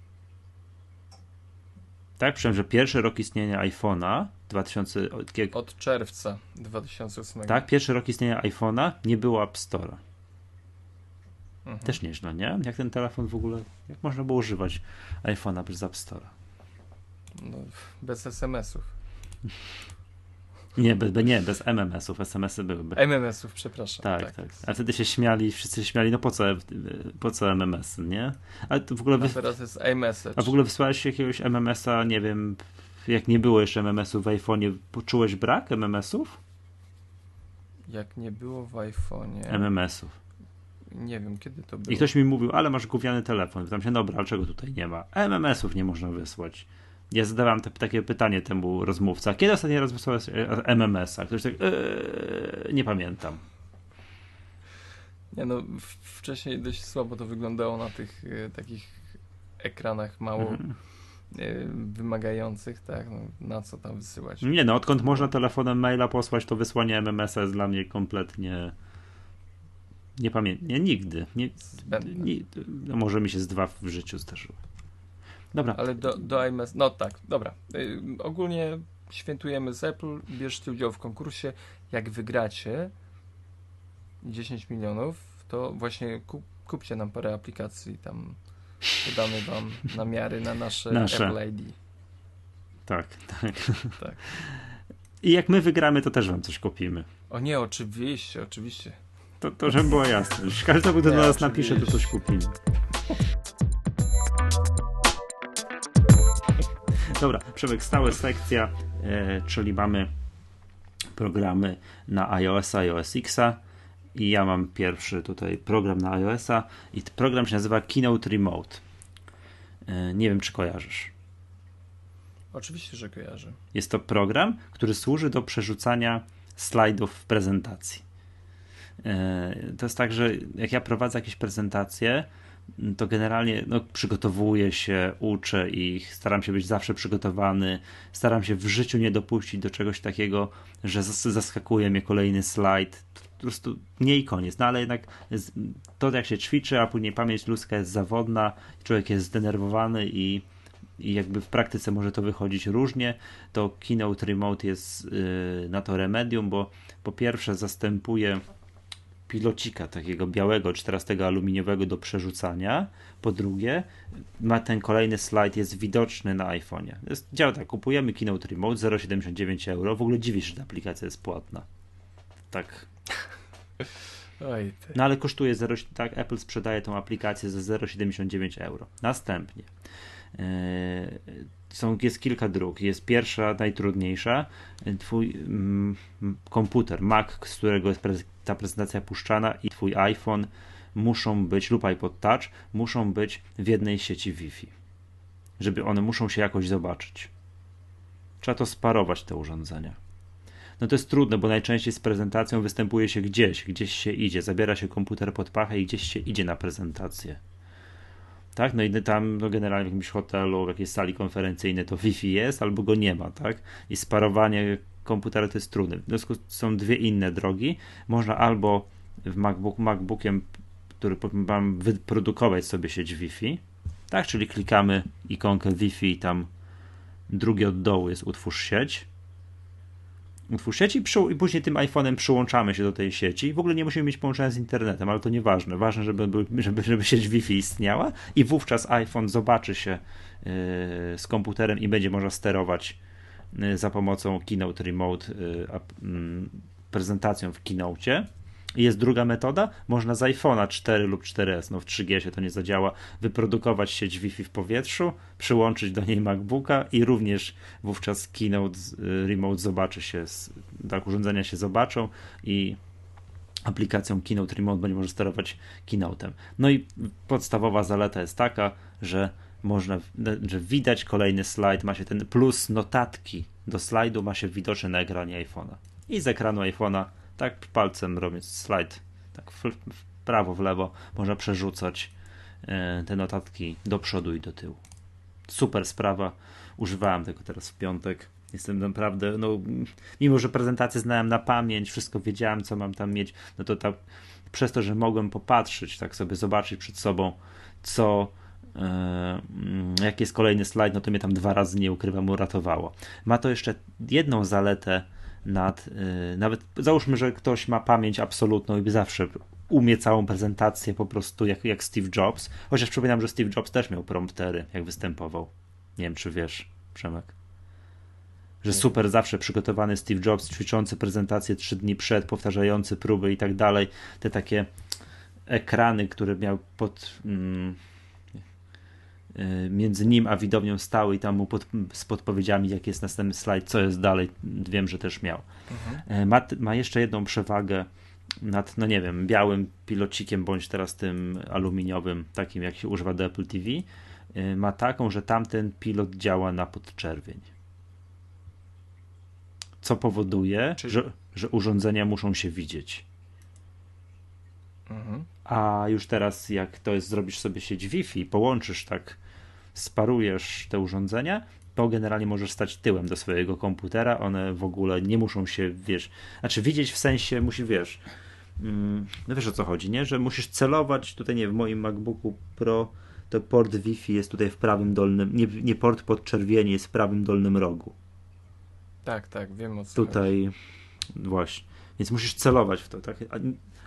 Tak, przynajmniej, że pierwszy rok istnienia iPhone'a 2000, od kie-
Od czerwca 2008.
tak, pierwszy rok istnienia iPhone'a nie było App Store'a.
Mhm.
Też nieźle, nie? Jak ten telefon w ogóle, jak można było używać iPhone'a bez App Store'a?
No, bez SMS-ów.
Nie, bez, nie, bez MMS-ów, SMS-y byłyby.
MMS-ów, przepraszam.
Tak, tak. A wtedy się śmiali, wszyscy się śmiali, no po co, po co MMS, nie? To w ogóle,
A
wy,
teraz jest iMessage.
a w ogóle wysłałeś jakiegoś MMS-a, nie wiem, jak nie było jeszcze MMS-ów w iPhone'ie, poczułeś brak MMS-ów?
Jak nie było w iPhone'ie.
MMS-ów.
Nie wiem, kiedy to było.
I ktoś mi mówił, ale masz gówniany telefon. Pytam się, dobra, ale czego tutaj nie ma? MMS-ów nie można wysłać. Ja zadawałem te, takie pytanie temu rozmówca. Kiedy ostatnio rozmawiałeś MMS-a? Ktoś tak, yy, nie pamiętam.
Nie no, wcześniej dość słabo to wyglądało na tych y, takich ekranach mało mhm. y, wymagających, tak? No, na co tam wysyłać?
Nie no, odkąd można telefonem maila posłać, to wysłanie MMS-a jest dla mnie kompletnie nie pamiętam, nie, nigdy. Nie, nie, no może mi się z dwa w życiu zdarzyło.
Dobra. Ale do, do iMess, no tak, dobra. Y, ogólnie świętujemy z Apple, bierzcie udział w konkursie. Jak wygracie 10 milionów, to właśnie kup, kupcie nam parę aplikacji, tam podamy wam namiary na nasze, nasze. Apple ID.
Tak, tak. tak. I jak my wygramy, to też wam coś kupimy.
O nie, oczywiście, oczywiście.
To, to żeby była jasność. Każdy, kto do nas napisze, to coś kupimy. Dobra, Przemek, stała sekcja, e, czyli mamy programy na iOS, iOS Xa i ja mam pierwszy tutaj program na iOS-a i program się nazywa Keynote Remote. E, nie wiem, czy kojarzysz.
Oczywiście, że kojarzę.
Jest to program, który służy do przerzucania slajdów w prezentacji. E, to jest tak, że jak ja prowadzę jakieś prezentacje, to generalnie no, przygotowuję się, uczę ich, staram się być zawsze przygotowany, staram się w życiu nie dopuścić do czegoś takiego, że zaskakuje mnie kolejny slajd. Po prostu nie i koniec. No ale jednak to, jak się ćwiczy, a później pamięć ludzka jest zawodna, człowiek jest zdenerwowany i, i jakby w praktyce może to wychodzić różnie, to Keynote Remote jest yy, na to remedium, bo po pierwsze zastępuje pilocika takiego białego, 14 aluminiowego do przerzucania. Po drugie, ma ten kolejny slajd jest widoczny na iPhone'ie. Działa tak, kupujemy Keynote Remote 0,79 euro. W ogóle dziwisz, że ta aplikacja jest płatna. Tak. No ale kosztuje 0, tak, Apple sprzedaje tą aplikację za 0,79 euro. Następnie yy, są, jest kilka dróg. Jest pierwsza, najtrudniejsza. Twój mm, komputer, Mac, z którego jest ta prezentacja puszczana i twój iPhone muszą być, lub iPod Touch, muszą być w jednej sieci Wi-Fi. Żeby one muszą się jakoś zobaczyć. Trzeba to sparować, te urządzenia. No to jest trudne, bo najczęściej z prezentacją występuje się gdzieś, gdzieś się idzie, zabiera się komputer pod pachę i gdzieś się idzie na prezentację tak? No i tam no generalnie w jakimś hotelu, w jakiejś sali konferencyjnej to Wi-Fi jest albo go nie ma, tak? I sparowanie komputera to jest. W związku są dwie inne drogi. Można albo w MacBook, MacBookiem, który mam wyprodukować sobie sieć Wi-Fi, tak? Czyli klikamy ikonkę Wi-Fi i tam drugi od dołu jest utwórz sieć utwórz sieci i później tym iPhone'em przyłączamy się do tej sieci. W ogóle nie musimy mieć połączenia z internetem, ale to nieważne. Ważne, żeby, żeby, żeby sieć Wi-Fi istniała i wówczas iPhone zobaczy się yy, z komputerem i będzie można sterować za pomocą Keynote Remote yy, prezentacją w Keynote jest druga metoda, można z iPhone'a 4 lub 4S, no w 3G się to nie zadziała, wyprodukować sieć Wi-Fi w powietrzu, przyłączyć do niej MacBooka i również wówczas Keynote y, Remote zobaczy się, tak urządzenia się zobaczą i aplikacją Keynote Remote będzie może sterować Keynote'em. No i podstawowa zaleta jest taka, że można, że widać kolejny slajd, ma się ten plus notatki do slajdu, ma się widoczny na ekranie iPhone'a. I z ekranu iPhone'a tak palcem robiąc slajd, tak w, prawo, w lewo, można przerzucać e, te notatki do przodu i do tyłu. Super sprawa. Używałem tego teraz w piątek. Jestem naprawdę, no, mimo że prezentację znałem na pamięć, wszystko wiedziałem, co mam tam mieć, no to tak, przez to, że mogłem popatrzeć, tak sobie zobaczyć przed sobą, co, e, jaki jest kolejny slajd, no to mnie tam dwa razy nie ukrywam, uratowało. Ma to jeszcze jedną zaletę, nad, y, nawet załóżmy, że ktoś ma pamięć absolutną i by zawsze umie całą prezentację po prostu jak, jak Steve Jobs, chociaż przypominam, że Steve Jobs też miał promptery, jak występował. Nie wiem, czy wiesz, Przemek. Że super zawsze przygotowany Steve Jobs, ćwiczący prezentację trzy dni przed, powtarzający próby i tak dalej. Te takie ekrany, które miał pod. Mm, między nim a widownią stały i tam mu pod, z podpowiedziami, jak jest następny slajd, co jest dalej, wiem, że też miał. Mhm. Y, ma, ma jeszcze jedną przewagę nad, no nie wiem, białym pilocikiem, bądź teraz tym aluminiowym, takim jak się używa do Apple TV, y, ma taką, że tamten pilot działa na podczerwień. Co powoduje, Czyli... że, że urządzenia muszą się widzieć. Mhm. A już teraz, jak to jest, zrobisz sobie sieć Wi-Fi, połączysz tak, sparujesz te urządzenia, to generalnie możesz stać tyłem do swojego komputera. One w ogóle nie muszą się, wiesz, znaczy widzieć w sensie, musi, wiesz, mm, no wiesz o co chodzi, nie? Że musisz celować, tutaj nie, w moim MacBooku Pro to port Wi-Fi jest tutaj w prawym dolnym, nie, nie port podczerwieni jest w prawym dolnym rogu.
Tak, tak, wiem o co
Tutaj chodzi. właśnie. Więc musisz celować w to, tak?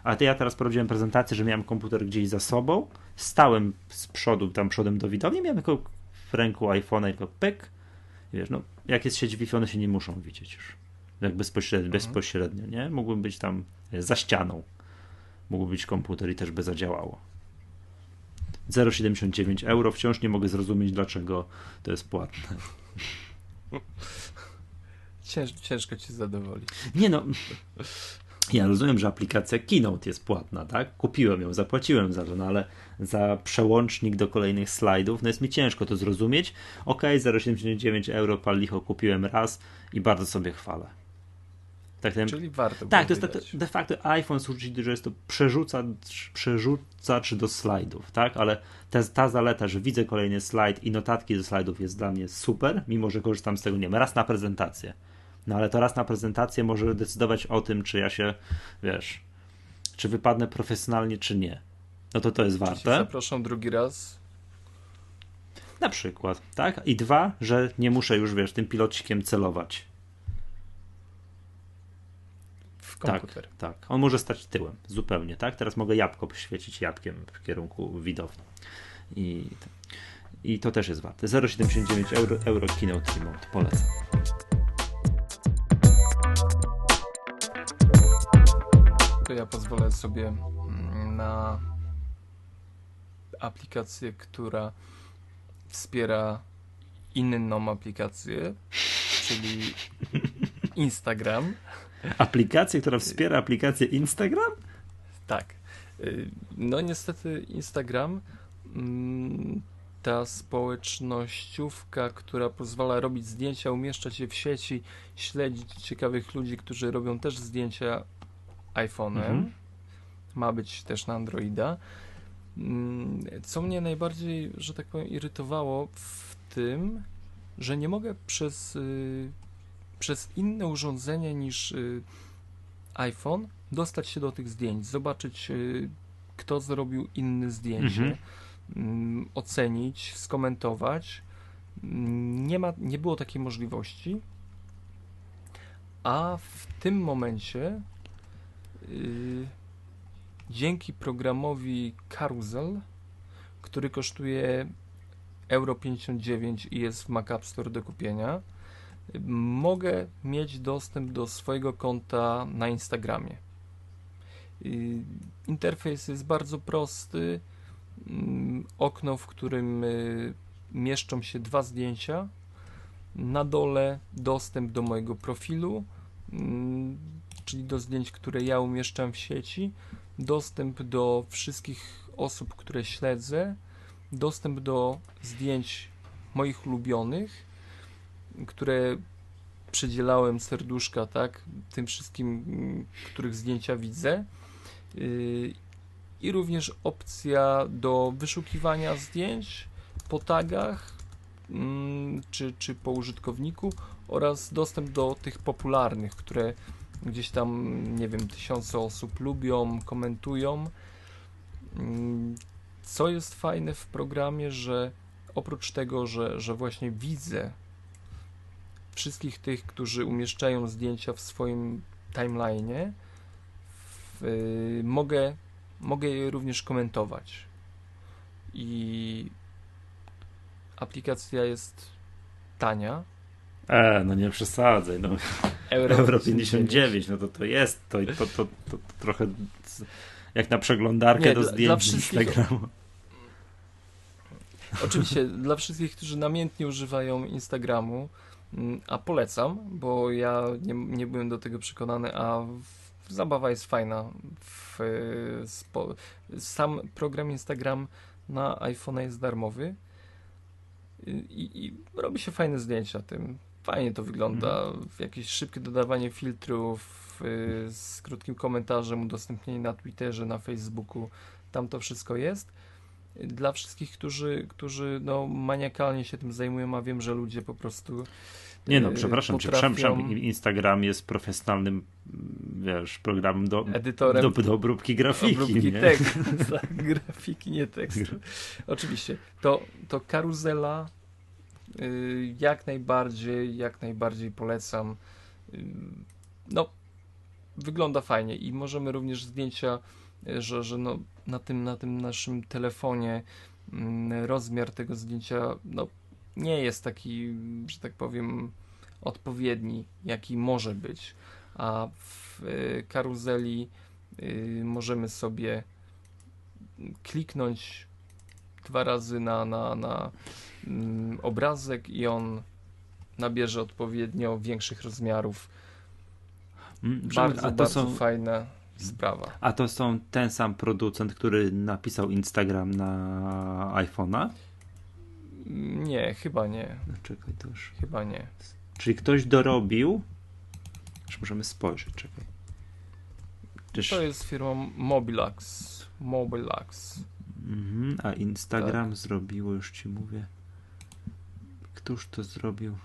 A, ty ja teraz prowadziłem prezentację, że miałem komputer gdzieś za sobą, stałem z przodu, tam przodem do widowni, miałem tylko w ręku iPhone'a i tylko pyk. I wiesz, no, jak jest sieć Wi-Fi, one się nie muszą widzieć już. Jak bezpośrednio, mhm. bezpośrednio, nie? Mógłbym być tam za ścianą. Mógłby być komputer i też by zadziałało. 0,79 euro. Wciąż nie mogę zrozumieć, dlaczego to jest płatne.
Cięż, ciężko ci zadowolić.
Nie no. Ja rozumiem, że aplikacja Keynote jest płatna, tak? Kupiłem ją, zapłaciłem za to, no ale za przełącznik do kolejnych slajdów, no jest mi ciężko to zrozumieć. Ok, 0,79 euro pal licho kupiłem raz i bardzo sobie chwalę.
Tak, ten, Czyli warto.
Tak, to jest tak, de facto iPhone służy, że jest to przerzucacz, przerzucacz do slajdów, tak? Ale ta, ta zaleta, że widzę kolejny slajd i notatki do slajdów jest dla mnie super, mimo że korzystam z tego, nie wiem, raz na prezentację. No ale to raz na prezentację może decydować o tym, czy ja się, wiesz, czy wypadnę profesjonalnie, czy nie. No to to jest warte.
Zapraszam drugi raz.
Na przykład, tak? I dwa, że nie muszę już, wiesz, tym pilocikiem celować komputer. Tak, tak. On może stać tyłem, zupełnie, tak? Teraz mogę jabłko poświecić jabłkiem w kierunku widowni. I, i to też jest warte. 0,79 euro, euro Keynote Remote. Polecam.
To ja pozwolę sobie mm, na aplikację, która wspiera inną aplikację, czyli Instagram.
Aplikację, która wspiera aplikację Instagram?
Tak. Y, no niestety Instagram, mm, ta społecznościówka, która pozwala robić zdjęcia, umieszczać je w sieci, śledzić ciekawych ludzi, którzy robią też zdjęcia iPhone'em. Mhm. Ma być też na Androida. Mm, co mnie najbardziej, że tak powiem, irytowało w tym, że nie mogę przez y, przez inne urządzenie niż y, iPhone dostać się do tych zdjęć, zobaczyć y, kto zrobił inne zdjęcie, mhm. Mm, ocenić, skomentować. Nie, ma, nie było takiej możliwości, a w tym momencie yy, dzięki programowi Carousel, który kosztuje euro 59 i jest w Mac App Store do kupienia, mogę mieć dostęp do swojego konta na Instagramie. Y, interfejs jest bardzo prosty. Mm, okno, w którym y, mieszczą się dwa zdjęcia. Na dole dostęp do mojego profilu, mm, czyli do zdjęć, które ja umieszczam w sieci. Dostęp do wszystkich osób, które śledzę. Dostęp do zdjęć moich ulubionych które przydzielałem serduszka, tak, tym wszystkim, których zdjęcia widzę. I również opcja do wyszukiwania zdjęć po tagach mm, czy, czy po użytkowniku oraz dostęp do tych popularnych, które gdzieś tam, nie wiem, tysiące osób lubią, komentują. Mm, co jest fajne w programie, że oprócz tego, że, że właśnie widzę wszystkich tych, którzy umieszczają zdjęcia w swoim timeline'ie, y, mogę, mogę je również komentować. I aplikacja jest tania.
E, no nie przesadzaj, no. Euro, Euro 59, no to to jest, to, to, to, to, trochę jak na przeglądarkę nie, do zdjęć dla Instagramu.
Oczywiście, dla wszystkich, którzy namiętnie używają Instagramu, Mm, a polecam, bo ja nie, nie byłem do tego przekonany, a zabawa jest fajna. W, spo, sam program Instagram na iPhone jest darmowy, i, i robi się fajne zdjęcia tym. Fajnie to wygląda.
Mhm.
Jakieś szybkie dodawanie filtrów y, z krótkim komentarzem, udostępnienie na Twitterze, na Facebooku. Tam to wszystko jest. Dla wszystkich, którzy, którzy no, maniakalnie się tym zajmują, a wiem, że ludzie po prostu.
Nie no,
y,
przepraszam cię,
potrafią-
przepraszam, Instagram jest profesjonalnym, wiesz, programem do,
Edytorem
do, do obróbki grafiki,
obróbki
nie?
tekstu, tak, grafiki, nie tekstu. Oczywiście. To, to karuzela y, jak najbardziej, jak najbardziej polecam. Y, no, wygląda fajnie i możemy również zdjęcia, że, że no, na, tym, na tym naszym telefonie mm, rozmiar tego zdjęcia no, nie jest taki, że tak powiem, odpowiedni, jaki może być. A w y, karuzeli y, możemy sobie kliknąć dwa razy na, na, na mm, obrazek i on nabierze odpowiednio większych rozmiarów.
Mm,
Bardzo,
a to
bardzo
są,
fajna sprawa.
a to są ten sam producent, który napisał Instagram na iPhone'a?
Nie, chyba nie.
No, czekaj, to już.
Chyba nie.
Czyli ktoś dorobił. Czy możemy spojrzeć, czekaj. Czyż...
To jest firma Mobilax. Mobilax.
Mhm, a Instagram
Tak.
zrobiło, już ci mówię. Któż to zrobił?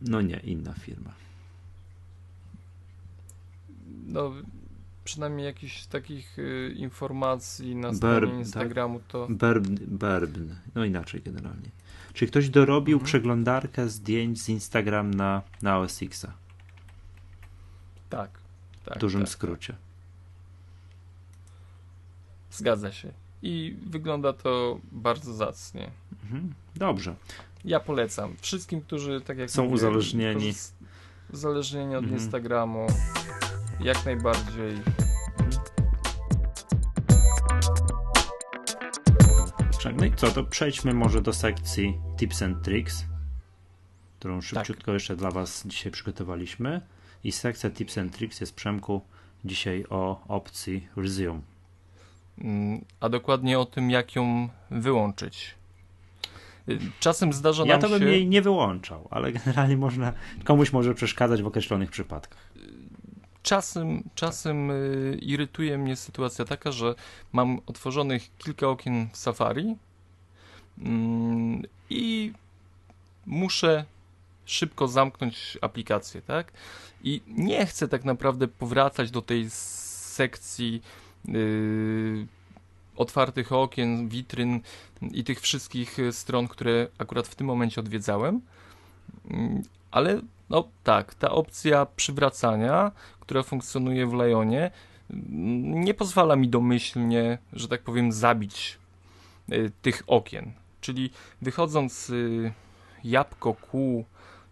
No nie, inna firma.
No, przynajmniej jakichś takich y, informacji na stronie. Instagramu to
Berbn, Berbn, no inaczej generalnie. Czyli ktoś dorobił
Mhm.
przeglądarkę zdjęć z Instagram na, na OS X-a,
tak. tak
w dużym
tak.
skrócie.
Zgadza się. I wygląda to bardzo zacnie.
Mhm. Dobrze.
Ja polecam wszystkim, którzy tak jak
Są
mówię,
uzależnieni.
Uzależnieni od
Mhm.
Instagramu. Jak najbardziej.
No i co, to przejdźmy może do sekcji Tips and Tricks, którą
Tak.
szybciutko jeszcze dla Was dzisiaj przygotowaliśmy. I sekcja Tips and Tricks jest Przemku dzisiaj o opcji Resume.
Mm, A dokładnie o tym, jak ją wyłączyć. Y, Czasem zdarza
Ja
nam
to bym
się...
jej nie wyłączał, ale generalnie można, komuś może przeszkadzać w określonych przypadkach.
Czasem, czasem y, irytuje mnie sytuacja taka, że mam otworzonych kilka okien w Safari mm, i muszę szybko zamknąć aplikację, tak? I nie chcę tak naprawdę powracać do tej sekcji y, otwartych okien, witryn i tych wszystkich stron, które akurat w tym momencie odwiedzałem. Mm, Ale no tak, ta opcja przywracania która funkcjonuje w Lionie, nie pozwala mi domyślnie, że tak powiem, zabić y, tych okien. Czyli wychodząc y, jabłko Q,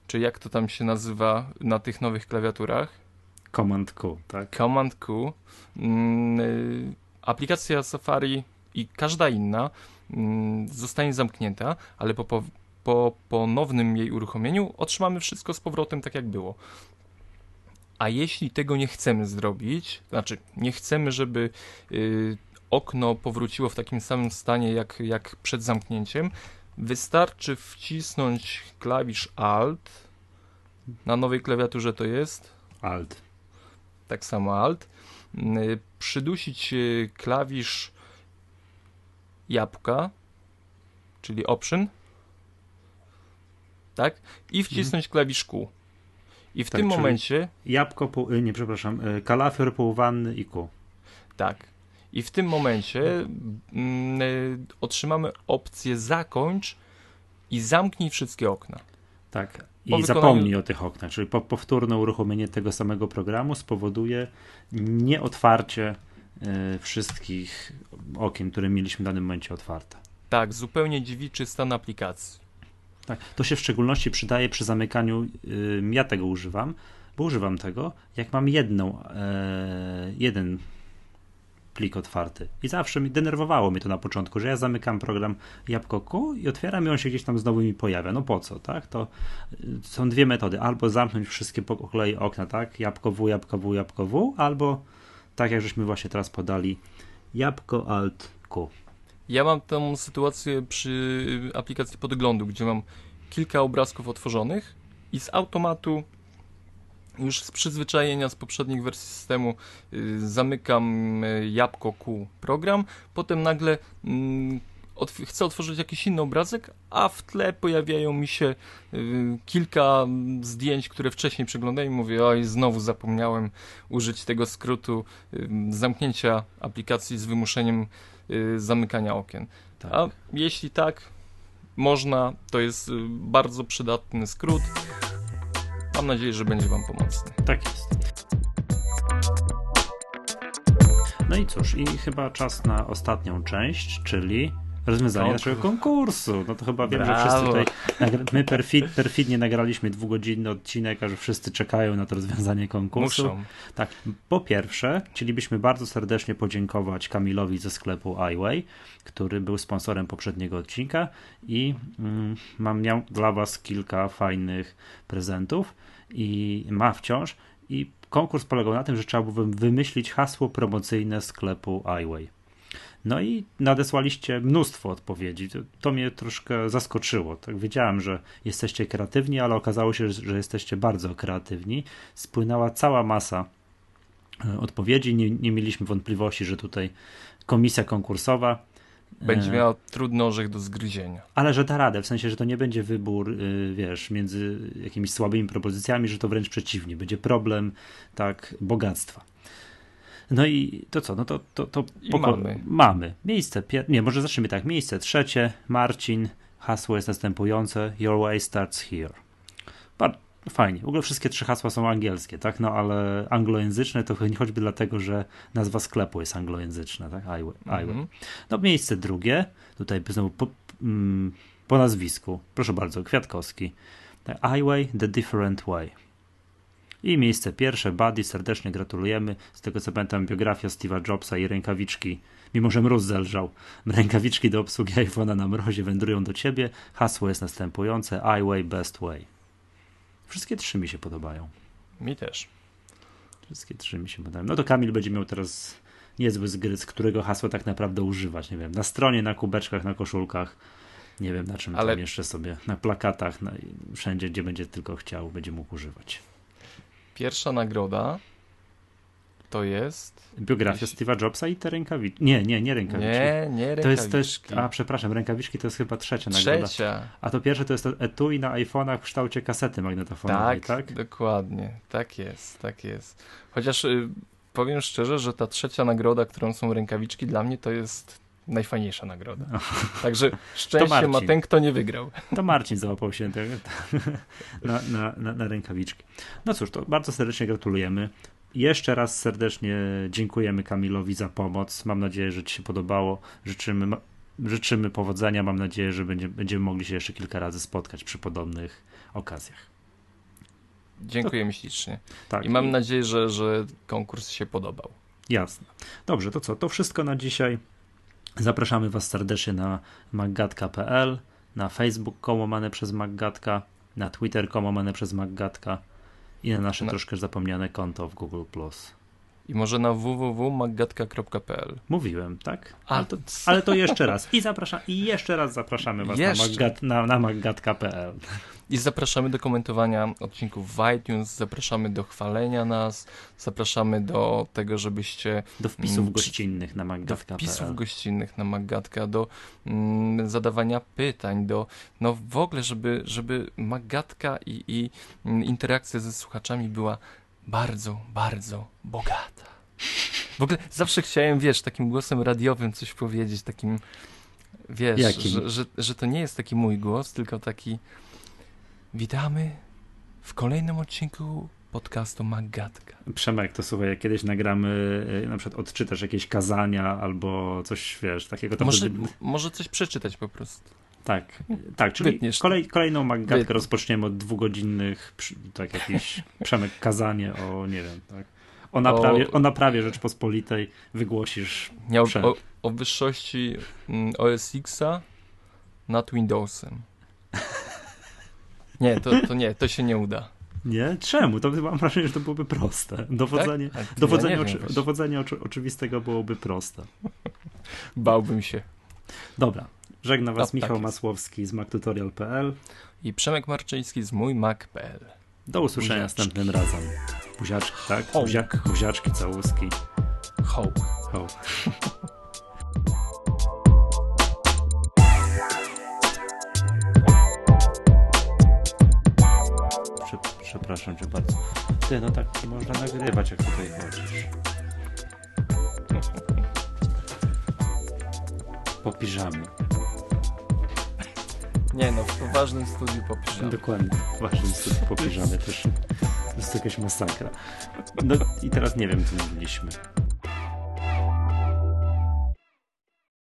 czy jak to tam się nazywa na tych nowych klawiaturach,
Command Q, tak?
Command Q, mm, y, aplikacja Safari i każda inna mm, zostanie zamknięta, ale po, po, po ponownym jej uruchomieniu otrzymamy wszystko z powrotem tak jak było. A jeśli tego nie chcemy zrobić, znaczy nie chcemy, żeby y, okno powróciło w takim samym stanie jak, jak przed zamknięciem, wystarczy wcisnąć klawisz Alt. Na nowej klawiaturze to jest
Alt.
tak samo Alt, y, przydusić y, klawisz jabłka, czyli Option, tak, i wcisnąć klawisz Q. I w
Mhm. Tak,
tym momencie,
Jabłko, pół, y, nie przepraszam, y, kalafior, półwanny i Q.
tak, i w tym momencie mm, y, otrzymamy opcję zakończ i zamknij wszystkie okna.
Tak. I
Po wykonaniu-
zapomnij o tych oknach, czyli po, powtórne uruchomienie tego samego programu spowoduje nieotwarcie y, wszystkich okien, które mieliśmy w danym momencie otwarte.
Tak, zupełnie dziewiczy stan aplikacji.
Tak. To się w szczególności przydaje przy zamykaniu, ja tego używam, bo używam tego, jak mam jedną, e, jeden plik otwarty. I zawsze mi denerwowało mnie to na początku, że ja zamykam program Jabłko i otwieram i on się gdzieś tam znowu mi pojawia. No po co, tak? To y, są dwie metody. Albo zamknąć wszystkie po kolei okna, tak? Jabłko W, Jabłko W, Jabłko W, albo tak jak żeśmy właśnie teraz podali, Jabłko Alt Q.
Ja mam tę sytuację przy aplikacji podglądu, gdzie mam kilka obrazków otworzonych i z automatu już z przyzwyczajenia z poprzednich wersji systemu y, zamykam y, jabłko Q program, potem nagle mm, otw chcę otworzyć jakiś inny obrazek, a w tle pojawiają mi się y, kilka zdjęć, które wcześniej przeglądałem i mówię, oj, znowu zapomniałem użyć tego skrótu zamknięcia aplikacji z wymuszeniem zamykania okien.
Tak.
A jeśli tak, można, to jest y, bardzo przydatny skrót. Mam nadzieję, że będzie Wam pomocny.
Tak jest. No i cóż, i chyba czas na ostatnią część, czyli rozwiązanie
Konkurs.
naszego konkursu. No to chyba wiem, że
Brawo.
wszyscy tutaj. My perfid, perfidnie nagraliśmy dwugodzinny odcinek, a że wszyscy czekają na to rozwiązanie konkursu.
Muszą.
Tak, po pierwsze, chcielibyśmy bardzo serdecznie podziękować Kamilowi ze sklepu iWay, który był sponsorem poprzedniego odcinka i mm, mam miał dla Was kilka fajnych prezentów i ma wciąż. I konkurs polegał na tym, że trzeba było wymyślić hasło promocyjne sklepu iWay. No i nadesłaliście mnóstwo odpowiedzi. To, to mnie troszkę zaskoczyło. Tak wiedziałem, że jesteście kreatywni, ale okazało się, że jesteście bardzo kreatywni. Spłynęła cała masa e, odpowiedzi. Nie, nie mieliśmy wątpliwości, że tutaj komisja konkursowa
Będzie
e,
miała trudny orzech do zgryzienia.
ale że da radę, w sensie, że to nie będzie wybór, y, wiesz, między jakimiś słabymi propozycjami, że to wręcz przeciwnie, będzie problem, tak, bogactwa. No i to co, no to, to, to
mamy.
mamy. Miejsce, pier- nie, może zacznijmy tak, miejsce trzecie, Marcin, hasło jest następujące, your way starts here. Bar- Fajnie. W ogóle wszystkie trzy hasła są angielskie, tak? No ale anglojęzyczne to choćby dlatego, że nazwa sklepu jest anglojęzyczna, tak? iWay.
Mhm.
No miejsce drugie, tutaj znowu po, mm, po nazwisku, proszę bardzo, Kwiatkowski. iWay, The Different Way. I miejsce pierwsze, Buddy, serdecznie gratulujemy. Z tego co pamiętam, biografia Steve'a Jobsa i rękawiczki, mimo że mróz zelżał, rękawiczki do obsługi iPhone'a na mrozie wędrują do ciebie. Hasło jest następujące, iWay, Best Way. Wszystkie trzy mi się podobają.
Mi też.
Wszystkie trzy mi się podobają. No to Kamil będzie miał teraz niezły zgryz, którego hasła tak naprawdę używać. Nie wiem, na stronie, na kubeczkach, na koszulkach. Nie wiem na czym
Ale-
tam jeszcze sobie, na plakatach, na, wszędzie, gdzie będzie tylko chciał, będzie mógł używać.
Pierwsza nagroda to jest.
Biografia Steve'a Jobsa i te rękawiczki. Nie, nie, nie rękawiczki.
Nie, nie
to
rękawiczki.
jest też, a przepraszam, rękawiczki to jest chyba trzecia nagroda.
Trzecia.
A to pierwsze to jest to etui na iPhone'ach w kształcie kasety magnetofonowej,
Tak,
tak?
dokładnie. Tak jest, tak jest. Chociaż y, powiem szczerze, że ta trzecia nagroda, którą są rękawiczki, dla mnie to jest najfajniejsza nagroda. Także szczęście ma ten, kto nie wygrał.
To Marcin załapał się na, na, na, na rękawiczki. No cóż, to bardzo serdecznie gratulujemy. Jeszcze raz serdecznie dziękujemy Kamilowi za pomoc. Mam nadzieję, że Ci się podobało. Życzymy, życzymy powodzenia. Mam nadzieję, że będzie, będziemy mogli się jeszcze kilka razy spotkać przy podobnych okazjach.
Dziękujemy ślicznie.
Tak.
I mam nadzieję, że, że konkurs się podobał.
Jasne. Dobrze, to co? To wszystko na dzisiaj. Zapraszamy Was serdecznie na maggatka.pl, na Facebook kołamane przez Maggatka, na Twitter kołamane przez Maggatka i na nasze
Na-
troszkę zapomniane konto w Google+.
I może na www.maggatka.pl.
Mówiłem, tak? Ale to, ale to jeszcze raz. I zapraszam, i jeszcze raz zapraszamy Was na,
Jeszcze.
na maggatka.pl.
I zapraszamy do komentowania odcinków w iTunes, zapraszamy do chwalenia nas, zapraszamy do tego, żebyście
Do wpisów
Mm,
gościnnych na
do
maggatka.pl.
wpisów gościnnych na Maggatka, do mm, zadawania pytań, do no w ogóle, żeby, żeby Maggatka i, i mm, interakcja ze słuchaczami była bardzo, bardzo bogata. W ogóle zawsze chciałem, wiesz, takim głosem radiowym coś powiedzieć, takim, wiesz, że, że, że to nie jest taki mój głos, tylko taki witamy w kolejnym odcinku podcastu Maggatka.
Przemek, to słuchaj, jak kiedyś nagramy, y, na przykład odczytasz jakieś kazania albo coś, wiesz, takiego to
Może,
wtedy-
może coś przeczytać po prostu.
Tak, tak, czyli kolej, kolejną maggatkę rozpoczniemy od dwugodzinnych, tak jakiś Przemek kazanie o, nie wiem, tak, o naprawie, o... naprawie Rzeczpospolitej wygłosisz, Przed.
o, o wyższości mm, OS Xa nad Windowsem. Nie, to, to nie, to się nie uda.
nie? Czemu? To mam wrażenie, że to byłoby proste. Dowodzenie,
Tak?
Dowodzenie,
ja
oczy, dowodzenie oczy, oczywistego byłoby proste.
Bałbym się.
Dobra, żegna Was
No, tak
Michał
jest.
Masłowski z mactutorial.pl.
I Przemek Marczyński z mój Mac.pl.
Do usłyszenia
Buziaczki.
następnym razem. Buziaczki, tak?
Ho.
Buzia, buziaczki, całuski.
Ho.
Ho. przepraszam cię bardzo. Ty, no tak nie można nagrywać, jak tutaj chodzisz. Po piżamie.
Nie no, w poważnym studiu popiszemy.
Dokładnie. Ważny jest po piżamie też. To jest jakaś masakra. No i teraz nie wiem, co mówiliśmy.